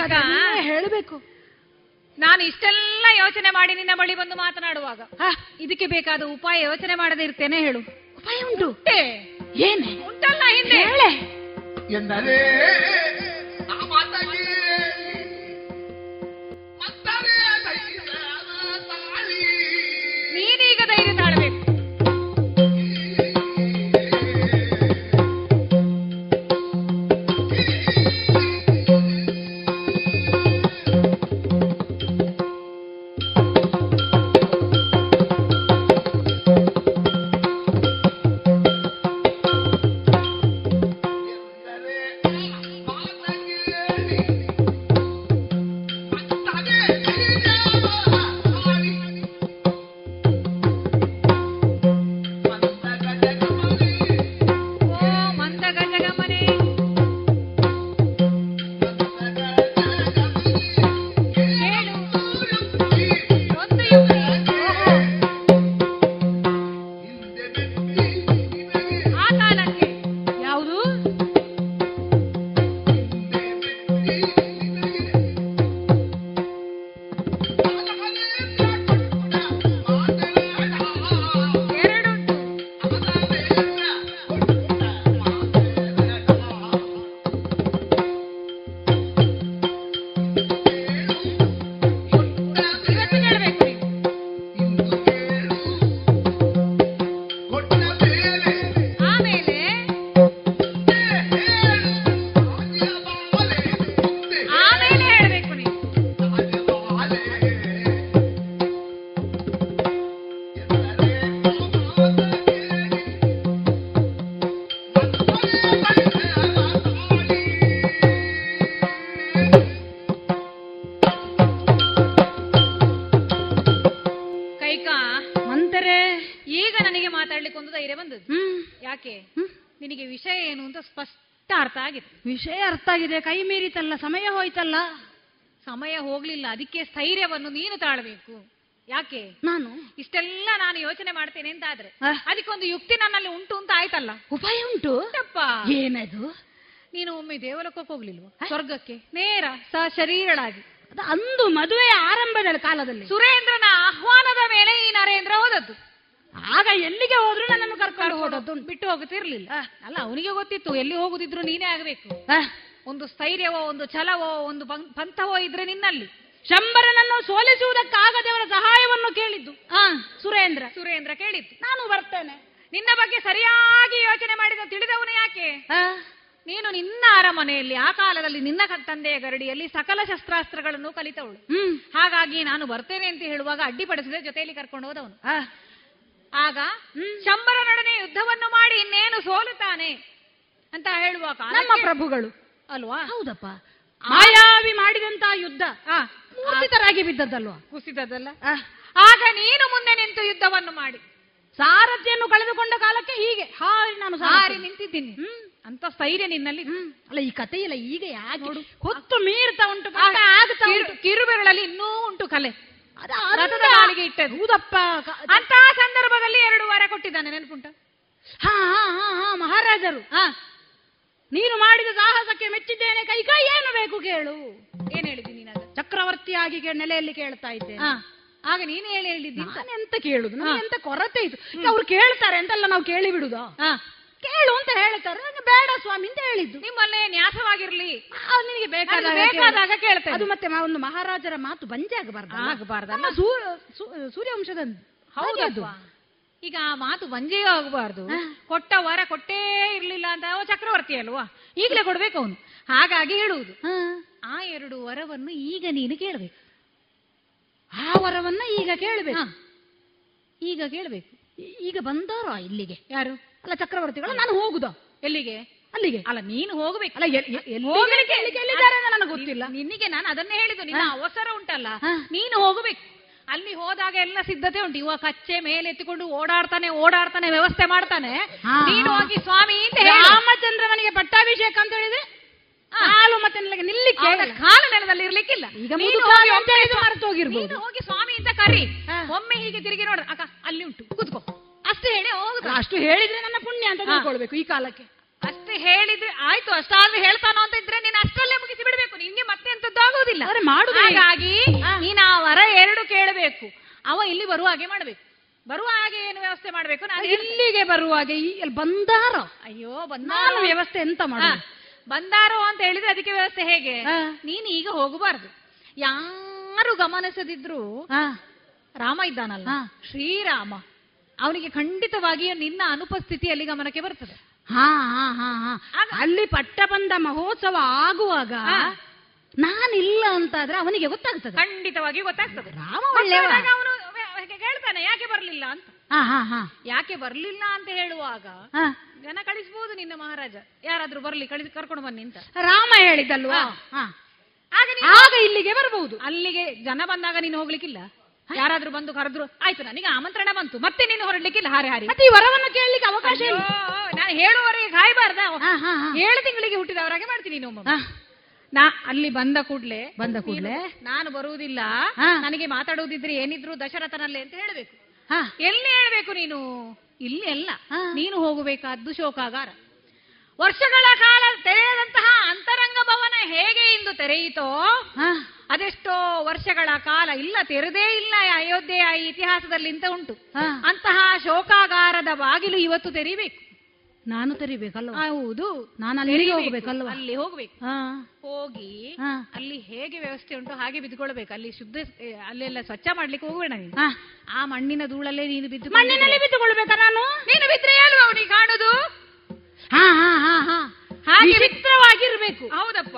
[SPEAKER 15] ಹೇಳಬೇಕು.
[SPEAKER 14] ನಾನು ಇಷ್ಟೆಲ್ಲ ಯೋಚನೆ ಮಾಡಿ ನಿನ್ನ ಬಳಿ ಬಂದು ಮಾತನಾಡುವಾಗ ಇದಕ್ಕೆ ಬೇಕಾದ ಉಪಾಯ ಯೋಚನೆ ಮಾಡದೇ ಇರ್ತೇನೆ ಹೇಳು.
[SPEAKER 15] ಉಪಾಯ ಉಂಟು. ಏನೇ?
[SPEAKER 14] ಉಂಟಲ್ಲ ಹಿಂದೆ.
[SPEAKER 15] ಹೇಳೆ.
[SPEAKER 14] ವಿಷಯ ಅರ್ಥ ಆಗಿದೆ.
[SPEAKER 15] ಕೈ ಮೀರಿತಲ್ಲ ಸಮಯ ಹೋಯ್ತಲ್ಲ?
[SPEAKER 14] ಸಮಯ ಹೋಗ್ಲಿಲ್ಲ. ಅದಕ್ಕೆ ಸ್ಥೈರ್ಯವನ್ನು ನೀನು ತಾಳ್ಬೇಕು. ಯಾಕೆ?
[SPEAKER 15] ನಾನು?
[SPEAKER 14] ಇಷ್ಟೆಲ್ಲ ನಾನು ಯೋಚನೆ ಮಾಡ್ತೇನೆ ಅಂತ ಆದ್ರೆ. ಅದಕ್ಕೊಂದು ಯುಕ್ತಿ ನನ್ನಲ್ಲಿ ಉಂಟು ಅಂತ ಆಯ್ತಲ್ಲ?
[SPEAKER 15] ಉಪಾಯ ಉಂಟು?
[SPEAKER 14] ತಪ್ಪ
[SPEAKER 15] ಏನದು?
[SPEAKER 14] ನೀನು ಒಮ್ಮೆ ದೇವಲೋಕಕ್ಕೆ ಹೋಗ್ಲಿಲ್ವಾ? ಸ್ವರ್ಗಕ್ಕೆ? ನೇರ ಸ ಶರೀರಳಾಗಿ
[SPEAKER 15] ಅದು ಅಂದು ಮದುವೆ ಆರಂಭದ ಕಾಲದಲ್ಲಿ.
[SPEAKER 14] ಸುರೇಂದ್ರನ ಆಹ್ವಾನದ ಮೇಲೆ ಈ ನರೇಂದ್ರ ಹೋದದ್ದು.
[SPEAKER 15] ಆಗ ಎಲ್ಲಿಗೆ ಹೋದ್ರು ನನ್ನನ್ನು ಕರ್ಕೊಂಡು ಹೋದದ್ದು
[SPEAKER 14] ಬಿಟ್ಟು ಹೋಗುತ್ತಿರ್ಲಿಲ್ಲ. ಅಲ್ಲ ಅವನಿಗೆ ಗೊತ್ತಿತ್ತು ಎಲ್ಲಿ ಹೋಗುದಿದ್ರು ನೀನೇ ಆಗಬೇಕು. ಒಂದು ಸ್ಥೈರ್ಯವೋ ಒಂದು ಛಲವೋ ಒಂದು ಪಂಥವೋ ಇದ್ರೆ ನಿನ್ನಲ್ಲಿ.
[SPEAKER 15] ಶಂಬರನನ್ನು ಸೋಲಿಸುವುದಕ್ಕಾಗದೆ ಅವರ ಸಹಾಯವನ್ನು ಕೇಳಿದ್ದು. ಆ ಸುರೇಂದ್ರ.
[SPEAKER 14] ಸುರೇಂದ್ರ ಕೇಳಿದ್ದು.
[SPEAKER 15] ನಾನು ಬರ್ತೇನೆ.
[SPEAKER 14] ನಿನ್ನ ಬಗ್ಗೆ ಸರಿಯಾಗಿ ಯೋಚನೆ ಮಾಡಿದ ತಿಳಿದವನು ಯಾಕೆ? ನೀನು ನಿನ್ನ ಅರಮನೆಯಲ್ಲಿ ಆ ಕಾಲದಲ್ಲಿ ನಿನ್ನ ತಂದೆಯ ಗರಡಿಯಲ್ಲಿ ಸಕಲ ಶಸ್ತ್ರಾಸ್ತ್ರಗಳನ್ನು ಕಲಿತವಳು. ಹಾಗಾಗಿ ನಾನು ಬರ್ತೇನೆ ಅಂತ ಹೇಳುವಾಗ ಅಡ್ಡಿಪಡಿಸಿದ ಜೊತೆಯಲ್ಲಿ ಕರ್ಕೊಂಡು ಹೋದವನು. ಆಗ ಶಂಬರನೊಡನೆ ಯುದ್ಧವನ್ನು ಮಾಡಿ ಇನ್ನೇನು ಸೋಲುತ್ತಾನೆ ಅಂತ ಹೇಳುವ
[SPEAKER 15] ನಮ್ಮ ಪ್ರಭುಗಳು.
[SPEAKER 14] ಅಲ್ವಾ?
[SPEAKER 15] ಹೌದಪ್ಪ. ಆಯಾವಿ ಮಾಡಿದಂತ ಯುದ್ಧ. ಮೂರ್ತಿತರಾಗಿ ಬಿದ್ದದ್ದಲ್ವಾ?
[SPEAKER 14] ಕುಸಿದದಲ್ಲ ಆಗ ನೀನು ಮುಂದೆ ನಿಂತು ಯುದ್ಧವನ್ನು ಮಾಡಿ.
[SPEAKER 15] ಸಾರಥ್ಯನ್ನು ಕಳೆದುಕೊಂಡ ಕಾಲಕ್ಕೆ ಹೀಗೆ. ಹಾರಿ ನಾನು ಸಾರಿ
[SPEAKER 14] ನಿಂತಿದ್ದೀನಿ. ಅಂತ ಸ್ಥೈರ್ಯ ನಿನ್ನಲ್ಲಿ.
[SPEAKER 15] ಅಲ್ಲ ಈ ಕಥೆ ಇಲ್ಲ ಈಗ ಯಾಕೆ ಹೊತ್ತು ಮೀರ್ತಾ ಉಂಟು
[SPEAKER 14] ಆ,
[SPEAKER 15] ಪಟ್ಟ ಉಂಟು.
[SPEAKER 14] ಕಿರುಬೆರಳಲ್ಲಿ ಇನ್ನೂ ಉಂಟು ಕಲೆ. ರಥದ ಕಾಲಿಗೆ ಇಟ್ಟದ್ದು.
[SPEAKER 15] ಹೌದಪ್ಪ
[SPEAKER 14] ಅಂತಹ ಸಂದರ್ಭದಲ್ಲಿ ಎರಡು ವಾರ ಕೊಟ್ಟಿದ್ದಾನೆ ನೆನಪುಂಟ?
[SPEAKER 15] ಹಾ ಹಾ ಹಾ ಹಾ ಮಹಾರಾಜರು. ಹಾ. ನೀನು ಮಾಡಿದ ಸಾಹಸಕ್ಕೆ ಮೆಚ್ಚಿದ್ದೇನೆ. ಕೈ ಕೈ ಏನು ಬೇಕು ಕೇಳು.
[SPEAKER 14] ಏನ್ ಹೇಳಿದ್ದೀನಿ ನೀನಾಗ
[SPEAKER 15] ಚಕ್ರವರ್ತಿಯಾಗಿ ನೆಲೆಯಲ್ಲಿ ಕೇಳ್ತಾ ಇದ್ದೆ
[SPEAKER 14] ಹಾ. ಆಗ ನೀನು ಹೇಳಿ ಹೇಳಿದ್ದಿ
[SPEAKER 15] ನಾನು ಎಂತ ಕೇಳುದು? ಎಂತ ಕೊರತೆ ಇತ್ತು ಅವ್ರು ಕೇಳ್ತಾರೆ ಅಂತೆಲ್ಲ ನಾವು ಕೇಳಿ ಬಿಡುದಾ
[SPEAKER 14] ಹಾ.
[SPEAKER 15] ಕೇಳು ಅಂತ ಹೇಳ್ತಾರೆ. ನಂಗೆ ಬೇಡ ಸ್ವಾಮಿ ಅಂತ ಹೇಳಿದ್ದು.
[SPEAKER 14] ನಿಮ್ಮಲ್ಲಿ ನ್ಯಾಸವಾಗಿರ್ಲಿ.
[SPEAKER 15] ಆ, ನಿನಗೆ ಬೇಕಾದಾಗ
[SPEAKER 14] ನನಗೆ ಬೇಕಾದಾಗ
[SPEAKER 15] ಕೇಳು.
[SPEAKER 14] ಕೇಳ್ತೇನೆ.
[SPEAKER 15] ಅದು ಮತ್ತೆ ಒಂದು ಮಹಾರಾಜರ ಮಾತು ಬಂಜೆ ಆಗಬಾರ್ದು
[SPEAKER 14] ಆಗಬಾರ್ದಲ್ಲ?
[SPEAKER 15] ನಮ್ಮ ಸೂರ್ಯವಂಶದ ಹೌದದು ಅದು.
[SPEAKER 14] ಈಗ ಆ ಮಾತು ಬಂಜೆಯೂ ಆಗಬಾರ್ದು. ಕೊಟ್ಟ ವರ ಕೊಟ್ಟೇ ಇರ್ಲಿಲ್ಲ ಅಂತ ಚಕ್ರವರ್ತಿ ಅಲ್ವಾ? ಈಗಲೇ ಕೊಡ್ಬೇಕು ಅವನು. ಹಾಗಾಗಿ ಹೇಳುವುದು. ಆ ಎರಡು ವರವನ್ನು ಈಗ ನೀನು ಕೇಳಬೇಕು.
[SPEAKER 15] ಆ ವರವನ್ನ ಈಗ ಕೇಳಬೇಕು.
[SPEAKER 14] ಈಗ ಕೇಳಬೇಕು.
[SPEAKER 15] ಈಗ ಬಂದವರು ಇಲ್ಲಿಗೆ?
[SPEAKER 14] ಯಾರು?
[SPEAKER 15] ಅಲ್ಲ ಚಕ್ರವರ್ತಿಗಳು ನಾನು ಹೋಗುದ.
[SPEAKER 14] ಎಲ್ಲಿಗೆ?
[SPEAKER 15] ಅಲ್ಲಿಗೆ.
[SPEAKER 14] ಅಲ್ಲ ನೀನು ಹೋಗ್ಬೇಕು.
[SPEAKER 15] ಅಲ್ಲ ಎಲ್- ಎ- ಎಲ್ಲಿಗೆ-
[SPEAKER 14] ಹೋಗ್ಲಿಕ್ಕೆ
[SPEAKER 15] ಎಲ್ಲಿಗೆ ಎಲ್ಲಿದ್ದಾರೆ ಅಂತ ನನಗೆ ಗೊತ್ತಿಲ್ಲ.
[SPEAKER 14] ನಿನ್ನಿಗೆ ನಾನು ಅದನ್ನೇ ಹೇಳಿದ್ದು. ನಿನ್ನ ಅವಸರ ಉಂಟಲ್ಲ.
[SPEAKER 15] ಹಾ.
[SPEAKER 14] ನೀನು ಹೋಗಬೇಕು. ಅಲ್ಲಿ ಹೋದಾಗ ಎಲ್ಲ ಸಿದ್ಧತೆ ಉಂಟು. ಇವ ಕಚ್ಚೆ ಮೇಲೆ ಎತ್ತಿಕೊಂಡು ಓಡಾಡ್ತಾನೆ ಓಡಾಡ್ತಾನೆ ವ್ಯವಸ್ಥೆ ಮಾಡ್ತಾನೆ.
[SPEAKER 15] ಹಾ,
[SPEAKER 14] ನೀನು ಹೋಗಿ ಸ್ವಾಮಿ ಅಂತ ಹೇಳು.
[SPEAKER 15] ರಾಮಚಂದ್ರನಿಗೆ ಪಟ್ಟಾಭಿಷೇಕ ಅಂತ ಹೇಳಿದ್ರೆ ಕಾಲು ಮತ್ತೆ ನೆಲಕ್ಕೆ ನಿಲ್ಲಿಕ್ಕೆ
[SPEAKER 14] ಅವನ ಕಾಲು ನೆಲದಲ್ಲಿ ಇರ್ಲಿಕ್ಕಿಲ್ಲ.
[SPEAKER 15] ಈಗ
[SPEAKER 14] ನೀನು
[SPEAKER 15] ಮುದುಕ
[SPEAKER 14] ಹೋಗಿ
[SPEAKER 15] ಅಂತ
[SPEAKER 14] ಒಮ್ಮೆ
[SPEAKER 15] ಇದು
[SPEAKER 14] ಸ್ವಾ-
[SPEAKER 15] ಮರೆತು ಹೋಗಿರ್ಬೋದು.
[SPEAKER 14] ನೀನು ಹೋಗಿ ಸ್ವಾಮಿ ಅಂತ ಕರಿ.
[SPEAKER 15] ಹಾ.
[SPEAKER 14] ಒಮ್ಮೆ ಹೀಗೆ ತಿರುಗಿ ನೋಡ್ರ. ಅಕ್ಕ ಅಲ್ಲಿ ಉಂಟು. ಕೂತ್ಕೋ. ಅಷ್ಟೇ ಹೇಳಿ ಹೋಗುದು
[SPEAKER 15] ಅಷ್ಟು ಹೇಳಿದ್ರೆ ನನ್ನ ಪುಣ್ಯ ಅಂತ. ತಿಳ್ಕೊಳ್ಬೇಕು ಈ ಕಾಲಕ್ಕೆ.
[SPEAKER 14] ಅಷ್ಟು ಹೇಳಿದ್ರೆ ಆಯ್ತು ಅಷ್ಟಾದ್ರೂ ಹೇಳ್ತಾನೋ ಅಂತ ಇದ್ರೆ ನೀನು ಅಷ್ಟಲ್ಲೇ ಮುಗಿಸಿ ಬಿಡಬೇಕು. ನಿನ್ಗೆ ಮತ್ತೆ ಎಂತದ್ದು ಆಗೋದಿಲ್ಲ.
[SPEAKER 15] ಅರೆ ಮಾಡುದು ಹೇಗೆ?
[SPEAKER 14] ಹಾಗಾಗಿ. ನೀನು ಆ ವರ ಎರಡು ಕೇಳಬೇಕು. ಅವ ಇಲ್ಲಿ ಬರುವ ಹಾಗೆ ಮಾಡ್ಬೇಕು. ಬರುವ ಹಾಗೆ ಏನು ವ್ಯವಸ್ಥೆ ಮಾಡ್ಬೇಕು? ನಾನು
[SPEAKER 15] ಇಲ್ಲಿಗೆ ಬರುವ ಹಾಗೆ ಇಲ್ಲಿ ಬಂದಾರ?
[SPEAKER 14] ಅಯ್ಯೋ ಬಂದಾರ?
[SPEAKER 15] ವ್ಯವಸ್ಥೆ ಎಂತ ಮಾಡ
[SPEAKER 14] ಬಂದಾರೋ ಅಂತ ಹೇಳಿದ್ರೆ ಅದಕ್ಕೆ ವ್ಯವಸ್ಥೆ ಹೇಗೆ. ನೀನು ಈಗ ಹೋಗಬಾರ್ದು. ಯಾರು ಗಮನಿಸದಿದ್ರು. ರಾಮ ಇದ್ದಾನಲ್ಲ. ಶ್ರೀರಾಮ. ಅವನಿಗೆ ಖಂಡಿತವಾಗಿಯೂ ನಿನ್ನ ಅನುಪಸ್ಥಿತಿ ಅಲ್ಲಿ ಗಮನಕ್ಕೆ ಬರ್ತದೆ.
[SPEAKER 15] ಹಾ ಹಾ ಹಾ ಹಾ. ಅಲ್ಲಿ ಪಟ್ಟಬಂಧ ಮಹೋತ್ಸವ ಆಗುವಾಗ. ನಾನಿಲ್ಲ ಅಂತಾದ್ರೆ ಅವನಿಗೆ ಗೊತ್ತಾಗ್ತದೆ.
[SPEAKER 14] ಖಂಡಿತವಾಗಿ ಗೊತ್ತಾಗ್ತದೆ.
[SPEAKER 15] ರಾಮ
[SPEAKER 14] ಅವನು ಹೇಳ್ತಾನೆ ಯಾಕೆ ಬರ್ಲಿಲ್ಲ? ಅಂತ. ಯಾಕೆ ಬರ್ಲಿಲ್ಲ? ಅಂತ ಹೇಳುವಾಗ ಜನ ಕಳಿಸಬಹುದು ನಿನ್ನ ಮಹಾರಾಜ. ಯಾರಾದ್ರೂ ಬರ್ಲಿ ಕಳಿಸಿ ಕರ್ಕೊಂಡು ಬನ್ನಿ ಅಂತ.
[SPEAKER 15] ರಾಮ ಹೇಳಿದ್ದಲ್ವಾ?
[SPEAKER 14] ಆಗ
[SPEAKER 15] ಇಲ್ಲಿಗೆ ಬರಬಹುದು
[SPEAKER 14] ಅಲ್ಲಿಗೆ ಜನ ಬಂದಾಗ ನೀನು ಹೋಗ್ಲಿಕ್ಕಿಲ್ಲ? ಯಾರಾದ್ರೂ ಬಂದು ಕರೆದ್ರು ಆಯ್ತು ನನಗೆ ಆಮಂತ್ರಣ ಬಂತು ಮತ್ತೆ ನೀನು ಹೊರಡ್ಲಿಕ್ಕಿಲ್ಲ ಹಾರಿ ಹಾರಿ
[SPEAKER 15] ಮತ್ತೆ ಈ ವರವನ್ನು ಕೇಳಲಿಕ್ಕೆ ಅವಕಾಶ ಇಲ್ಲ
[SPEAKER 14] ನಾನು ಹೇಳುವವರೆಗೆ ಕಾಯಬಾರ್ದ. ಏಳು ತಿಂಗಳಿಗೆ ಹುಟ್ಟಿದವರಾಗೆ ಮಾಡ್ತೀನಿ ನೀನು. ನಾ ಅಲ್ಲಿ ಬಂದ ಕೂಡ್ಲೆ
[SPEAKER 15] ಬಂದ ಕೂಡ್ಲೆ?
[SPEAKER 14] ನಾನು ಬರುವುದಿಲ್ಲ ನನಗೆ ಮಾತಾಡುವುದಿದ್ರೆ ಏನಿದ್ರು ದಶರಥನಲ್ಲಿ ಅಂತ ಹೇಳಬೇಕು
[SPEAKER 15] ಹಾ.
[SPEAKER 14] ಎಲ್ಲಿ ಹೇಳ್ಬೇಕು ನೀನು ಇಲ್ಲಿ ಅಲ್ಲ. ನೀನು ಹೋಗಬೇಕಾದ್ದು ಶೋಕಾಗಾರ ವರ್ಷಗಳ ಕಾಲ ತೆರೆಯದಂತಹ ಅಂತರಂಗ ಭವನ ಹೇಗೆ ಇಂದು ತೆರೆಯಿತೋ ಅದೆಷ್ಟೋ ವರ್ಷಗಳ ಕಾಲ ಇಲ್ಲ ತೆರೆದೇ ಇಲ್ಲ ಅಯೋಧ್ಯೆಯ ಈ ಇತಿಹಾಸದಲ್ಲಿ ಇಂತ ಉಂಟು. ಅಂತಹ ಶೋಕಾಗಾರದ ಬಾಗಿಲು ಇವತ್ತು ತೆರೀಬೇಕು.
[SPEAKER 15] ನಾನು ತೆರಿಬೇಕಲ್ವ?
[SPEAKER 14] ಹೌದು.
[SPEAKER 15] ನಾನು ಅಲ್ಲಿಗೆ. ಹೋಗ್ಬೇಕಲ್ವ?
[SPEAKER 14] ಅಲ್ಲಿ ಹೋಗ್ಬೇಕು. ಹೋಗಿ ಅಲ್ಲಿ ಹೇಗೆ ವ್ಯವಸ್ಥೆ ಉಂಟು ಹಾಗೆ ಬಿದ್ದುಕೊಳ್ಬೇಕು. ಅಲ್ಲಿ ಶುದ್ಧ ಅಲ್ಲೆಲ್ಲ ಸ್ವಚ್ಛ ಮಾಡ್ಲಿಕ್ಕೆ ಹೋಗ್ಬೇಡ ನೀನು? ಆ ಮಣ್ಣಿನ ಧೂಳಲ್ಲೇ ನೀನು ಬಿದ್ದು
[SPEAKER 15] ಮಣ್ಣಿನಲ್ಲಿ ಬಿದ್ದುಕೊಳ್ಬೇಕಾ ನಾನು?
[SPEAKER 14] ನೀನು ಬಿದ್ರೆ ಅಲ್ವಾ ಅವನಿಗೆ ಕಾಣುದು? ಹಾಗೆ
[SPEAKER 15] ವಿಚಿತ್ರವಾಗಿರ್ಬೇಕು.
[SPEAKER 14] ಹೌದಪ್ಪ.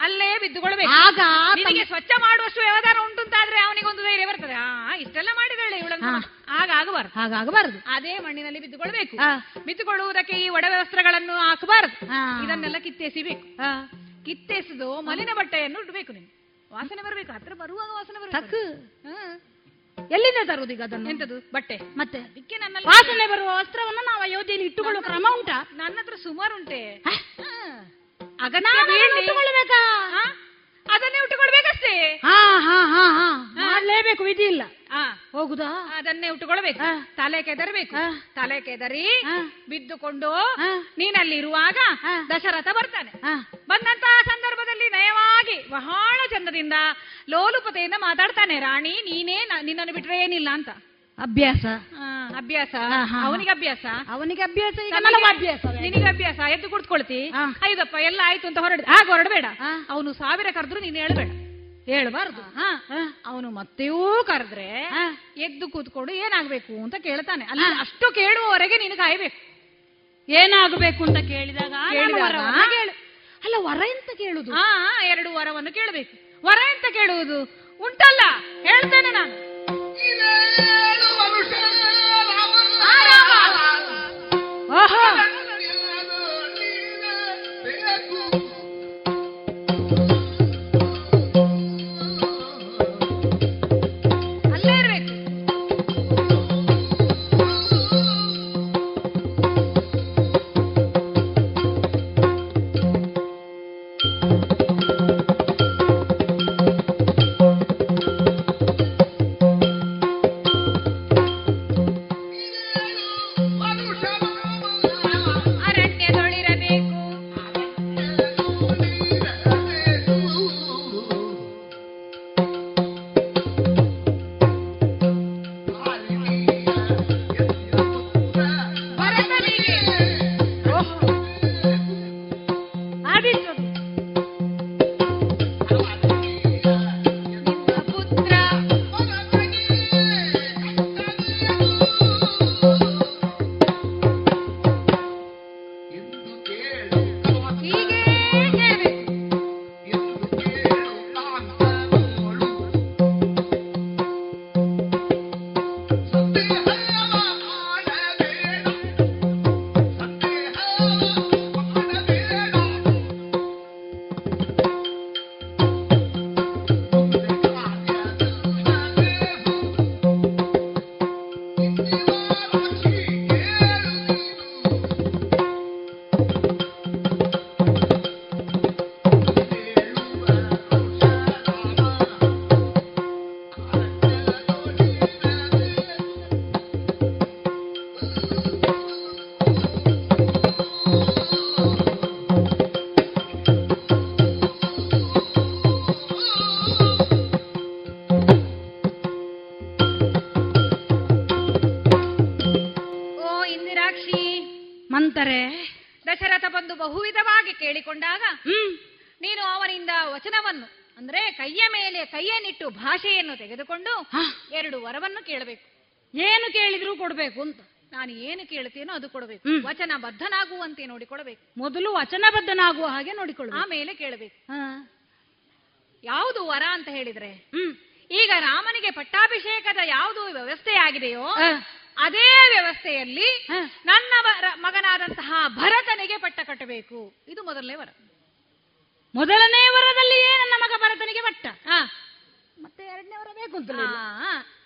[SPEAKER 14] ಅಲ್ಲೇ ಬಿದ್ದುಕೊಳ್ಬೇಕು.
[SPEAKER 15] ಆಗ
[SPEAKER 14] ನಿಮಗೆ ಸ್ವಚ್ಛ ಮಾಡುವಷ್ಟು ವ್ಯವಧಾನ ಉಂಟು ಅಂತಾದ್ರೆ ಅವನಿಗೆ ಒಂದು ಧೈರ್ಯ ಬರ್ತದೆ. ಆ ಇಷ್ಟೆಲ್ಲ ಮಾಡಿದಳೆ ಇವಳನ್ನು
[SPEAKER 15] ಹಾಗಾಗಬಾರ್ದು
[SPEAKER 14] ಆಗ ಆಗಬಾರ್ದು.
[SPEAKER 15] ಹಾಗಾಗಬಾರದು
[SPEAKER 14] ಅದೇ ಮಣ್ಣಿನಲ್ಲಿ ಬಿದ್ದುಕೊಳ್ಬೇಕು. ಬಿದ್ದುಕೊಳ್ಳುವುದಕ್ಕೆ ಈ ಒಡವೆ ವಸ್ತ್ರಗಳನ್ನು ಹಾಕಬಾರದು. ಇದನ್ನೆಲ್ಲ ಕಿತ್ತೆಸಿಬೇಕು. ಕಿತ್ತೆಸಿದು ಮಲಿನ ಬಟ್ಟೆಯನ್ನು ಉಡ್ಬೇಕು ನೀನು. ವಾಸನೆ ಬರಬೇಕು. ಹತ್ರ ಬರುವಾಗ ವಾಸನೆ. ಬರಬೇಕು.
[SPEAKER 15] ಎಲ್ಲಿಂದ ಈಗ ಅದನ್ನು?
[SPEAKER 14] ಎಂತದು ಬಟ್ಟೆ.
[SPEAKER 15] ಮತ್ತೆ?
[SPEAKER 14] ಅದಕ್ಕೆ ನನ್ನಲ್ಲಿ
[SPEAKER 15] ವಾಸನೆ ಬರುವ ವಸ್ತ್ರವನ್ನು ನಾವು ಅಯೋಧ್ಯೆಯಲ್ಲಿ ಇಟ್ಟುಕೊಳ್ಳುವ ಕ್ರಮ ಉಂಟಾ?
[SPEAKER 14] ನನ್ನ ಹತ್ರ ಸುಮಾರು ಉಂಟೆ.
[SPEAKER 15] ನಾನು ಉಟ್ಟುಕೊಳ್ಳಬೇಕಾ?
[SPEAKER 14] ಹಾ? ಅದನ್ನೇ ಉಟ್ಟುಕೊಳ್ಬೇಕಷ್ಟೇ?
[SPEAKER 15] ಹಾ ಹಾ ಹಾ ಹಾ. ಮಾಡ್ಲೇಬೇಕು ವಿಧಿ ಇಲ್ಲ. ಹೋಗುದಾ?
[SPEAKER 14] ಅದನ್ನೇ ಉಟ್ಟುಕೊಳ್ಬೇಕು. ತಲೆ ಕೆದರ್ಬೇಕು. ತಲೆ ಕೆದರಿ. ಬಿದ್ದುಕೊಂಡು
[SPEAKER 15] ಹಾ.
[SPEAKER 14] ನೀನಲ್ಲಿ ಇರುವಾಗ ದಶರಥ ಬರ್ತಾನೆ. ಬಂದಂತಹ ಸಂದರ್ಭದಲ್ಲಿ ನಯವಾಗಿ ಬಹಳ ಚಂದದಿಂದ ಲೋಲುಪತೆಯಿಂದ ಮಾತಾಡ್ತಾನೆ. ರಾಣಿ ನೀನೇ ನಿನ್ನನ್ನು ಬಿಟ್ರೆ ಏನಿಲ್ಲ ಅಂತ.
[SPEAKER 15] ಅಭ್ಯಾಸ.
[SPEAKER 14] ಅಭ್ಯಾಸ. ಅವನಿಗೆ ಅಭ್ಯಾಸ?
[SPEAKER 15] ಅವನಿಗೆ ಅಭ್ಯಾಸ ಅಭ್ಯಾಸ.
[SPEAKER 14] ನಿನಗೆ ಅಭ್ಯಾಸ. ಎದ್ದು
[SPEAKER 15] ಕುಡ್ಕೊಳ್ತಿ
[SPEAKER 14] ಐದಪ್ಪ ಎಲ್ಲ ಆಯ್ತು ಅಂತ ಹೊರಡ. ಹಾಗೆ ಹೊರಡಬೇಡ. ಅವನು ಸಾವಿರ ಕರೆದ್ರು ನೀನು ಹೇಳ್ಬೇಡ. ಹೇಳ್ಬಾರ್ದು. ಅವನು ಮತ್ತೆಯೂ ಕರೆದ್ರೆ ಎದ್ದು ಕೂತ್ಕೊಂಡು ಏನಾಗ್ಬೇಕು ಅಂತ ಕೇಳ್ತಾನೆ. ಅಲ್ಲ ಅಷ್ಟು ಕೇಳುವವರೆಗೆ ನೀನು ಕಾಯ್ಬೇಕು.
[SPEAKER 15] ಏನಾಗಬೇಕು ಅಂತ ಕೇಳಿದಾಗ ಅಲ್ಲ ವರ ಎಂತ ಕೇಳುದು?
[SPEAKER 14] ಹಾ ಎರಡು ವರವನ್ನು ಕೇಳಬೇಕು. ವರ ಎಂತ ಕೇಳುವುದು? ಉಂಟಲ್ಲ. ಹೇಳ್ತೇನೆ ನಾನು.
[SPEAKER 15] ಓಹೋ
[SPEAKER 14] ನೋಡಿಕೊಡಬೇಕು
[SPEAKER 15] ಮೊದಲು ವಚನಬದ್ಧನಾಗುವ ಹಾಗೆ ನೋಡಿಕೊಳ್ಳಿ
[SPEAKER 14] ಆಮೇಲೆ ಕೇಳಬೇಕು. ಯಾವುದು ವರ ಅಂತ ಹೇಳಿದ್ರೆ ಈಗ ರಾಮನಿಗೆ ಪಟ್ಟಾಭಿಷೇಕದ ಯಾವುದು ವ್ಯವಸ್ಥೆ ಆಗಿದೆಯೋ ಅದೇ ವ್ಯವಸ್ಥೆಯಲ್ಲಿ ನನ್ನ ಮಗನಾದಂತಹ ಭರತನಿಗೆ ಪಟ್ಟ ಕಟ್ಟಬೇಕು. ಇದು ಮೊದಲನೇ ವರ.
[SPEAKER 15] ಮೊದಲನೇ ವರದಲ್ಲಿಯೇ ನನ್ನ ಮಗ ಭರತನಿಗೆ ಪಟ್ಟ. ಮತ್ತೆ ಎರಡನೇ ವರ ಬೇಕು ಅಂತ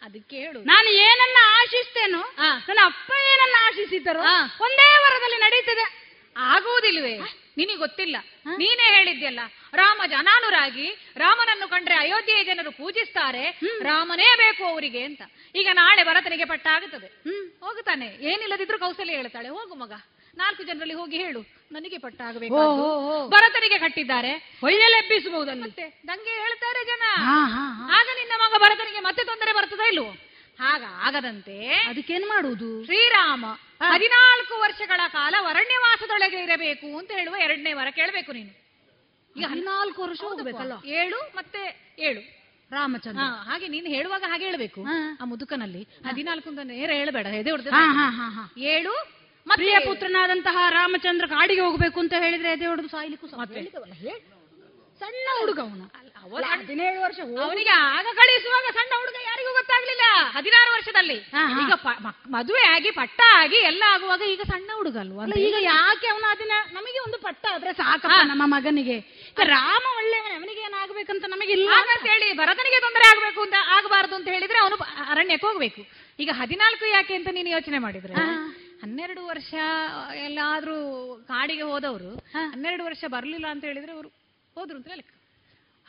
[SPEAKER 14] ಅದಕ್ಕೆ ಹೇಳು
[SPEAKER 15] ನಾನು ಏನನ್ನ ಆಶಿಸ್ತೇನೋ ನನ್ನ ಅಪ್ಪ ಏನನ್ನ ಆಶಿಸಿದ್ದರೋ ಒಂದೇ ವರದಲ್ಲಿ ನಡೀತದೆ.
[SPEAKER 14] ಆಗುವುದಿಲ್ವೇ ನಿನಗೆ ಗೊತ್ತಿಲ್ಲ? ನೀನೇ ಹೇಳಿದ್ಯಲ್ಲ ರಾಮ ಜನಾನುರಾಗಿ ರಾಮನನ್ನು ಕಂಡ್ರೆ ಅಯೋಧ್ಯೆಯ ಜನರು ಪೂಜಿಸ್ತಾರೆ ರಾಮನೇ ಬೇಕು ಅವರಿಗೆ ಅಂತ. ಈಗ ನಾಳೆ ಭರತನಿಗೆ ಪಟ್ಟ ಆಗುತ್ತದೆ ಹೋಗುತ್ತಾನೆ. ಏನಿಲ್ಲದಿದ್ರು ಕೌಸಲ್ಯ ಹೇಳ್ತಾಳೆ ಹೋಗು ಮಗ. ನಾಲ್ಕು ಜನರಲ್ಲಿ ಹೋಗಿ ಹೇಳು. ನನಗೆ ಪಟ್ಟ ಆಗಬೇಕು. ಭರತನಿಗೆ ಕಟ್ಟಿದ್ದಾರೆ.
[SPEAKER 15] ಒಯ್ಯಲೆಬ್ಬಿಸಬಹುದು
[SPEAKER 14] ಮತ್ತೆ ದಂಗೆ ಹೇಳ್ತಾರೆ ಜನ. ಆಗ ನಿನ್ನ ಮಗ ಭರತನಿಗೆ ಮತ್ತೆ ತೊಂದರೆ ಬರ್ತದ ಇಲ್ವೋ? ಹಾಗ ಆಗದಂತೆ
[SPEAKER 15] ಅದಕ್ಕೇನು ಮಾಡುವುದು?
[SPEAKER 14] ಶ್ರೀರಾಮ ಹದಿನಾಲ್ಕು ವರ್ಷಗಳ ಕಾಲ ವರಣ್ಯವಾಸದೊಳಗೆ ಇರಬೇಕು ಅಂತ ಹೇಳುವ ಎರಡನೇ ವರ ಕೇಳಬೇಕು ನೀನು. ಈಗ
[SPEAKER 15] ಹದಿನಾಲ್ಕು ವರ್ಷ ಹೋಗ್ಬೇಕಲ್ಲ
[SPEAKER 14] ಏಳು ಮತ್ತೆ ಏಳು.
[SPEAKER 15] ರಾಮಚಂದ್ರ.
[SPEAKER 14] ಹಾಗೆ ನೀನು ಹೇಳುವಾಗ ಹಾಗೆ ಹೇಳಬೇಕು. ಆ ಮುದುಕನಲ್ಲಿ ಹದಿನಾಲ್ಕು ಅಂತ ನೇರ ಹೇಳಬೇಡ ಎದೆ ಹೊಡೆದ. ಏಳು
[SPEAKER 15] ಪ್ರಿಯ ಪುತ್ರನಾದಂತಹ ರಾಮಚಂದ್ರ ಕಾಡಿಗೆ ಹೋಗ್ಬೇಕು ಅಂತ ಹೇಳಿದ್ರೆ ಎದೆ ಹೊಡೆದು ಸಾಯ್ಲಿಕ್ಕೂ ಸಣ್ಣ ಹುಡುಗ ಅವನು. ಹದಿನೇಳು ವರ್ಷ.
[SPEAKER 14] ಅವನಿಗೆ ಆಗ ಕಳಿಸುವಾಗ ಸಣ್ಣ ಹುಡುಗ ಯಾರಿಗೂ ಗೊತ್ತಾಗ್ಲಿಲ್ಲ. ಹದಿನಾರು ವರ್ಷದಲ್ಲಿ. ಈಗ ಮದುವೆ ಆಗಿ ಪಟ್ಟ ಆಗಿ ಎಲ್ಲ ಆಗುವಾಗ ಈಗ ಸಣ್ಣ ಹುಡುಗ ಅಲ್ವಾ
[SPEAKER 15] ಈಗ ಯಾಕೆ ಅವನು ಅದನ್ನ ನಮಗೆ ಒಂದು ಪಟ್ಟ ಆದ್ರೆ ಸಾಕ ನಮ್ಮ ಮಗನಿಗೆ. ರಾಮ ಒಳ್ಳೆಯವನ ಅವನಿಗೆ ಏನಾಗಬೇಕಂತ ನಮಗೆ
[SPEAKER 14] ಇಲ್ಲ ಅಂತ. ಹೇಳಿ ಭರತನಿಗೆ ತೊಂದರೆ ಆಗ್ಬೇಕು ಅಂತ ಆಗಬಾರದು ಅಂತ ಹೇಳಿದ್ರೆ ಅವನು ಅರಣ್ಯಕ್ಕೆ ಹೋಗ್ಬೇಕು. ಈಗ ಹದಿನಾಲ್ಕು ಯಾಕೆ ಅಂತ ನೀನು ಯೋಚನೆ ಮಾಡಿದ್ರೆ ಹನ್ನೆರಡು ವರ್ಷ ಎಲ್ಲಾದ್ರೂ ಕಾಡಿಗೆ ಹೋದವರು ಹನ್ನೆರಡು ವರ್ಷ ಬರ್ಲಿಲ್ಲ ಅಂತ ಹೇಳಿದ್ರೆ ಅವರು ಹೋದ್ರು ಅಂತ ಲೆಕ್ಕ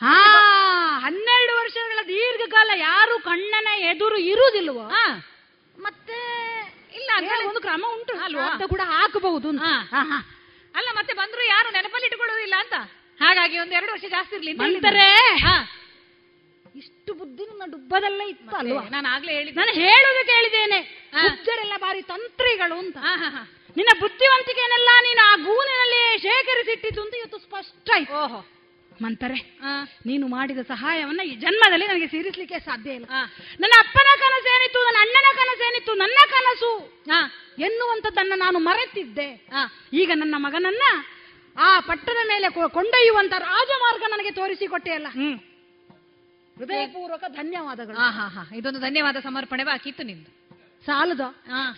[SPEAKER 15] ಹಾ. ಹನ್ನೆರಡು ವರ್ಷಗಳ ದೀರ್ಘಕಾಲ ಯಾರು ಕಣ್ಣನ ಎದುರು ಇರುವುದಿಲ್ವೋ? ಮತ್ತೆ
[SPEAKER 14] ಇಲ್ಲ
[SPEAKER 15] ಒಂದು ಕ್ರಮ ಉಂಟು.
[SPEAKER 14] ಅಲ್ವಾ?
[SPEAKER 15] ಅಂತ ಕೂಡ ಹಾಕಬಹುದು.
[SPEAKER 14] ಅಲ್ಲ ಮತ್ತೆ ಬಂದ್ರು ಯಾರು ನೆನಪಲ್ಲಿ ಇಟ್ಕೊಳ್ಳೋದಿಲ್ಲ ಅಂತ? ಹಾಗಾಗಿ ಒಂದ್ ಎರಡು ವರ್ಷ ಜಾಸ್ತಿ ಇರ್ಲಿ.
[SPEAKER 15] ಇಷ್ಟು ಬುದ್ಧಿ ನನ್ನ ಡುಬ್ಬದಲ್ಲೇ ಇತ್ತು ಅಲ್ವಾ
[SPEAKER 14] ನಾನು ಆಗ್ಲೇ ಹೇಳಿದ್ದೆ.
[SPEAKER 15] ನಾನು ಹೇಳುದು ಕೇಳಿದ್ದೇನೆ. ಬುದ್ಧರೆಲ್ಲ ಬಾರಿ ತಂತ್ರಿಗಳು ಅಂತ. ನಿನ್ನ ಬುದ್ಧಿವಂತಿಕೆನೆಲ್ಲ ನೀನು ಆ ಗೂನಿನಲ್ಲಿ ಶೇಖರಿಸಿಟ್ಟಿದ್ದು ಅಂತ ಇವತ್ತು ಸ್ಪಷ್ಟ ಆಯ್ತು.
[SPEAKER 14] ಓಹೋ.
[SPEAKER 15] ಮಂತರೆ ನೀನು ಮಾಡಿದ ಸಹಾಯವನ್ನ ಈ ಜನ್ಮದಲ್ಲಿ ನನಗೆ ಸೇರಿಸಲಿಕ್ಕೆ ಸಾಧ್ಯ ಇಲ್ಲ. ನನ್ನ ಅಪ್ಪನ ಕನಸೇನಿತ್ತು ನನ್ನ ಅಣ್ಣನ ಕನಸೇನಿತ್ತು ನನ್ನ ಕನಸು? ಎನ್ನುವಂಥದ್ದನ್ನ ನಾನು ಮರೆತಿದ್ದೆ. ಈಗ ನನ್ನ ಮಗನನ್ನ ಆ ಪಟ್ಟದ ಮೇಲೆ ಕೊಂಡೊಯ್ಯುವಂತ ರಾಜಮಾರ್ಗ ನನಗೆ ತೋರಿಸಿಕೊಟ್ಟೆಯಲ್ಲ ಹೃದಯಪೂರ್ವಕ ಧನ್ಯವಾದಗಳು.
[SPEAKER 14] ಹಾ ಹಾ ಹಾ ಇದೊಂದು ಧನ್ಯವಾದ ಸಮರ್ಪಣೆ ಬಾಕಿತ್ತು ನಿಮ್ದು.
[SPEAKER 15] ಸಾಲದ?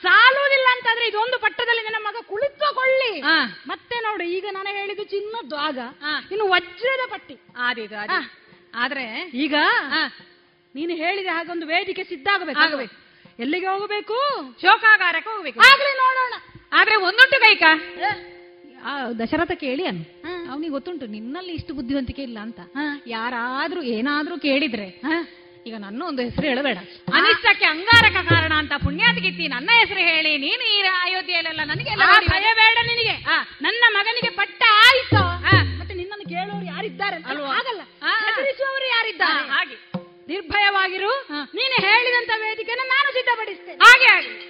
[SPEAKER 15] ಸಾಲುವುದಿಲ್ಲ ಅಂತಾದ್ರೆ ಇದೊಂದು ಪಟ್ಟದಲ್ಲಿ ನನ್ನ ಮಗ ಕುಳಿತುಕೊಳ್ಳಿ. ಮತ್ತೆ ನೋಡು ಈಗ ನಾನು ಹೇಳಿದ್ದು ಚಿನ್ನದ್ದು ಆಗ. ಇನ್ನು ವಜ್ರದ ಪಟ್ಟಿ.
[SPEAKER 14] ಆದೀತು. ಆದ್ರೆ
[SPEAKER 15] ಈಗ ನೀನು ಹೇಳಿದ ಹಾಗೊಂದು ವೇದಿಕೆ ಸಿದ್ಧ ಆಗಬೇಕು. ಎಲ್ಲಿಗೆ ಹೋಗಬೇಕು?
[SPEAKER 14] ಶೋಕಾಗಾರಕ್ಕೆ ಹೋಗ್ಬೇಕು.
[SPEAKER 15] ಆಗ್ಲಿ ನೋಡೋಣ.
[SPEAKER 14] ಆದ್ರೆ ಒಂದೊಟ್ಟು ಕೈಕ? ಆ ದಶರಥ ಕೇಳಿ ಅನ್ ಅವನಿಗೆ ಗೊತ್ತುಂಟು ನಿನ್ನಲ್ಲಿ ಇಷ್ಟು ಬುದ್ಧಿವಂತಿಕೆ ಇಲ್ಲ ಅಂತ. ಯಾರಾದ್ರೂ ಏನಾದ್ರೂ ಕೇಳಿದ್ರೆ ಈಗ ನನ್ನ ಒಂದು ಹೆಸರು ಹೇಳಬೇಡ. ಅನಿಷ್ಟಕ್ಕೆ ಅಂಗಾರಕ ಕಾರಣ ಅಂತ ಪುಣ್ಯಾತಿಗಿತ್ತಿ ನನ್ನ ಹೆಸರು ಹೇಳಿ ನೀನು ಈ ಅಯೋಧ್ಯೆಯಲ್ಲೆಲ್ಲ ನನಗೆ
[SPEAKER 15] ಭಯ ಬೇಡ ನಿನಗೆ. ನನ್ನ ಮಗನಿಗೆ ಪಟ್ಟ ಆಯ್ತು. ಮತ್ತೆ ನಿನ್ನನ್ನು ಕೇಳೋರು ಯಾರಿದ್ದಾರೆ ಆಗಲ್ಲ.
[SPEAKER 14] ಆ.
[SPEAKER 15] ಹೆದರಿಸುವವರು ಯಾರಿದ್ದಾರೆ?
[SPEAKER 14] ಹಾಗೆ.
[SPEAKER 15] ನಿರ್ಭಯವಾಗಿರು ನೀನು ಹೇಳಿದಂತ ವೇದಿಕೆನ ನಾನು ಸಿದ್ಧಪಡಿಸ್ತೇನೆ.
[SPEAKER 14] ಹಾಗೆ ಹಾಗೆ.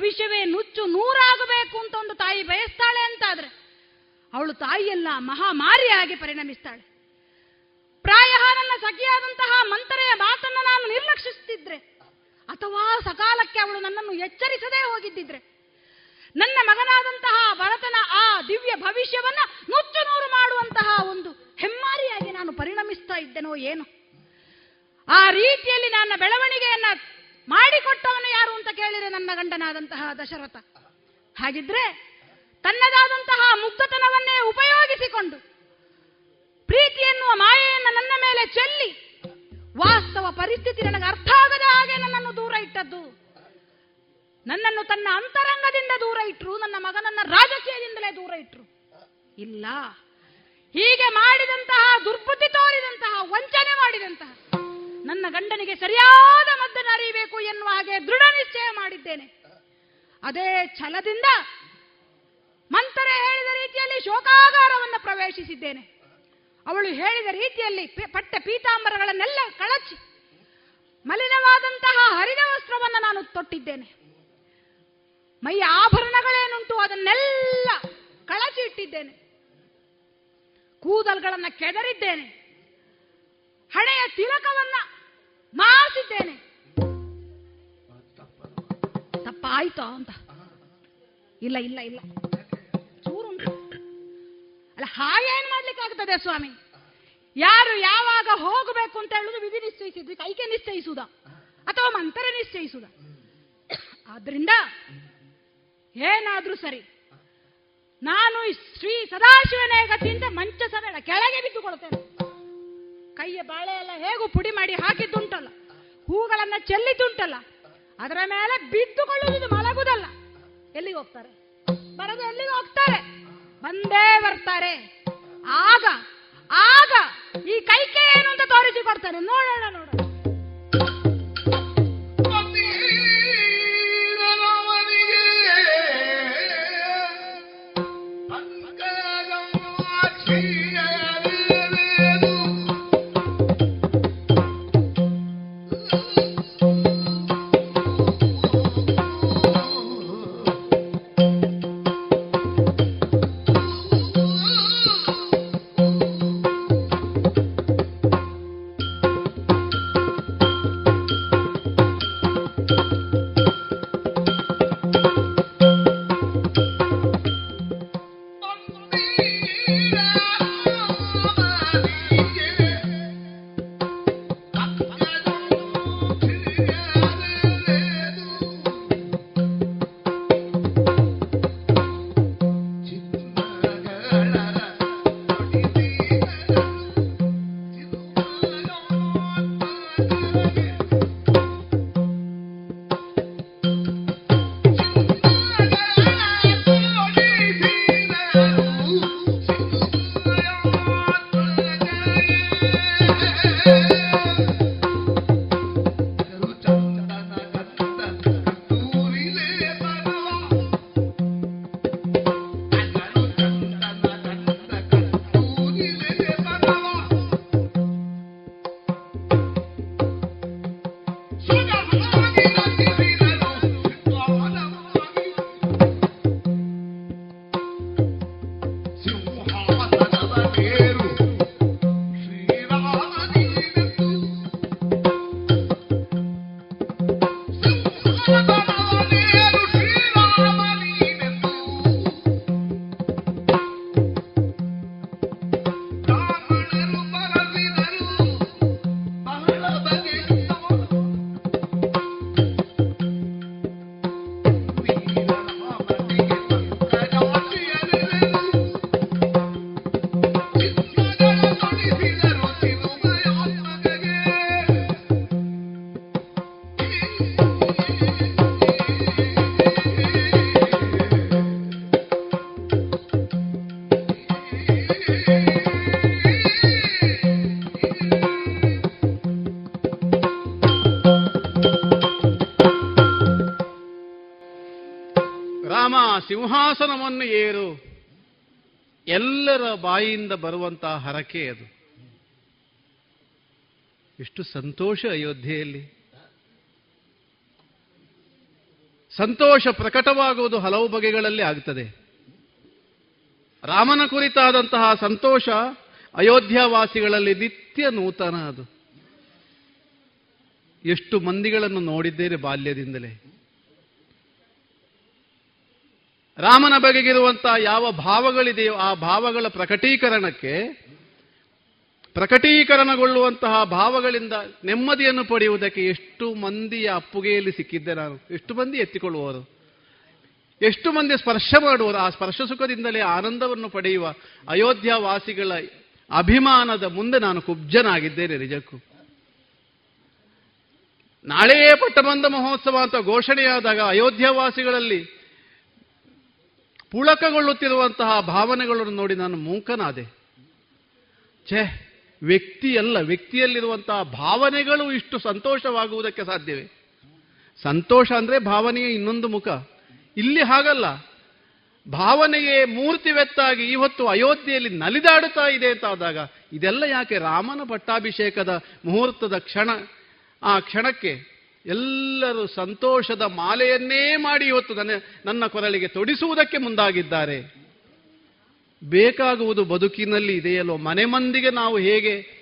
[SPEAKER 15] ಭವಿಷ್ಯವೇ ನುಚ್ಚು ನೂರಾಗಬೇಕು ಅಂತ ಒಂದು ತಾಯಿ ಬಯಸ್ತಾಳೆ ಅಂತಾದ್ರೆ ಅವಳು ತಾಯಿಯೆಲ್ಲ ಮಹಾಮಾರಿಯಾಗಿ ಪರಿಣಮಿಸ್ತಾಳೆ. ಪ್ರಾಯ ನನ್ನ ಸಖಿಯಾದಂತಹ ಮಂತರೆಯ ಮಾತನ್ನ ನಾನು ನಿರ್ಲಕ್ಷಿಸುತ್ತಿದ್ರೆ ಅಥವಾ ಸಕಾಲಕ್ಕೆ ಅವಳು ನನ್ನನ್ನು ಎಚ್ಚರಿಸದೇ ಹೋಗಿದ್ದಿದ್ರೆ ನನ್ನ ಮಗನಾದಂತಹ ಭರತನ ಆ ದಿವ್ಯ ಭವಿಷ್ಯವನ್ನ ನುಚ್ಚು ನೂರು ಮಾಡುವಂತಹ ಒಂದು ಹೆಮ್ಮಾರಿಯಾಗಿ ನಾನು ಪರಿಣಮಿಸ್ತಾ ಇದ್ದೇನೋ ಏನು. ಆ ರೀತಿಯಲ್ಲಿ ನನ್ನ ಬೆಳವಣಿಗೆಯನ್ನ ಮಾಡಿಕೊಟ್ಟವನು ಯಾರು ಅಂತ ಕೇಳಿದರೆ ನನ್ನ ಗಂಡನಾದಂತಹ ದಶರಥ. ಹಾಗಿದ್ರೆ ತನ್ನದಾದಂತಹ ಮುಕ್ತತನವನ್ನೇ ಉಪಯೋಗಿಸಿಕೊಂಡು ಪ್ರೀತಿ ಎನ್ನುವ ಮಾಯೆಯನ್ನು ನನ್ನ ಮೇಲೆ ಚೆಲ್ಲಿ ವಾಸ್ತವ ಪರಿಸ್ಥಿತಿ ನನಗೆ ಅರ್ಥ ಆಗದ ಹಾಗೆ ನನ್ನನ್ನು ದೂರ ಇಟ್ಟದ್ದು. ನನ್ನನ್ನು ತನ್ನ ಅಂತರಂಗದಿಂದ ದೂರ ಇಟ್ರು, ನನ್ನ ಮಗನನ್ನ ರಾಜಕೀಯದಿಂದಲೇ ದೂರ ಇಟ್ರು. ಇಲ್ಲ, ಹೀಗೆ ಮಾಡಿದಂತಹ ದುರ್ಬುದ್ಧಿ ತೋರಿದಂತಹ ವಂಚನೆ ಮಾಡಿದಂತಹ ನನ್ನ ಗಂಡನಿಗೆ ಸರಿಯಾದ ಮದ್ದನ್ನು ಅರಿಯಬೇಕು ಎನ್ನುವ ಹಾಗೆ ದೃಢ ನಿಶ್ಚಯ ಮಾಡಿದ್ದೇನೆ. ಅದೇ ಛಲದಿಂದ ಮಂತ್ರ ಹೇಳಿದ ರೀತಿಯಲ್ಲಿ ಶೋಕಾಗಾರವನ್ನು ಪ್ರವೇಶಿಸಿದ್ದೇನೆ. ಅವಳು ಹೇಳಿದ ರೀತಿಯಲ್ಲಿ ಪಟ್ಟ ಪೀತಾಂಬರಗಳನ್ನೆಲ್ಲ ಕಳಚಿ ಮಲಿನವಾದಂತಹ ಹರಿದ ವಸ್ತ್ರವನ್ನು ನಾನು ತೊಟ್ಟಿದ್ದೇನೆ. ಮೈಯ ಆಭರಣಗಳೇನುಂಟು ಅದನ್ನೆಲ್ಲ ಕಳಚಿ ಇಟ್ಟಿದ್ದೇನೆ. ಕೂದಲ್ಗಳನ್ನ ಕೆದರಿದ್ದೇನೆ. ಹಣೆಯ ತಿಲಕವನ್ನ ಮಾಸಿದ್ದೇನೆ ತಪ್ಪಾಯ್ತೋ ಅಂತ. ಇಲ್ಲ ಇಲ್ಲ ಇಲ್ಲ. ಚೂರುಂಟು. ಅಲ್ಲ ಹಾಗೇನ್ ಮಾಡ್ಲಿಕ್ಕಾಗ್ತದೆ ಸ್ವಾಮಿ? ಯಾರು ಯಾವಾಗ ಹೋಗಬೇಕು ಅಂತ ಹೇಳುದು ವಿಧಿ ನಿಶ್ಚಯಿಸಿದ್ವಿ. ಕೈಕೆ ನಿಶ್ಚಯಿಸುದ ಅಥವಾ ಮಂತ್ರ ನಿಶ್ಚಯಿಸುದ ಆದ್ರಿಂದ ಏನಾದ್ರೂ ಸರಿ. ನಾನು ಶ್ರೀ ಸದಾಶಿವನೇ ಗತಿಯಿಂದ ಮಂಚಸನ ಕೆಳಗೆ ಬಿದ್ದುಕೊಳ್ತೇನೆ ಕೈಯ ಬಾಳೆ ಎಲ್ಲ ಹೇಗೂ ಪುಡಿ ಮಾಡಿ ಹಾಕಿದ್ದುಂಟಲ್ಲ? ಹೂಗಳನ್ನ ಚೆಲ್ಲಿದ್ದುಂಟಲ್ಲ? ಅದರ ಮೇಲೆ ಬಿದ್ದುಕೊಳ್ಳುವುದು ಮಲಗುದಲ್ಲ ಎಲ್ಲಿಗೆ ಹೋಗ್ತಾರೆ? ಬರದು ಎಲ್ಲಿಗೆ ಹೋಗ್ತಾರೆ? ಬಂದೇ ಬರ್ತಾರೆ. ಆಗ ಆಗ ಈ ಕೈಕೆ ಏನು ಅಂತ ತೋರಿಸಿ ಕೊಡ್ತಾನೆ. ನೋಡೋಣ
[SPEAKER 16] ನೋಡೋಣ. ಸಿಂಹಾಸನವನ್ನು ಏರು. ಎಲ್ಲರ ಬಾಯಿಯಿಂದ ಬರುವಂತಹ ಹರಕೆ ಅದು. ಎಷ್ಟು ಸಂತೋಷ ಅಯೋಧ್ಯೆಯಲ್ಲಿ.
[SPEAKER 17] ಸಂತೋಷ ಪ್ರಕಟವಾಗುವುದು ಹಲವು ಬಗೆಗಳಲ್ಲಿ ಆಗ್ತದೆ. ರಾಮನ ಕುರಿತಾದಂತಹ ಸಂತೋಷ ಅಯೋಧ್ಯಾವಾಸಿಗಳಲ್ಲಿ ನಿತ್ಯ ನೂತನ ಅದು. ಎಷ್ಟು ಮಂದಿಗಳನ್ನು ನೋಡಿದ್ದೇನೆ ಬಾಲ್ಯದಿಂದಲೇ. ರಾಮನ ಬಗೆಗಿರುವಂತಹ ಯಾವ ಭಾವಗಳಿದೆಯೋ ಆ ಭಾವಗಳ ಪ್ರಕಟೀಕರಣಕ್ಕೆ, ಪ್ರಕಟೀಕರಣಗೊಳ್ಳುವಂತಹ ಭಾವಗಳಿಂದ ನೆಮ್ಮದಿಯನ್ನು ಪಡೆಯುವುದಕ್ಕೆ ಎಷ್ಟು ಮಂದಿಯ ಅಪ್ಪುಗೆಯಲ್ಲಿ ಸಿಕ್ಕಿದ್ದೆ ನಾನು. ಎಷ್ಟು ಮಂದಿ ಎತ್ತಿಕೊಳ್ಳುವರು? ಎಷ್ಟು ಮಂದಿ ಸ್ಪರ್ಶ ಮಾಡುವರು? ಆ ಸ್ಪರ್ಶ ಸುಖದಿಂದಲೇ ಆನಂದವನ್ನು ಪಡೆಯುವ ಅಯೋಧ್ಯ ವಾಸಿಗಳ ಅಭಿಮಾನದ ಮುಂದೆ ನಾನು ಕುಬ್ಜನಾಗಿದ್ದೇನೆ ನಿಜಕ್ಕೂ. ನಾಳೆಯೇ ಪಟ್ಟಬಂಧ ಮಹೋತ್ಸವ ಅಂತ ಘೋಷಣೆಯಾದಾಗ ಅಯೋಧ್ಯವಾಸಿಗಳಲ್ಲಿ ಪುಳಕಗೊಳ್ಳುತ್ತಿರುವಂತಹ ಭಾವನೆಗಳನ್ನು ನೋಡಿ ನಾನು ಮೂಕನಾದೆ. ಛೇ, ವ್ಯಕ್ತಿಯಲ್ಲ, ವ್ಯಕ್ತಿಯಲ್ಲಿರುವಂತಹ ಭಾವನೆಗಳು ಇಷ್ಟು ಸಂತೋಷವಾಗುವುದಕ್ಕೆ ಸಾಧ್ಯವೇ? ಸಂತೋಷ ಅಂದ್ರೆ ಭಾವನೆಯ ಇನ್ನೊಂದು ಮುಖ. ಇಲ್ಲಿ ಹಾಗಲ್ಲ. ಭಾವನೆಯೇ ಮೂರ್ತಿವೆತ್ತಾಗಿ ಇವತ್ತು ಅಯೋಧ್ಯೆಯಲ್ಲಿ ನಲಿದಾಡುತ್ತಾ ಇದೆ ಅಂತ ಆದಾಗ, ಇದೆಲ್ಲ ಯಾಕೆ ರಾಮನ ಪಟ್ಟಾಭಿಷೇಕದ ಮುಹೂರ್ತದ ಕ್ಷಣ? ಆ ಕ್ಷಣಕ್ಕೆ ಎಲ್ಲರೂ ಸಂತೋಷದ ಮಾಲೆಯನ್ನೇ ಮಾಡಿ ಇವತ್ತು ನನ್ನ ನನ್ನ ಕೊರಳಿಗೆ ತೊಡಿಸುವುದಕ್ಕೆ ಮುಂದಾಗಿದ್ದಾರೆ. ಬೇಕಾಗುವುದು ಬದುಕಿನಲ್ಲಿ ಇದೆಯಲ್ಲೋ, ಮನೆ ಮಂದಿಗೆ ನಾವು ಹೇಗೆ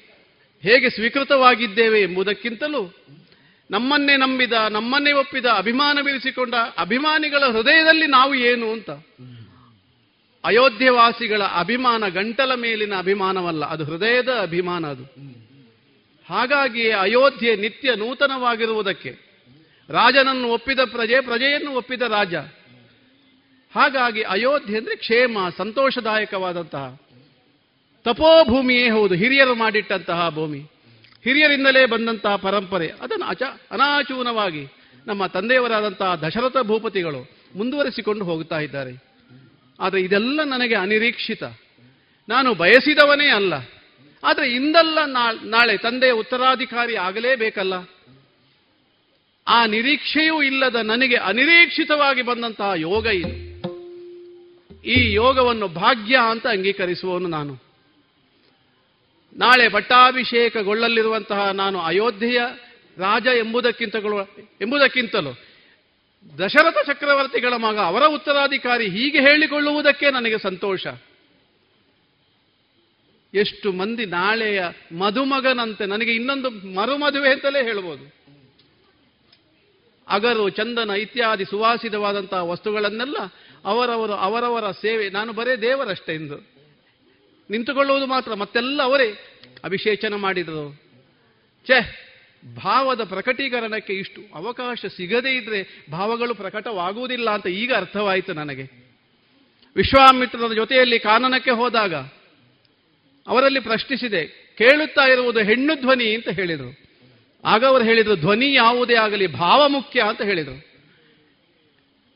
[SPEAKER 17] ಹೇಗೆ ಸ್ವೀಕೃತವಾಗಿದ್ದೇವೆ ಎಂಬುದಕ್ಕಿಂತಲೂ ನಮ್ಮನ್ನೇ ನಂಬಿದ, ನಮ್ಮನ್ನೇ ಒಪ್ಪಿದ, ಅಭಿಮಾನ ಅಭಿಮಾನಿಗಳ ಹೃದಯದಲ್ಲಿ ನಾವು ಏನು ಅಂತ. ಅಯೋಧ್ಯವಾಸಿಗಳ ಅಭಿಮಾನ ಗಂಟಲ ಮೇಲಿನ ಅಭಿಮಾನವಲ್ಲ, ಅದು ಹೃದಯದ ಅಭಿಮಾನ ಅದು. ಹಾಗಾಗಿ ಅಯೋಧ್ಯೆ ನಿತ್ಯ ನೂತನವಾಗಿರುವುದಕ್ಕೆ ರಾಜನನ್ನು ಒಪ್ಪಿದ ಪ್ರಜೆ, ಪ್ರಜೆಯನ್ನು ಒಪ್ಪಿದ ರಾಜ. ಹಾಗಾಗಿ ಅಯೋಧ್ಯೆ ಅಂದರೆ ಕ್ಷೇಮ, ಸಂತೋಷದಾಯಕವಾದಂತಹ. ತಪೋಭೂಮಿಯೇ ಹೌದು, ಹಿರಿಯರು ಮಾಡಿಟ್ಟಂತಹ ಭೂಮಿ. ಹಿರಿಯರಿಂದಲೇ ಬಂದಂತಹ ಪರಂಪರೆ, ಅದನ್ನು ಅಚ, ಅನಾಚೂನವಾಗಿ ನಮ್ಮ ತಂದೆಯವರಾದಂತಹ ದಶರಥ ಭೂಪತಿಗಳು ಮುಂದುವರಿಸಿಕೊಂಡು ಹೋಗ್ತಾ ಇದ್ದಾರೆ. ಆದರೆ ಇದೆಲ್ಲ ನನಗೆ ಅನಿರೀಕ್ಷಿತ. ನಾನು ಬಯಸಿದವನೇ ಅಲ್ಲ. ಆದರೆ ಇಂದಲ್ಲ ನಾಳೆ ತಂದೆಯ ಉತ್ತರಾಧಿಕಾರಿ ಆಗಲೇಬೇಕಲ್ಲ? ಆ ನಿರೀಕ್ಷೆಯೂ ಇಲ್ಲದ ನನಗೆ ಅನಿರೀಕ್ಷಿತವಾಗಿ ಬಂದಂತಹ ಯೋಗ ಇದು. ಈ ಯೋಗವನ್ನು ಭಾಗ್ಯ ಅಂತ ಅಂಗೀಕರಿಸುವವನು ನಾನು. ನಾಳೆ ಪಟ್ಟಾಭಿಷೇಕಗೊಳ್ಳಲಿರುವಂತಹ ನಾನು ಅಯೋಧ್ಯೆಯ ರಾಜ ಎಂಬುದಕ್ಕಿಂತ ಎಂಬುದಕ್ಕಿಂತಲೂ ದಶರಥ ಚಕ್ರವರ್ತಿಗಳ ಮಗ ಅವರ ಉತ್ತರಾಧಿಕಾರಿ ಹೀಗೆ ಹೇಳಿಕೊಳ್ಳುವುದಕ್ಕೆ ನನಗೆ ಸಂತೋಷ. ಎಷ್ಟು ಮಂದಿ ನಾಳೆಯ ಮದುಮಗನಂತೆ ನನಗೆ ಇನ್ನೊಂದು ಮರುಮದುವೆ ಅಂತಲೇ ಹೇಳ್ಬೋದು. ಅಗರು, ಚಂದನ ಇತ್ಯಾದಿ ಸುವಾಸಿತವಾದಂತಹ ವಸ್ತುಗಳನ್ನೆಲ್ಲ ಅವರವರು, ಅವರವರ ಸೇವೆ, ನಾನು ಬರೇ ದೇವರಷ್ಟೇ ಎಂದು. ನಿಂತುಕೊಳ್ಳುವುದು ಮಾತ್ರ, ಮತ್ತೆಲ್ಲ ಅವರೇ ಅಭಿಷೇಚನ ಮಾಡಿದರು. ಛೇ, ಭಾವದ ಪ್ರಕಟೀಕರಣಕ್ಕೆ ಇಷ್ಟು ಅವಕಾಶ ಸಿಗದೇ ಇದ್ರೆ ಭಾವಗಳು ಪ್ರಕಟವಾಗುವುದಿಲ್ಲ ಅಂತ ಈಗ ಅರ್ಥವಾಯಿತು ನನಗೆ. ವಿಶ್ವಾಮಿತ್ರರ ಜೊತೆಯಲ್ಲಿ ಕಾನನಕ್ಕೆ ಹೋದಾಗ ಅವರಲ್ಲಿ ಪ್ರಶ್ನಿಸಿದೆ, ಕೇಳುತ್ತಾ ಇರುವುದು ಹೆಣ್ಣು ಧ್ವನಿ ಅಂತ ಹೇಳಿದರು. ಆಗ ಅವರು ಹೇಳಿದರು, ಧ್ವನಿ ಯಾವುದೇ ಆಗಲಿ, ಭಾವ ಮುಖ್ಯ ಅಂತ ಹೇಳಿದರು.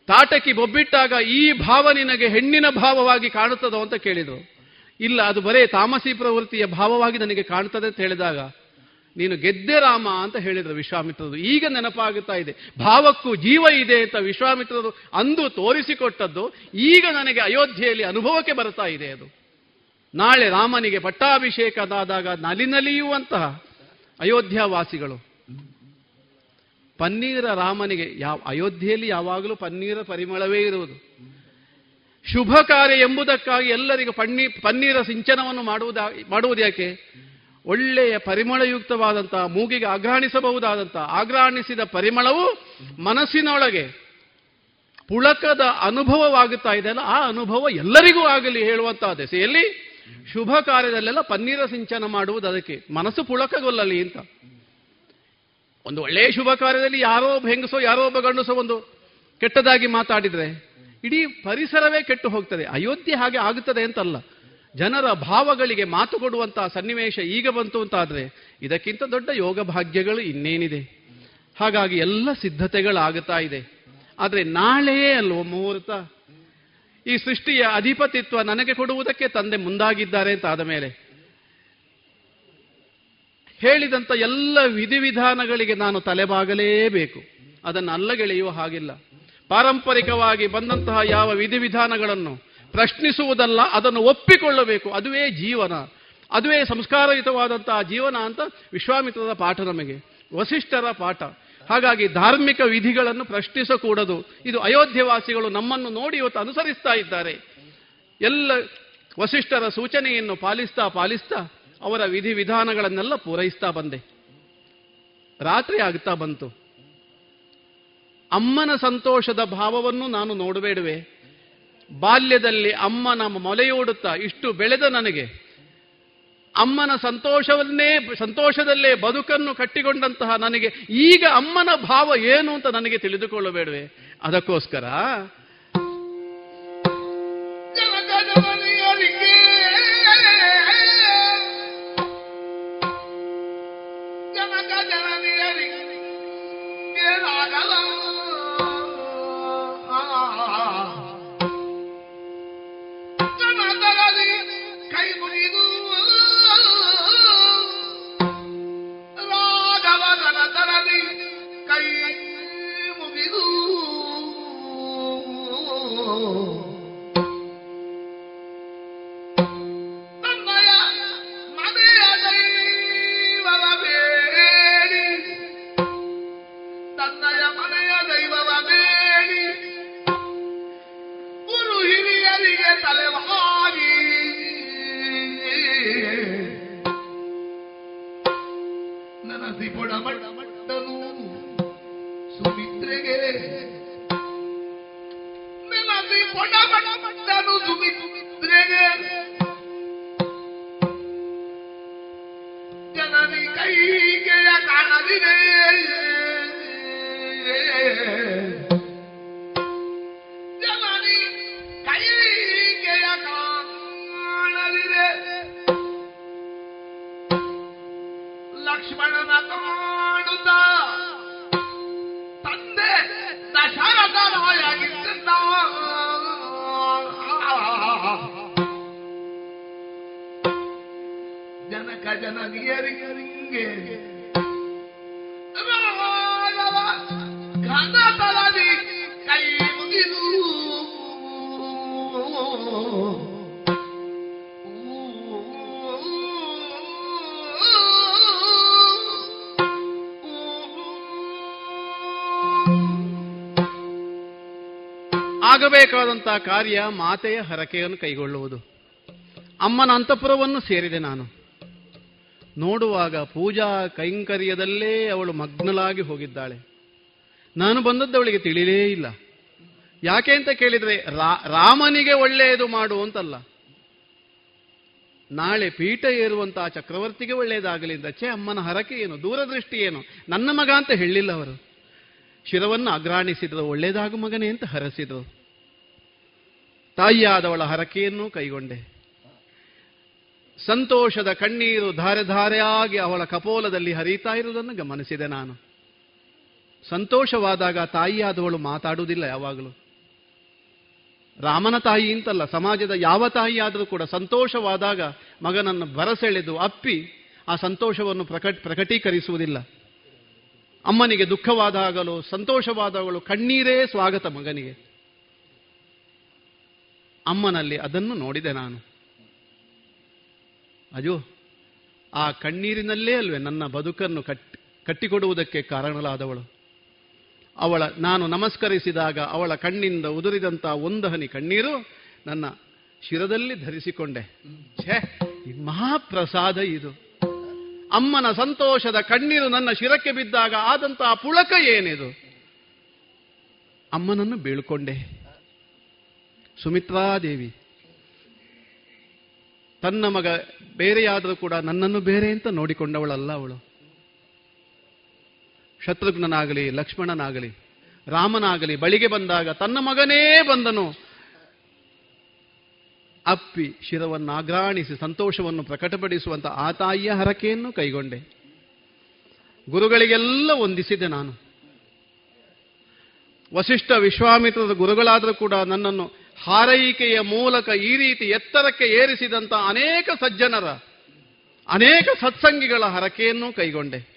[SPEAKER 17] ತಾಟಕಿ ಬೊಬ್ಬಿಟ್ಟಾಗ ಈ ಭಾವ ನಿನಗೆ ಹೆಣ್ಣಿನ ಭಾವವಾಗಿ ಕಾಣುತ್ತದೋ ಅಂತ ಕೇಳಿದರು. ಇಲ್ಲ, ಅದು ಬರೇ ತಾಮಸಿ ಪ್ರವೃತ್ತಿಯ ಭಾವವಾಗಿ ನನಗೆ ಕಾಣುತ್ತದೆ ಅಂತ ಹೇಳಿದಾಗ, ನೀನು ಗೆದ್ದೆ ರಾಮ ಅಂತ ಹೇಳಿದರು ವಿಶ್ವಾಮಿತ್ರರು. ಈಗ ನೆನಪಾಗುತ್ತಾ ಇದೆ, ಭಾವಕ್ಕೂ ಜೀವ ಇದೆ ಅಂತ ವಿಶ್ವಾಮಿತ್ರರು ಅಂದು ತೋರಿಸಿಕೊಟ್ಟದ್ದು, ಈಗ ನನಗೆ ಅಯೋಧ್ಯೆಯಲ್ಲಿ ಅನುಭವಕ್ಕೆ ಬರ್ತಾ ಇದೆ ಅದು. ನಾಳೆ ರಾಮನಿಗೆ ಪಟ್ಟಾಭಿಷೇಕದಾದಾಗ ನಲಿನಲಿಯುವಂತಹ ಅಯೋಧ್ಯಾವಾಸಿಗಳು. ಪನ್ನೀರ ರಾಮನಿಗೆ ಯಾವ, ಅಯೋಧ್ಯೆಯಲ್ಲಿ ಯಾವಾಗಲೂ ಪನ್ನೀರ ಪರಿಮಳವೇ ಇರುವುದು. ಶುಭ ಕಾರ್ಯ ಎಂಬುದಕ್ಕಾಗಿ ಎಲ್ಲರಿಗೂ ಪನ್ನೀ ಪನ್ನೀರ ಸಿಂಚನವನ್ನು ಮಾಡುವುದಾ ಯಾಕೆ? ಒಳ್ಳೆಯ ಪರಿಮಳಯುಕ್ತವಾದಂತಹ ಮೂಗಿಗೆ ಆಘ್ರಾಣಿಸಬಹುದಾದಂತಹ ಆಘ್ರಾಣಿಸಿದ ಪರಿಮಳವು ಮನಸ್ಸಿನೊಳಗೆ ಪುಳಕದ ಅನುಭವವಾಗುತ್ತಾ ಇದೆಯಲ್ಲ, ಆ ಅನುಭವ ಎಲ್ಲರಿಗೂ ಆಗಲಿ ಹೇಳುವಂತಹ ದೆಸೆಯಲ್ಲಿ ಶುಭ ಕಾರ್ಯದಲ್ಲೆಲ್ಲ ಪನ್ನೀರ ಸಿಂಚನ ಮಾಡುವುದು ಅದಕ್ಕೆ. ಮನಸ್ಸು ಪುಳಕಗೊಲ್ಲಲಿ ಅಂತ. ಒಂದು ಒಳ್ಳೆಯ ಶುಭ ಕಾರ್ಯದಲ್ಲಿ ಯಾರೋ ಒಬ್ಬ ಹೆಂಗಸೋ, ಯಾರೋ ಒಬ್ಬ ಗಂಡಸೋ ಒಂದು ಕೆಟ್ಟದಾಗಿ ಮಾತಾಡಿದ್ರೆ, ಇಡೀ ಪರಿಸರವೇ ಕೆಟ್ಟು ಹೋಗ್ತದೆ. ಅಯೋಧ್ಯೆ ಹಾಗೆ ಆಗುತ್ತದೆ ಅಂತಲ್ಲ. ಜನರ ಭಾವಗಳಿಗೆ ಮಾತು ಕೊಡುವಂತಹ ಸನ್ನಿವೇಶ ಈಗ ಬಂತು ಅಂತಾದ್ರೆ, ಇದಕ್ಕಿಂತ ದೊಡ್ಡ ಯೋಗ ಭಾಗ್ಯಗಳು ಇನ್ನೇನಿದೆ. ಹಾಗಾಗಿ ಎಲ್ಲ ಸಿದ್ಧತೆಗಳಾಗುತ್ತಾ ಇದೆ. ಆದರೆ ನಾಳೆಯೇ ಅಲ್ವ ಮುಹೂರ್ತ? ಈ ಸೃಷ್ಟಿಯ ಅಧಿಪತಿತ್ವ ನನಗೆ ಕೊಡುವುದಕ್ಕೆ ತಂದೆ ಮುಂದಾಗಿದ್ದಾರೆ ಅಂತ ಆದ ಮೇಲೆ ಹೇಳಿದಂಥ ಎಲ್ಲ ವಿಧಿವಿಧಾನಗಳಿಗೆ ನಾನು ತಲೆಬಾಗಲೇಬೇಕು. ಅದನ್ನು ಅಲ್ಲಗೆಳೆಯುವ ಹಾಗಿಲ್ಲ. ಪಾರಂಪರಿಕವಾಗಿ ಬಂದಂತಹ ಯಾವ ವಿಧಿವಿಧಾನಗಳನ್ನು ಪ್ರಶ್ನಿಸುವುದಲ್ಲ, ಅದನ್ನು ಒಪ್ಪಿಕೊಳ್ಳಬೇಕು. ಅದುವೇ ಜೀವನ. ಅದುವೇ ಸಂಸ್ಕಾರಯುತವಾದಂತಹ ಜೀವನ ಅಂತ ವಿಶ್ವಾಮಿತ್ರದ ಪಾಠ ನಮಗೆ. ವಸಿಷ್ಠರ ಪಾಠ. ಹಾಗಾಗಿ ಧಾರ್ಮಿಕ ವಿಧಿಗಳನ್ನು ಪ್ರಶ್ನಿಸಕೂಡದು. ಇದು ಅಯೋಧ್ಯವಾಸಿಗಳು ನಮ್ಮನ್ನು ನೋಡಿ ಇವತ್ತು ಅನುಸರಿಸ್ತಾ ಇದ್ದಾರೆ. ಎಲ್ಲ ವಸಿಷ್ಠರ ಸೂಚನೆಯನ್ನು ಪಾಲಿಸ್ತಾ ಪಾಲಿಸ್ತಾ ಅವರ ವಿಧಿವಿಧಾನಗಳನ್ನೆಲ್ಲ ಪೂರೈಸ್ತಾ ಬಂದೆ. ರಾತ್ರಿ ಆಗ್ತಾ ಬಂತು. ಅಮ್ಮನ ಸಂತೋಷದ ಭಾವವನ್ನು ನಾನು ನೋಡಬೇಡುವೆ. ಬಾಲ್ಯದಲ್ಲಿ ಅಮ್ಮ ನಮ್ಮ ಮೊಲೆಯೂಡುತ್ತಾ ಇಷ್ಟು ಬೆಳೆದ ನನಗೆ ಅಮ್ಮನ ಸಂತೋಷವನ್ನೇ ಸಂತೋಷದಲ್ಲೇ ಬದುಕನ್ನು ಕಟ್ಟಿಕೊಂಡಂತಹ ನನಗೆ ಈಗ ಅಮ್ಮನ ಭಾವ ಏನು ಅಂತ ನನಗೆ ತಿಳಿದುಕೊಳ್ಳಬೇಡವೆ. ಅದಕ್ಕೋಸ್ಕರ
[SPEAKER 16] ಬುಡಮಟ್ಟನು ಸುಮಿತ್ರೆಗೆ. ಬುಡಮಟ್ಟನು ಸುಮಿತ್ರೆಗೆ. ಜನನಿ ಕೈಗೆಯ ಕಾಣದಿದೆ ಲಕ್ಷ್ಮಣನ ಕಾಣುತ್ತ ತಂದೆ ದಶರಥರಾಯಾಗಿದ್ದ ಜನಕ ಜನನಿಯರಿಗೆ ಘನತಲದಿ ಕೈ ಮುಗಿದು
[SPEAKER 17] ಆಗಬೇಕಾದಂತಹ ಕಾರ್ಯ ಮಾತೆಯ ಹರಕೆಯನ್ನು ಕೈಗೊಳ್ಳುವುದು. ಅಮ್ಮನ ಅಂತಪುರವನ್ನು ಸೇರಿದೆ ನಾನು. ನೋಡುವಾಗ ಪೂಜಾ ಕೈಂಕರ್ಯದಲ್ಲೇ ಅವಳು ಮಗ್ನಲಾಗಿ ಹೋಗಿದ್ದಾಳೆ. ನಾನು ಬಂದದ್ದು ಅವಳಿಗೆ ತಿಳಿಲೇ ಇಲ್ಲ. ಯಾಕೆ ಅಂತ ಕೇಳಿದರೆ ರಾಮನಿಗೆ ಒಳ್ಳೆಯದು ಮಾಡು ಅಂತಲ್ಲ. ನಾಳೆ ಪೀಠ ಏರುವಂತಹ ಚಕ್ರವರ್ತಿಗೆ ಒಳ್ಳೆಯದಾಗಲಿ. ಛೇ ಅಮ್ಮನ ಹರಕೆ ಏನು? ದೂರದೃಷ್ಟಿ ಏನು? ನನ್ನ ಮಗ ಅಂತ ಹೇಳಿಲ್ಲ ಅವರು. ಶಿರವನ್ನು ಅಗ್ರಾಣಿಸಿದ್ರು, ಒಳ್ಳೆಯದಾಗು ಮಗನೇ ಅಂತ ಹರಸಿದ್ರು. ತಾಯಿಯಾದವಳ ಹರಕೆಯನ್ನು ಕೈಗೊಂಡೆ. ಸಂತೋಷದ ಕಣ್ಣೀರು ಧಾರೆ ಧಾರೆಯಾಗಿ ಅವಳ ಕಪೋಲದಲ್ಲಿ ಹರಿತಾ ಇರುವುದನ್ನು ಗಮನಿಸಿದೆ ನಾನು. ಸಂತೋಷವಾದಾಗ ತಾಯಿಯಾದವಳು ಮಾತಾಡುವುದಿಲ್ಲ ಯಾವಾಗಲೂ. ರಾಮನ ತಾಯಿ ಅಂತಲ್ಲ, ಸಮಾಜದ ಯಾವ ತಾಯಿಯಾದರೂ ಕೂಡ ಸಂತೋಷವಾದಾಗ ಮಗನನ್ನು ಬರಸೆಳೆದು ಅಪ್ಪಿ ಆ ಸಂತೋಷವನ್ನು ಪ್ರಕಟ್ ಪ್ರಕಟೀಕರಿಸುವುದಿಲ್ಲ. ಅಮ್ಮನಿಗೆ ದುಃಖವಾದಾಗಲೂ ಸಂತೋಷವಾದಾಗಲೂ ಕಣ್ಣೀರೇ ಸ್ವಾಗತ ಮಗನಿಗೆ. ಅಮ್ಮನಲ್ಲಿ ಅದನ್ನು ನೋಡಿದೆ ನಾನು. ಅಯ್ಯೋ, ಆ ಕಣ್ಣೀರಿನಲ್ಲೇ ಅಲ್ವೇ ನನ್ನ ಬದುಕನ್ನು ಕಟ್ಟಿ ಕಟ್ಟಿಕೊಡುವುದಕ್ಕೆ ಕಾರಣಲಾದವಳು ಅವಳ, ನಾನು ನಮಸ್ಕರಿಸಿದಾಗ ಅವಳ ಕಣ್ಣಿಂದ ಉದುರಿದಂಥ ಒಂದು ಹನಿ ಕಣ್ಣೀರು ನನ್ನ ಶಿರದಲ್ಲಿ ಧರಿಸಿಕೊಂಡೆ. ಛೇ, ಮಹಾಪ್ರಸಾದ ಇದು. ಅಮ್ಮನ ಸಂತೋಷದ ಕಣ್ಣೀರು ನನ್ನ ಶಿರಕ್ಕೆ ಬಿದ್ದಾಗ ಆದಂತಹ ಪುಳಕ ಏನಿದು? ಅಮ್ಮನನ್ನು ಬೀಳ್ಕೊಂಡೆ. ಸುಮಿತ್ರಾದೇವಿ. ತನ್ನ ಮಗ ಬೇರೆಯಾದರೂ ಕೂಡ ನನ್ನನ್ನು ಬೇರೆ ಅಂತ ನೋಡಿಕೊಂಡವಳಲ್ಲ ಅವಳು. ಶತ್ರುಘ್ನನಾಗಲಿ, ಲಕ್ಷ್ಮಣನಾಗಲಿ, ರಾಮನಾಗಲಿ, ಬಳಿಗೆ ಬಂದಾಗ ತನ್ನ ಮಗನೇ ಬಂದನು. ಅಪ್ಪಿ ಶಿರವನ್ನಾಗ್ರಾಣಿಸಿ ಸಂತೋಷವನ್ನು ಪ್ರಕಟಪಡಿಸುವಂತ ಆ ತಾಯಿಯ ಹರಕೆಯನ್ನು ಕೈಗೊಂಡೆ. ಗುರುಗಳಿಗೆಲ್ಲ ಹೊಂದಿಸಿದೆ ನಾನು. ವಸಿಷ್ಠ ವಿಶ್ವಾಮಿತ್ರದ ಗುರುಗಳಾದರೂ ಕೂಡ ನನ್ನನ್ನು ಹಾರೈಕೆಯ ಮೂಲಕ ಈ ರೀತಿ ಎತ್ತರಕ್ಕೆ ಏರಿಸಿದಂತ ಅನೇಕ ಸಜ್ಜನರ, ಅನೇಕ ಸತ್ಸಂಗಿಗಳ ಹರಕೆಯನ್ನು ಕೈಗೊಂಡೆ.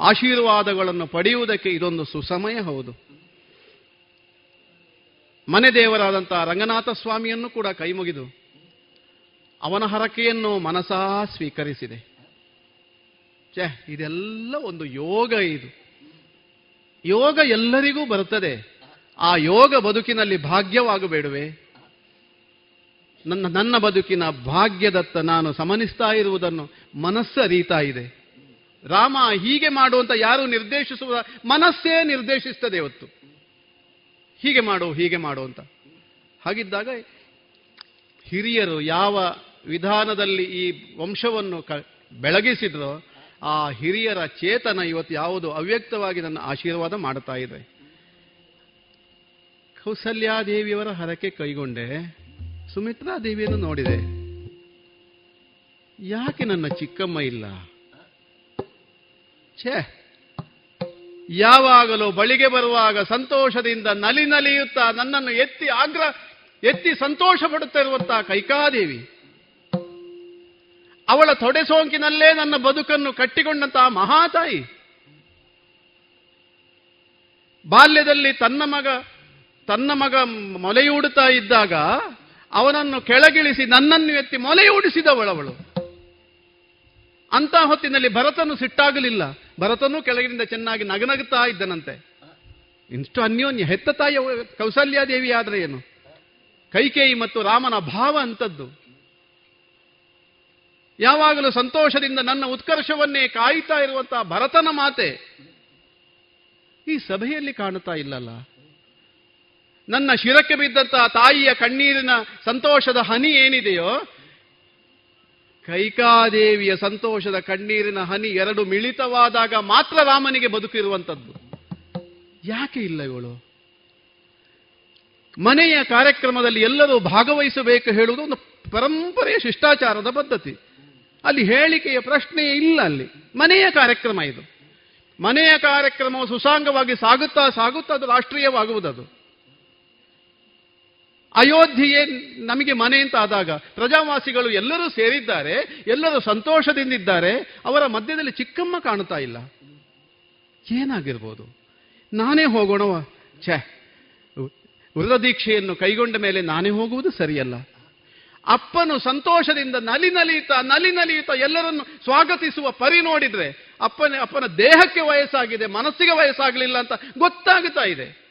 [SPEAKER 17] ಆಶೀರ್ವಾದಗಳನ್ನು ಪಡೆಯುವುದಕ್ಕೆ ಇದೊಂದು ಸುಸಮಯ ಹೌದು. ಮನೆ ದೇವರಾದಂತಹ ರಂಗನಾಥ ಸ್ವಾಮಿಯನ್ನು ಕೂಡ ಕೈಮುಗಿದು ಅವನ ಹರಕೆಯನ್ನು ಮನಸಾ ಸ್ವೀಕರಿಸಿದೆ. ಛೇ, ಇದೆಲ್ಲ ಒಂದು ಯೋಗ ಇದು. ಯೋಗ ಎಲ್ಲರಿಗೂ ಬರುತ್ತದೆ. ಆ ಯೋಗ ಬದುಕಿನಲ್ಲಿ ಭಾಗ್ಯವಾಗಬೇಡುವೆ. ನನ್ನ ನನ್ನ ಬದುಕಿನ ಭಾಗ್ಯದತ್ತ ನಾನು ಸಮನಿಸ್ತಾ ಇರುವುದನ್ನು ಮನಸ್ಸು ಅರಿತಾ ಇದೆ. ರಾಮ ಹೀಗೆ ಮಾಡುವಂತ ಯಾರು ನಿರ್ದೇಶಿಸುವ, ಮನಸ್ಸೇ ನಿರ್ದೇಶಿಸ್ತದೆ ಇವತ್ತು. ಹೀಗೆ ಮಾಡು ಹೀಗೆ ಮಾಡು ಅಂತ. ಹಾಗಿದ್ದಾಗ ಹಿರಿಯರು ಯಾವ ವಿಧಾನದಲ್ಲಿ ಈ ವಂಶವನ್ನು ಬೆಳಗಿಸಿದ್ರೋ, ಆ ಹಿರಿಯರ ಚೇತನ ಇವತ್ತು ಯಾವುದು ಅವ್ಯಕ್ತವಾಗಿ ನನ್ನ ಆಶೀರ್ವಾದ ಮಾಡ್ತಾ ಇದೆ. ಕೌಸಲ್ಯಾದೇವಿಯವರ ಹರಕೆ ಕೈಗೊಂಡೆ ಸುಮಿತ್ರಾ ದೇವಿಯನ್ನು ನೋಡಿದೆ. ಯಾಕೆ ನನ್ನ ಚಿಕ್ಕಮ್ಮ ಇಲ್ಲ? ಛೇ, ಯಾವಾಗಲೂ ಬಳಿಗೆ ಬರುವಾಗ ಸಂತೋಷದಿಂದ ನಲಿ ನಲಿಯುತ್ತಾ ನನ್ನನ್ನು ಎತ್ತಿ ಆಗ್ರ, ಎತ್ತಿ ಸಂತೋಷ ಪಡುತ್ತಾ ಇರುವಂತಹ ಕೈಕಾದೇವಿ, ಅವಳ ತೊಡೆ ಸೋಂಕಿನಲ್ಲೇ ನನ್ನ ಬದುಕನ್ನು ಕಟ್ಟಿಕೊಂಡಂತಹ ಮಹಾತಾಯಿ, ಬಾಲ್ಯದಲ್ಲಿ ತನ್ನ ಮಗ ತನ್ನ ಮಗ ಮೊಲೆಯೂಡುತ್ತಾ ಇದ್ದಾಗ ಅವನನ್ನು ಕೆಳಗಿಳಿಸಿ ನನ್ನನ್ನು ಎತ್ತಿ ಮೊಲೆಯೂಡಿಸಿದವಳವಳು. ಅಂತ ಹೊತ್ತಿನಲ್ಲಿ ಭರತನು ಸಿಟ್ಟಾಗಲಿಲ್ಲ. ಭರತನೂ ಕೆಳಗಿನಿಂದ ಚೆನ್ನಾಗಿ ನಗನಗುತ್ತಾ ಇದ್ದನಂತೆ. ಇಷ್ಟು ಅನ್ಯೋನ್ಯ ಹೆತ್ತ ತಾಯಿ ಕೌಸಲ್ಯಾದೇವಿ ಆದ್ರೆ ಏನು? ಕೈಕೇಯಿ ಮತ್ತು ರಾಮನ ಭಾವ ಅಂತದ್ದು ಯಾವಾಗಲೂ ಸಂತೋಷದಿಂದ ನನ್ನ ಉತ್ಕರ್ಷವನ್ನೇ ಕಾಯುತ್ತಾ ಇರುವಂತಹ ಭರತನ ಮಾತೆ ಈ ಸಭೆಯಲ್ಲಿ ಕಾಣುತ್ತಾ ಇಲ್ಲಲ್ಲ? ನನ್ನ ಶಿರಕ್ಕೆ ಬಿದ್ದಂತಹ ತಾಯಿಯ ಕಣ್ಣೀರಿನ ಸಂತೋಷದ ಹನಿ ಏನಿದೆಯೋ, ಕೈಕಾದೇವಿಯ ಸಂತೋಷದ ಕಣ್ಣೀರಿನ ಹನಿ ಎರಡು ಮಿಳಿತವಾದಾಗ ಮಾತ್ರ ರಾಮನಿಗೆ ಬದುಕಿರುವಂಥದ್ದು ಯಾಕೆ ಇಲ್ಲ ಇವಳು? ಮನೆಯ ಕಾರ್ಯಕ್ರಮದಲ್ಲಿ ಎಲ್ಲರೂ ಭಾಗವಹಿಸಬೇಕು ಹೇಳುವುದು ಒಂದು ಪರಂಪರೆಯ ಶಿಷ್ಟಾಚಾರದ ಪದ್ಧತಿ. ಅಲ್ಲಿ ಹೇಳಿಕೆಯ ಪ್ರಶ್ನೆಯೇ ಇಲ್ಲ ಅಲ್ಲಿ. ಮನೆಯ ಕಾರ್ಯಕ್ರಮ ಇದು. ಮನೆಯ ಕಾರ್ಯಕ್ರಮವು ಸುಸಾಂಗವಾಗಿ ಸಾಗುತ್ತಾ ಸಾಗುತ್ತಾ ಅದು ರಾಷ್ಟ್ರೀಯವಾಗುವುದದು. ಅಯೋಧ್ಯೆಯೇ ನಮಗೆ ಮನೆ ಅಂತ ಆದಾಗ ಪ್ರಜಾವಾಸಿಗಳು ಎಲ್ಲರೂ ಸೇರಿದ್ದಾರೆ, ಎಲ್ಲರೂ ಸಂತೋಷದಿಂದಿದ್ದಾರೆ, ಅವರ ಮಧ್ಯದಲ್ಲಿ ಚಿಕ್ಕಮ್ಮ ಕಾಣುತ್ತಾ ಇಲ್ಲ. ಏನಾಗಿರ್ಬೋದು? ನಾನೇ ಹೋಗೋಣವ? ಛೆ ವೃತದೀಕ್ಷೆಯನ್ನು ಕೈಗೊಂಡ ಮೇಲೆ ನಾನೇ ಹೋಗುವುದು ಸರಿಯಲ್ಲ. ಅಪ್ಪನು ಸಂತೋಷದಿಂದ ನಲಿ ನಲಿಯುತ್ತಾ ನಲಿ ನಲಿಯುತ್ತಾ ಎಲ್ಲರನ್ನು ಸ್ವಾಗತಿಸುವ ಪರಿ ನೋಡಿದ್ರೆ ಅಪ್ಪನ ಅಪ್ಪನ ದೇಹಕ್ಕೆ ವಯಸ್ಸಾಗಿದೆ, ಮನಸ್ಸಿಗೆ ವಯಸ್ಸಾಗಲಿಲ್ಲ ಅಂತ ಗೊತ್ತಾಗುತ್ತಾ ಇದೆ.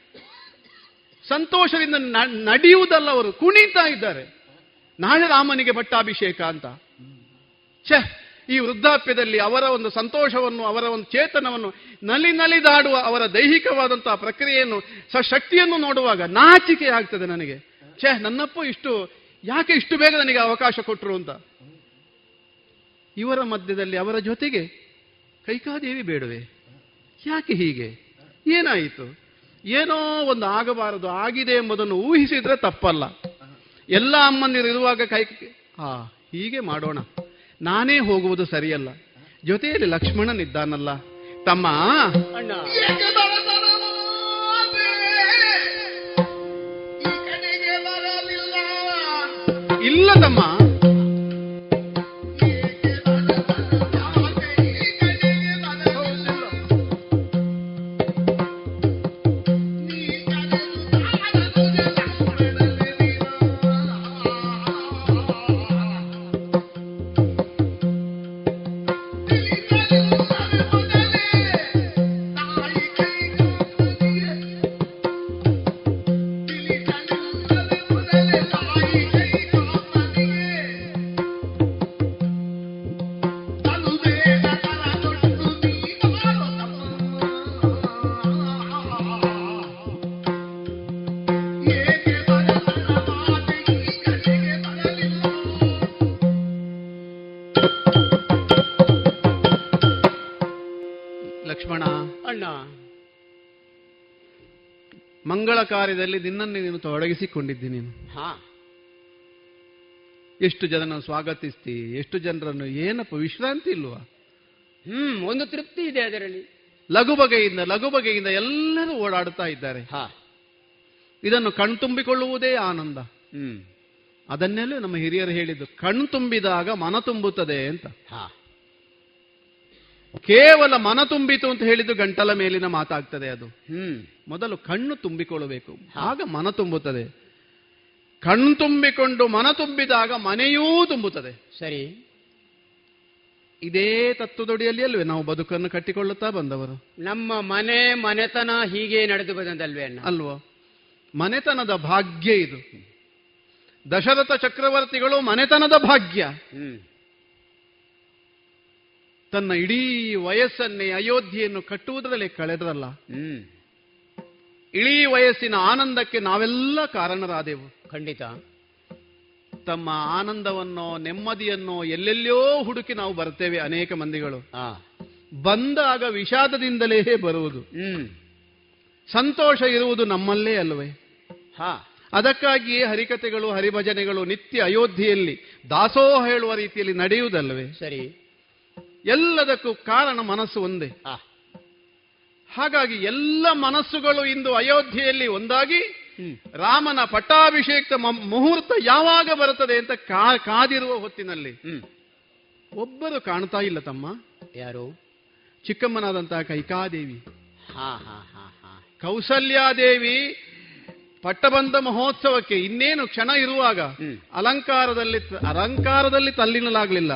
[SPEAKER 17] ಸಂತೋಷದಿಂದ ನಡೆಯುವುದಲ್ಲ ಅವರು. ಕುಣಿತಾ ಇದ್ದಾರೆ. ನಾಳೆ ರಾಮನಿಗೆ ಪಟ್ಟಾಭಿಷೇಕ ಅಂತ. ಛೆ, ಈ ವೃದ್ಧಾಪ್ಯದಲ್ಲಿ ಅವರ ಒಂದು ಸಂತೋಷವನ್ನು, ಅವರ ಒಂದು ಚೇತನವನ್ನು ನಲಿ ನಲಿದಾಡುವ ಅವರ ದೈಹಿಕವಾದಂತಹ ಪ್ರಕ್ರಿಯೆಯನ್ನು ಶಕ್ತಿಯನ್ನು ನೋಡುವಾಗ ನಾಚಿಕೆ ಆಗ್ತದೆ ನನಗೆ. ಛೇ, ನನ್ನಪ್ಪ ಇಷ್ಟು, ಯಾಕೆ ಇಷ್ಟು ಬೇಗ ನನಗೆ ಅವಕಾಶ ಕೊಟ್ಟರು ಅಂತ. ಇವರ ಮಧ್ಯದಲ್ಲಿ ಅವರ ಜೊತೆಗೆ ಕೈಕಾದೇವಿ ಬೇಡವೆ? ಯಾಕೆ ಹೀಗೆ? ಏನಾಯಿತು? ಏನೋ ಒಂದು ಆಗಬಾರದು ಆಗಿದೆ ಎಂಬುದನ್ನು ಊಹಿಸಿದ್ರೆ ತಪ್ಪಲ್ಲ. ಎಲ್ಲ ಅಮ್ಮಂದಿರು ಇರುವಾಗ ಕೈ ಹಾ ಹೀಗೆ ಮಾಡೋಣ. ನಾನೇ ಹೋಗುವುದು ಸರಿಯಲ್ಲ. ಜೊತೆಯಲ್ಲಿ ಲಕ್ಷ್ಮಣನಿದ್ದಾನಲ್ಲ ತಮ್ಮ ಇಲ್ಲ ತಮ್ಮ. ಕಾರ್ಯದಲ್ಲಿ ನಿನ್ನನ್ನು ನೀನು ತೊಡಗಿಸಿಕೊಂಡಿದ್ದಿ ನೀನು. ಎಷ್ಟು ಜನನ ಸ್ವಾಗತಿಸ್ತಿ ಎಷ್ಟು ಜನರನ್ನು ಏನಪ್ಪ ವಿಶ್ರಾಂತಿ ಇಲ್ವಾ?
[SPEAKER 18] ಹ್ಮ್ ಒಂದು ತೃಪ್ತಿ ಇದೆ ಅದರಲ್ಲಿ.
[SPEAKER 17] ಲಘು ಬಗೆಯಿಂದ ಲಘು ಬಗೆಯಿಂದ ಎಲ್ಲರೂ ಓಡಾಡ್ತಾ ಇದ್ದಾರೆ.
[SPEAKER 18] ಹಾ.
[SPEAKER 17] ಇದನ್ನು ಕಣ್ತುಂಬಿಕೊಳ್ಳುವುದೇ ಆನಂದ.
[SPEAKER 18] ಹ್ಮ್.
[SPEAKER 17] ಅದನ್ನೆಲ್ಲೂ ನಮ್ಮ ಹಿರಿಯರು ಹೇಳಿದ್ದು ಕಣ್ಣು ತುಂಬಿದಾಗ ಮನ ತುಂಬುತ್ತದೆ ಅಂತ.
[SPEAKER 18] ಹಾ.
[SPEAKER 17] ಕೇವಲ ಮನ ತುಂಬಿತು ಅಂತ ಹೇಳಿದ್ದು ಗಂಟಲ ಮೇಲಿನ ಮಾತಾಗ್ತದೆ ಅದು.
[SPEAKER 18] ಹ್ಮ್.
[SPEAKER 17] ಮೊದಲು ಕಣ್ಣು ತುಂಬಿಕೊಳ್ಳಬೇಕು. ಆಗ ಮನ ತುಂಬುತ್ತದೆ. ಕಣ್ಣು ತುಂಬಿಕೊಂಡು ಮನ ತುಂಬಿದಾಗ ಮನೆಯೂ ತುಂಬುತ್ತದೆ.
[SPEAKER 18] ಸರಿ.
[SPEAKER 17] ಇದೇ ತತ್ವದೊಡಿಯಲ್ಲಿ ಅಲ್ವೇ? ನಾವು ಬದುಕನ್ನು ಕಟ್ಟಿಕೊಳ್ಳುತ್ತಾ ಬಂದವರು.
[SPEAKER 19] ನಮ್ಮ ಮನೆ ಮನೆತನ ಹೀಗೆ ನಡೆದು ಬಂದದಲ್ವೇ ಅಣ್ಣ?
[SPEAKER 17] ಅಲ್ವೋ? ಮನೆತನದ ಭಾಗ್ಯ ಇದು. ದಶರಥ ಚಕ್ರವರ್ತಿಗಳು ಮನೆತನದ ಭಾಗ್ಯ.
[SPEAKER 19] ಹ್ಮ್.
[SPEAKER 17] ತನ್ನ ಇಡೀ ವಯಸ್ಸನ್ನೇ ಅಯೋಧ್ಯೆಯನ್ನು ಕಟ್ಟುವುದರಲ್ಲಿ ಕಳೆದ್ರಲ್ಲ
[SPEAKER 19] ಇಳಿ
[SPEAKER 17] ಇಡೀ ವಯಸ್ಸಿನ ಆನಂದಕ್ಕೆ ನಾವೆಲ್ಲ ಕಾರಣರಾದೆವು.
[SPEAKER 19] ಖಂಡಿತ.
[SPEAKER 17] ತಮ್ಮ ಆನಂದವನ್ನೋ ನೆಮ್ಮದಿಯನ್ನೋ ಎಲ್ಲೆಲ್ಲೋ ಹುಡುಕಿ ನಾವು ಬರ್ತೇವೆ ಅನೇಕ ಮಂದಿಗಳು. ಬಂದಾಗ ವಿಷಾದದಿಂದಲೇ ಬರುವುದು.
[SPEAKER 19] ಹ್ಮ್.
[SPEAKER 17] ಸಂತೋಷ ಇರುವುದು ನಮ್ಮಲ್ಲೇ ಅಲ್ವೇ?
[SPEAKER 19] ಹಾ.
[SPEAKER 17] ಅದಕ್ಕಾಗಿಯೇ ಹರಿಕತೆಗಳು ಹರಿಭಜನೆಗಳು ನಿತ್ಯ ಅಯೋಧ್ಯೆಯಲ್ಲಿ ದಾಸೋಹ ಹೇಳುವ ರೀತಿಯಲ್ಲಿ ನಡೆಯುವುದಲ್ವೇ?
[SPEAKER 19] ಸರಿ.
[SPEAKER 17] ಎಲ್ಲದಕ್ಕೂ ಕಾರಣ ಮನಸ್ಸು ಒಂದೇ. ಹಾಗಾಗಿ ಎಲ್ಲ ಮನಸ್ಸುಗಳು ಇಂದು ಅಯೋಧ್ಯೆಯಲ್ಲಿ ಒಂದಾಗಿ ರಾಮನ ಪಟ್ಟಾಭಿಷೇಕ ಮುಹೂರ್ತ ಯಾವಾಗ ಬರುತ್ತದೆ ಅಂತ ಕಾದಿರುವ ಹೊತ್ತಿನಲ್ಲಿ ಒಬ್ಬರು ಕಾಣ್ತಾ ಇಲ್ಲ ತಮ್ಮ.
[SPEAKER 19] ಯಾರು?
[SPEAKER 17] ಚಿಕ್ಕಮ್ಮನಾದಂತಹ ಕೈಕಾದೇವಿ.
[SPEAKER 19] ಹಾ ಹಾ ಹಾ ಹಾ.
[SPEAKER 17] ಕೌಸಲ್ಯಾದೇವಿ ಪಟ್ಟಬಂಧ ಮಹೋತ್ಸವಕ್ಕೆ ಇನ್ನೇನು ಕ್ಷಣ ಇರುವಾಗ ಅಲಂಕಾರದಲ್ಲಿ ಅಲಂಕಾರದಲ್ಲಿ ತಲ್ಲಿನಲಾಗಲಿಲ್ಲ.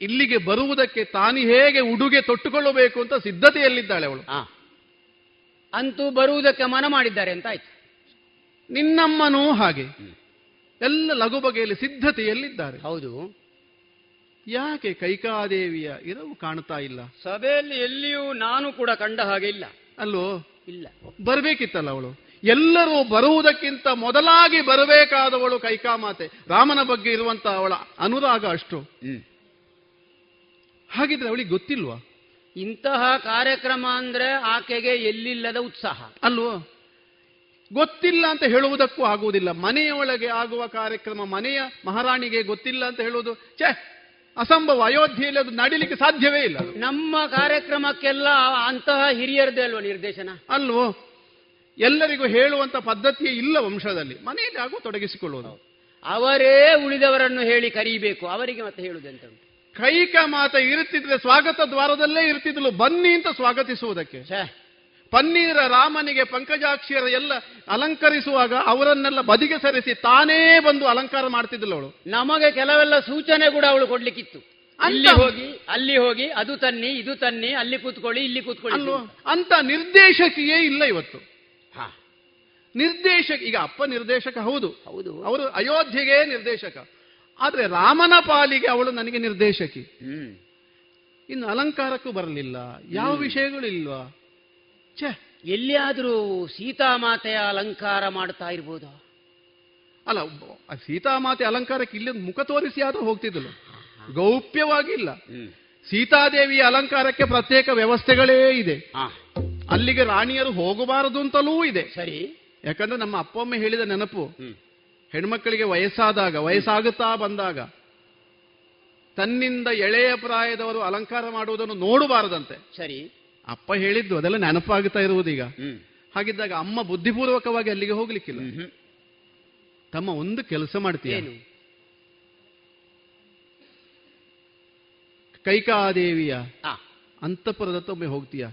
[SPEAKER 17] ಇಲ್ಲಿಗೆ ಬರುವುದಕ್ಕೆ ತಾನು ಹೇಗೆ ಉಡುಗೆ ತೊಟ್ಟುಕೊಳ್ಳಬೇಕು ಅಂತ ಸಿದ್ಧತೆಯಲ್ಲಿದ್ದಾಳೆ ಅವಳು.
[SPEAKER 19] ಅಂತೂ ಬರುವುದಕ್ಕೆ ಮನ ಮಾಡಿದ್ದಾರೆ ಅಂತ ಆಯ್ತು.
[SPEAKER 17] ನಿನ್ನಮ್ಮನೂ ಹಾಗೆ. ಎಲ್ಲ ಲಘು ಬಗೆಯಲ್ಲಿ ಸಿದ್ಧತೆಯಲ್ಲಿದ್ದಾರೆ.
[SPEAKER 19] ಹೌದು.
[SPEAKER 17] ಯಾಕೆ ಕೈಕಾದೇವಿಯ ಇರವು ಕಾಣ್ತಾ ಇಲ್ಲ?
[SPEAKER 19] ಸಭೆಯಲ್ಲಿ ಎಲ್ಲಿಯೂ ನಾನು ಕೂಡ ಕಂಡ ಹಾಗೆ ಇಲ್ಲ.
[SPEAKER 17] ಅಲ್ಲೋ?
[SPEAKER 19] ಇಲ್ಲ.
[SPEAKER 17] ಬರಬೇಕಿತ್ತಲ್ಲ ಅವಳು. ಎಲ್ಲರೂ ಬರುವುದಕ್ಕಿಂತ ಮೊದಲಾಗಿ ಬರಬೇಕಾದವಳು ಕೈಕಾಮಾತೆ. ರಾಮನ ಬಗ್ಗೆ ಇರುವಂತ ಅವಳ ಅನುರಾಗ ಅಷ್ಟು. ಹಾಗಿದ್ರೆ ಅವಳಿಗೆ ಗೊತ್ತಿಲ್ವಾ?
[SPEAKER 19] ಇಂತಹ ಕಾರ್ಯಕ್ರಮ ಅಂದ್ರೆ ಆಕೆಗೆ ಎಲ್ಲಿಲ್ಲದ ಉತ್ಸಾಹ.
[SPEAKER 17] ಅಲ್ವೋ? ಗೊತ್ತಿಲ್ಲ ಅಂತ ಹೇಳುವುದಕ್ಕೂ ಆಗುವುದಿಲ್ಲ. ಮನೆಯೊಳಗೆ ಆಗುವ ಕಾರ್ಯಕ್ರಮ ಮನೆಯ ಮಹಾರಾಣಿಗೆ ಗೊತ್ತಿಲ್ಲ ಅಂತ ಹೇಳುವುದು ಛೇ ಅಸಂಭವ. ಅಯೋಧ್ಯೆಯಲ್ಲಿ ಅದು ನಡಿಲಿಕ್ಕೆ ಸಾಧ್ಯವೇ ಇಲ್ಲ
[SPEAKER 19] ನಮ್ಮ ಕಾರ್ಯಕ್ರಮಕ್ಕೆಲ್ಲ ಅಂತಹ ಹಿರಿಯರದೇ ಅಲ್ವಾ ನಿರ್ದೇಶನ?
[SPEAKER 17] ಅಲ್ವೋ? ಎಲ್ಲರಿಗೂ ಹೇಳುವಂತ ಪದ್ಧತಿಯೇ ಇಲ್ಲ ವಂಶದಲ್ಲಿ. ಮನೆಯಲ್ಲಿ ಆಗುವ ತೊಡಗಿಸಿಕೊಳ್ಳುವುದು.
[SPEAKER 19] ಅವರೇ ಉಳಿದವರನ್ನು ಹೇಳಿ ಕರೀಬೇಕು. ಅವರಿಗೆ ಮತ್ತೆ ಹೇಳುವುದೆಂತ ಉಂಟು?
[SPEAKER 17] ಕೈಕ ಮಾತ ಇರುತ್ತಿದ್ರೆ ಸ್ವಾಗತ ದ್ವಾರದಲ್ಲೇ ಇರ್ತಿದ್ಲು ಬನ್ನಿ ಅಂತ ಸ್ವಾಗತಿಸುವುದಕ್ಕೆ. ಪನ್ನೀರ ರಾಮನಿಗೆ ಪಂಕಜಾಕ್ಷಿಯರ ಎಲ್ಲ ಅಲಂಕರಿಸುವಾಗ ಅವರನ್ನೆಲ್ಲ ಬದಿಗೆ ಸರಿಸಿ ತಾನೇ ಬಂದು ಅಲಂಕಾರ ಮಾಡ್ತಿದ್ಲು ಅವಳು.
[SPEAKER 19] ನಮಗೆ ಕೆಲವೆಲ್ಲ ಸೂಚನೆ ಕೂಡ ಅವಳು ಕೊಡ್ಲಿಕ್ಕಿತ್ತು. ಅಲ್ಲಿ ಹೋಗಿ ಅಲ್ಲಿ ಹೋಗಿ ಅದು ತನ್ನಿ ಇದು ತನ್ನಿ ಅಲ್ಲಿ ಕೂತ್ಕೊಳ್ಳಿ ಇಲ್ಲಿ ಕೂತ್ಕೊಳ್ಳಿ
[SPEAKER 17] ಅಂತ ನಿರ್ದೇಶಕಿಯೇ ಇಲ್ಲ ಇವತ್ತು.
[SPEAKER 19] ಹಾ.
[SPEAKER 17] ನಿರ್ದೇಶಕ ಈಗ ಅಪ್ಪ ನಿರ್ದೇಶಕ ಹೌದು.
[SPEAKER 19] ಹೌದು.
[SPEAKER 17] ಅವರು ಅಯೋಧ್ಯೆಗೆ ನಿರ್ದೇಶಕ. ಆದ್ರೆ ರಾಮನ ಪಾಲಿಗೆ ಅವಳು ನನಗೆ ನಿರ್ದೇಶಕಿ. ಇನ್ನು ಅಲಂಕಾರಕ್ಕೂ ಬರಲಿಲ್ಲ. ಯಾವ ವಿಷಯಗಳು ಇಲ್ವಾ ಛೇ.
[SPEAKER 19] ಎಲ್ಲಿಯಾದರೂ ಸೀತಾಮಾತೆಯ ಅಲಂಕಾರ ಮಾಡ್ತಾ ಇರ್ಬೋದಾ?
[SPEAKER 17] ಅಲ್ಲ ಸೀತಾಮಾತೆ ಅಲಂಕಾರಕ್ಕೆ ಇಲ್ಲಿ ಮುಖ ತೋರಿಸಿ ಆದರೂ ಹೋಗ್ತಿದ್ದಳು. ಗೌಪ್ಯವಾಗಿಲ್ಲ. ಸೀತಾದೇವಿಯ ಅಲಂಕಾರಕ್ಕೆ ಪ್ರತ್ಯೇಕ ವ್ಯವಸ್ಥೆಗಳೇ ಇದೆ. ಅಲ್ಲಿಗೆ ರಾಣಿಯರು ಹೋಗಬಾರದು ಅಂತಲೂ ಇದೆ.
[SPEAKER 19] ಸರಿ.
[SPEAKER 17] ಯಾಕಂದ್ರೆ ನಮ್ಮ ಅಪ್ಪ ಅಮ್ಮ ಹೇಳಿದ ನೆನಪು. ಹೆಣ್ಮಕ್ಕಳಿಗೆ ವಯಸ್ಸಾದಾಗ ವಯಸ್ಸಾಗುತ್ತಾ ಬಂದಾಗ ತನ್ನಿಂದ ಎಳೆಯ ಪ್ರಾಯದವರು ಅಲಂಕಾರ ಮಾಡುವುದನ್ನು ನೋಡಬಾರದಂತೆ.
[SPEAKER 19] ಸರಿ.
[SPEAKER 17] ಅಪ್ಪ ಹೇಳಿದ್ದು ಅದೆಲ್ಲ ನೆನಪಾಗುತ್ತಾ ಇರುವುದೀಗ. ಹಾಗಿದ್ದಾಗ ಅಮ್ಮ ಬುದ್ಧಿಪೂರ್ವಕವಾಗಿ ಅಲ್ಲಿಗೆ ಹೋಗ್ಲಿಕ್ಕಿಲ್ಲ. ತಮ್ಮ ಒಂದು ಕೆಲಸ ಮಾಡ್ತೀಯ? ಕೈಕಾದೇವಿಯ ಅಂತಃಪುರದತ್ತ ಒಮ್ಮೆ ಹೋಗ್ತೀಯ?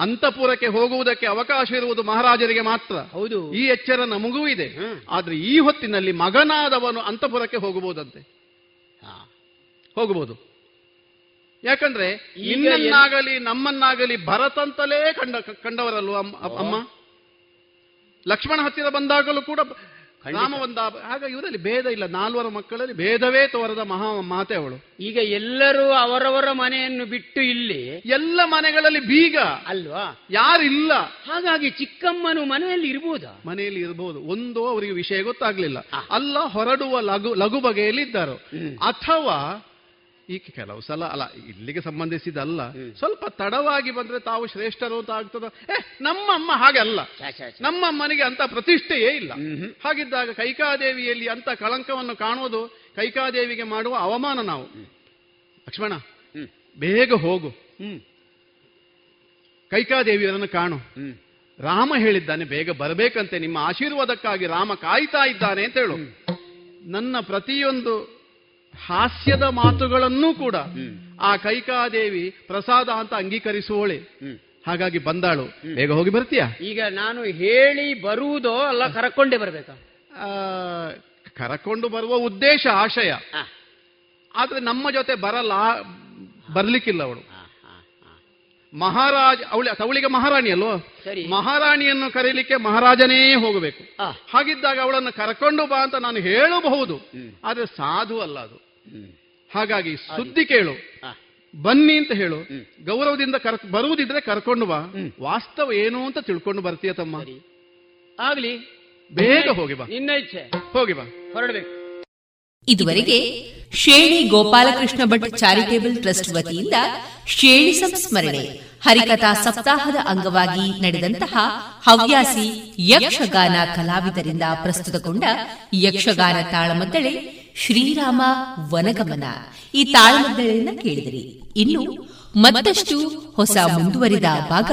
[SPEAKER 17] ಅಂತಃಪುರಕ್ಕೆ ಹೋಗುವುದಕ್ಕೆ ಅವಕಾಶ ಇರುವುದು ಮಹಾರಾಜರಿಗೆ ಮಾತ್ರ.
[SPEAKER 19] ಹೌದು.
[SPEAKER 17] ಈ ಎಚ್ಚರ ನಮಗೂ ಇದೆ. ಆದ್ರೆ ಈ ಹೊತ್ತಿನಲ್ಲಿ ಮಗನಾದವನು ಅಂತಪುರಕ್ಕೆ ಹೋಗಬಹುದಂತೆ.
[SPEAKER 19] ಹಾ
[SPEAKER 17] ಹೋಗಬಹುದು. ಯಾಕಂದ್ರೆ ನಿನ್ನನ್ನಾಗಲಿ ನಮ್ಮನ್ನಾಗಲಿ ಭರತಂತಲೇ ಕಂಡ ಕಂಡವರಲ್ವ ಅಮ್ಮ? ಲಕ್ಷ್ಮಣ ಹತ್ತಿರ ಬಂದಾಗಲೂ ಕೂಡ ರಾಮ ಬಂದ ಆಗ ಇವರಲ್ಲಿ ಭೇದ ಇಲ್ಲ. ನಾಲ್ವರ ಮಕ್ಕಳಲ್ಲಿ ಭೇದವೇ ತೋರದ ಮಹಾ ಮಾತೆ ಅವಳು.
[SPEAKER 19] ಈಗ ಎಲ್ಲರೂ ಅವರವರ ಮನೆಯನ್ನು ಬಿಟ್ಟು ಇಲ್ಲಿ
[SPEAKER 17] ಎಲ್ಲ ಮನೆಗಳಲ್ಲಿ ಬೀಗ.
[SPEAKER 19] ಅಲ್ವಾ?
[SPEAKER 17] ಯಾರಿಲ್ಲ.
[SPEAKER 19] ಹಾಗಾಗಿ ಚಿಕ್ಕಮ್ಮನು ಮನೆಯಲ್ಲಿ ಇರ್ಬೋದಾ?
[SPEAKER 17] ಮನೆಯಲ್ಲಿ ಇರಬಹುದು ಒಂದು ಅವರಿಗೆ ವಿಷಯ ಗೊತ್ತಾಗ್ಲಿಲ್ಲ. ಅಲ್ಲ ಹೊರಡುವ ಲಘು ಲಘು ಬಗೆಯಲ್ಲಿ ಇದ್ದರು. ಅಥವಾ ಈಗ ಕೆಲವು ಸಲ ಅಲ್ಲ ಇಲ್ಲಿಗೆ ಸಂಬಂಧಿಸಿದಲ್ಲ. ಸ್ವಲ್ಪ ತಡವಾಗಿ ಬಂದ್ರೆ ತಾವು ಶ್ರೇಷ್ಠರು ಅಂತ ಆಗ್ತದ. ಏ ನಮ್ಮ ಅಮ್ಮ
[SPEAKER 19] ಹಾಗಲ್ಲ.
[SPEAKER 17] ನಮ್ಮ ಅಮ್ಮನಿಗೆ ಅಂತ ಪ್ರತಿಷ್ಠೆಯೇ ಇಲ್ಲ. ಹಾಗಿದ್ದಾಗ ಕೈಕಾದೇವಿಯಲ್ಲಿ ಅಂತ ಕಳಂಕವನ್ನು ಕಾಣುವುದು ಕೈಕಾದೇವಿಗೆ ಮಾಡುವ ಅವಮಾನ ನಾವು. ಲಕ್ಷ್ಮಣ ಬೇಗ ಹೋಗು.
[SPEAKER 19] ಹ್ಮ್.
[SPEAKER 17] ಕೈಕಾದೇವಿಯರನ್ನು ಕಾಣು.
[SPEAKER 19] ಹ್ಮ್.
[SPEAKER 17] ರಾಮ ಹೇಳಿದ್ದಾನೆ ಬೇಗ ಬರಬೇಕಂತೆ ನಿಮ್ಮ ಆಶೀರ್ವಾದಕ್ಕಾಗಿ ರಾಮ ಕಾಯ್ತಾ ಇದ್ದಾನೆ ಅಂತ ಹೇಳು. ನನ್ನ ಪ್ರತಿಯೊಂದು ಹಾಸ್ಯದ ಮಾತುಗಳನ್ನೂ ಕೂಡ ಆ ಕೈಕಾದೇವಿ ಪ್ರಸಾದ ಅಂತ ಅಂಗೀಕರಿಸುವಳೆ. ಹಾಗಾಗಿ ಬಂದಾಳು. ಬೇಗ ಹೋಗಿ ಬರ್ತೀಯಾ?
[SPEAKER 19] ಈಗ ನಾನು ಹೇಳಿ ಬರುವುದೋ ಅಲ್ಲ ಕರಕೊಂಡೇ ಬರ್ಬೇಕಾ?
[SPEAKER 17] ಆ, ಕರಕೊಂಡು ಬರುವ ಉದ್ದೇಶ ಆಶಯ. ಆದ್ರೆ ನಮ್ಮ ಜೊತೆ ಬರಲ್ಲ ಬರ್ಲಿಕ್ಕಿಲ್ಲ ಅವಳು. ಮಹಾರಾಜ ಅವಳಿ ಅವಳಿಗೆ ಮಹಾರಾಣಿ ಅಲ್ವೋ. ಮಹಾರಾಣಿಯನ್ನು ಕರೀಲಿಕ್ಕೆ ಮಹಾರಾಜನೇ ಹೋಗಬೇಕು. ಹಾಗಿದ್ದಾಗ ಅವಳನ್ನು ಕರ್ಕೊಂಡು ಬಾ ಅಂತ ನಾನು ಹೇಳಬಹುದು. ಆದ್ರೆ ಸಾಧು ಅಲ್ಲ ಅದು. ಹಾಗಾಗಿ ಸುದ್ದಿ ಕೇಳು. ಬನ್ನಿ ಅಂತ ಹೇಳು. ಗೌರವದಿಂದ ಕರ್ ಬರುವುದಿದ್ರೆ ಕರ್ಕೊಂಡು ಬಾ. ವಾಸ್ತವ ಏನು ಅಂತ ತಿಳ್ಕೊಂಡು ಬರ್ತೀಯ ತಮ್ಮ?
[SPEAKER 20] ಆಗ್ಲಿ.
[SPEAKER 17] ಬೇಗ ಹೋಗಿ ಬಾ.
[SPEAKER 20] ಇನ್ನ ಇಚ್ಛೆ.
[SPEAKER 17] ಹೋಗಿ ಬಾ.
[SPEAKER 20] ಹೊರಡಬೇಕು.
[SPEAKER 1] ಇದುವರೆಗೆ ಶೇಣಿ ಗೋಪಾಲಕೃಷ್ಣ ಭಟ್ ಚಾರಿಟೇಬಲ್ ಟ್ರಸ್ಟ್ ವತಿಯಿಂದ ಶೇಣಿ ಸಂಸ್ಮರಣೆ, ಹರಿಕಥಾ ಸಪ್ತಾಹದ ಅಂಗವಾಗಿ ನಡೆದಂತಹ ಹವ್ಯಾಸಿ ಯಕ್ಷಗಾನ ಕಲಾವಿದರಿಂದ ಪ್ರಸ್ತುತಗೊಂಡ ಯಕ್ಷಗಾನ ತಾಳಮದ್ದಳೆ ಶ್ರೀರಾಮ ವನಗಮನ. ಈ ತಾಳಮದ್ದಳೆಯನ್ನ ಕೇಳಿದಿರಿ. ಇನ್ನು ಮತ್ತಷ್ಟು ಹೊಸ ಮುಂದುವರಿದ ಭಾಗ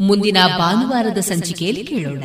[SPEAKER 1] ಮುಂದಿನ ಭಾನುವಾರದ ಸಂಚಿಕೆಯಲ್ಲಿ ಕೇಳೋಣ.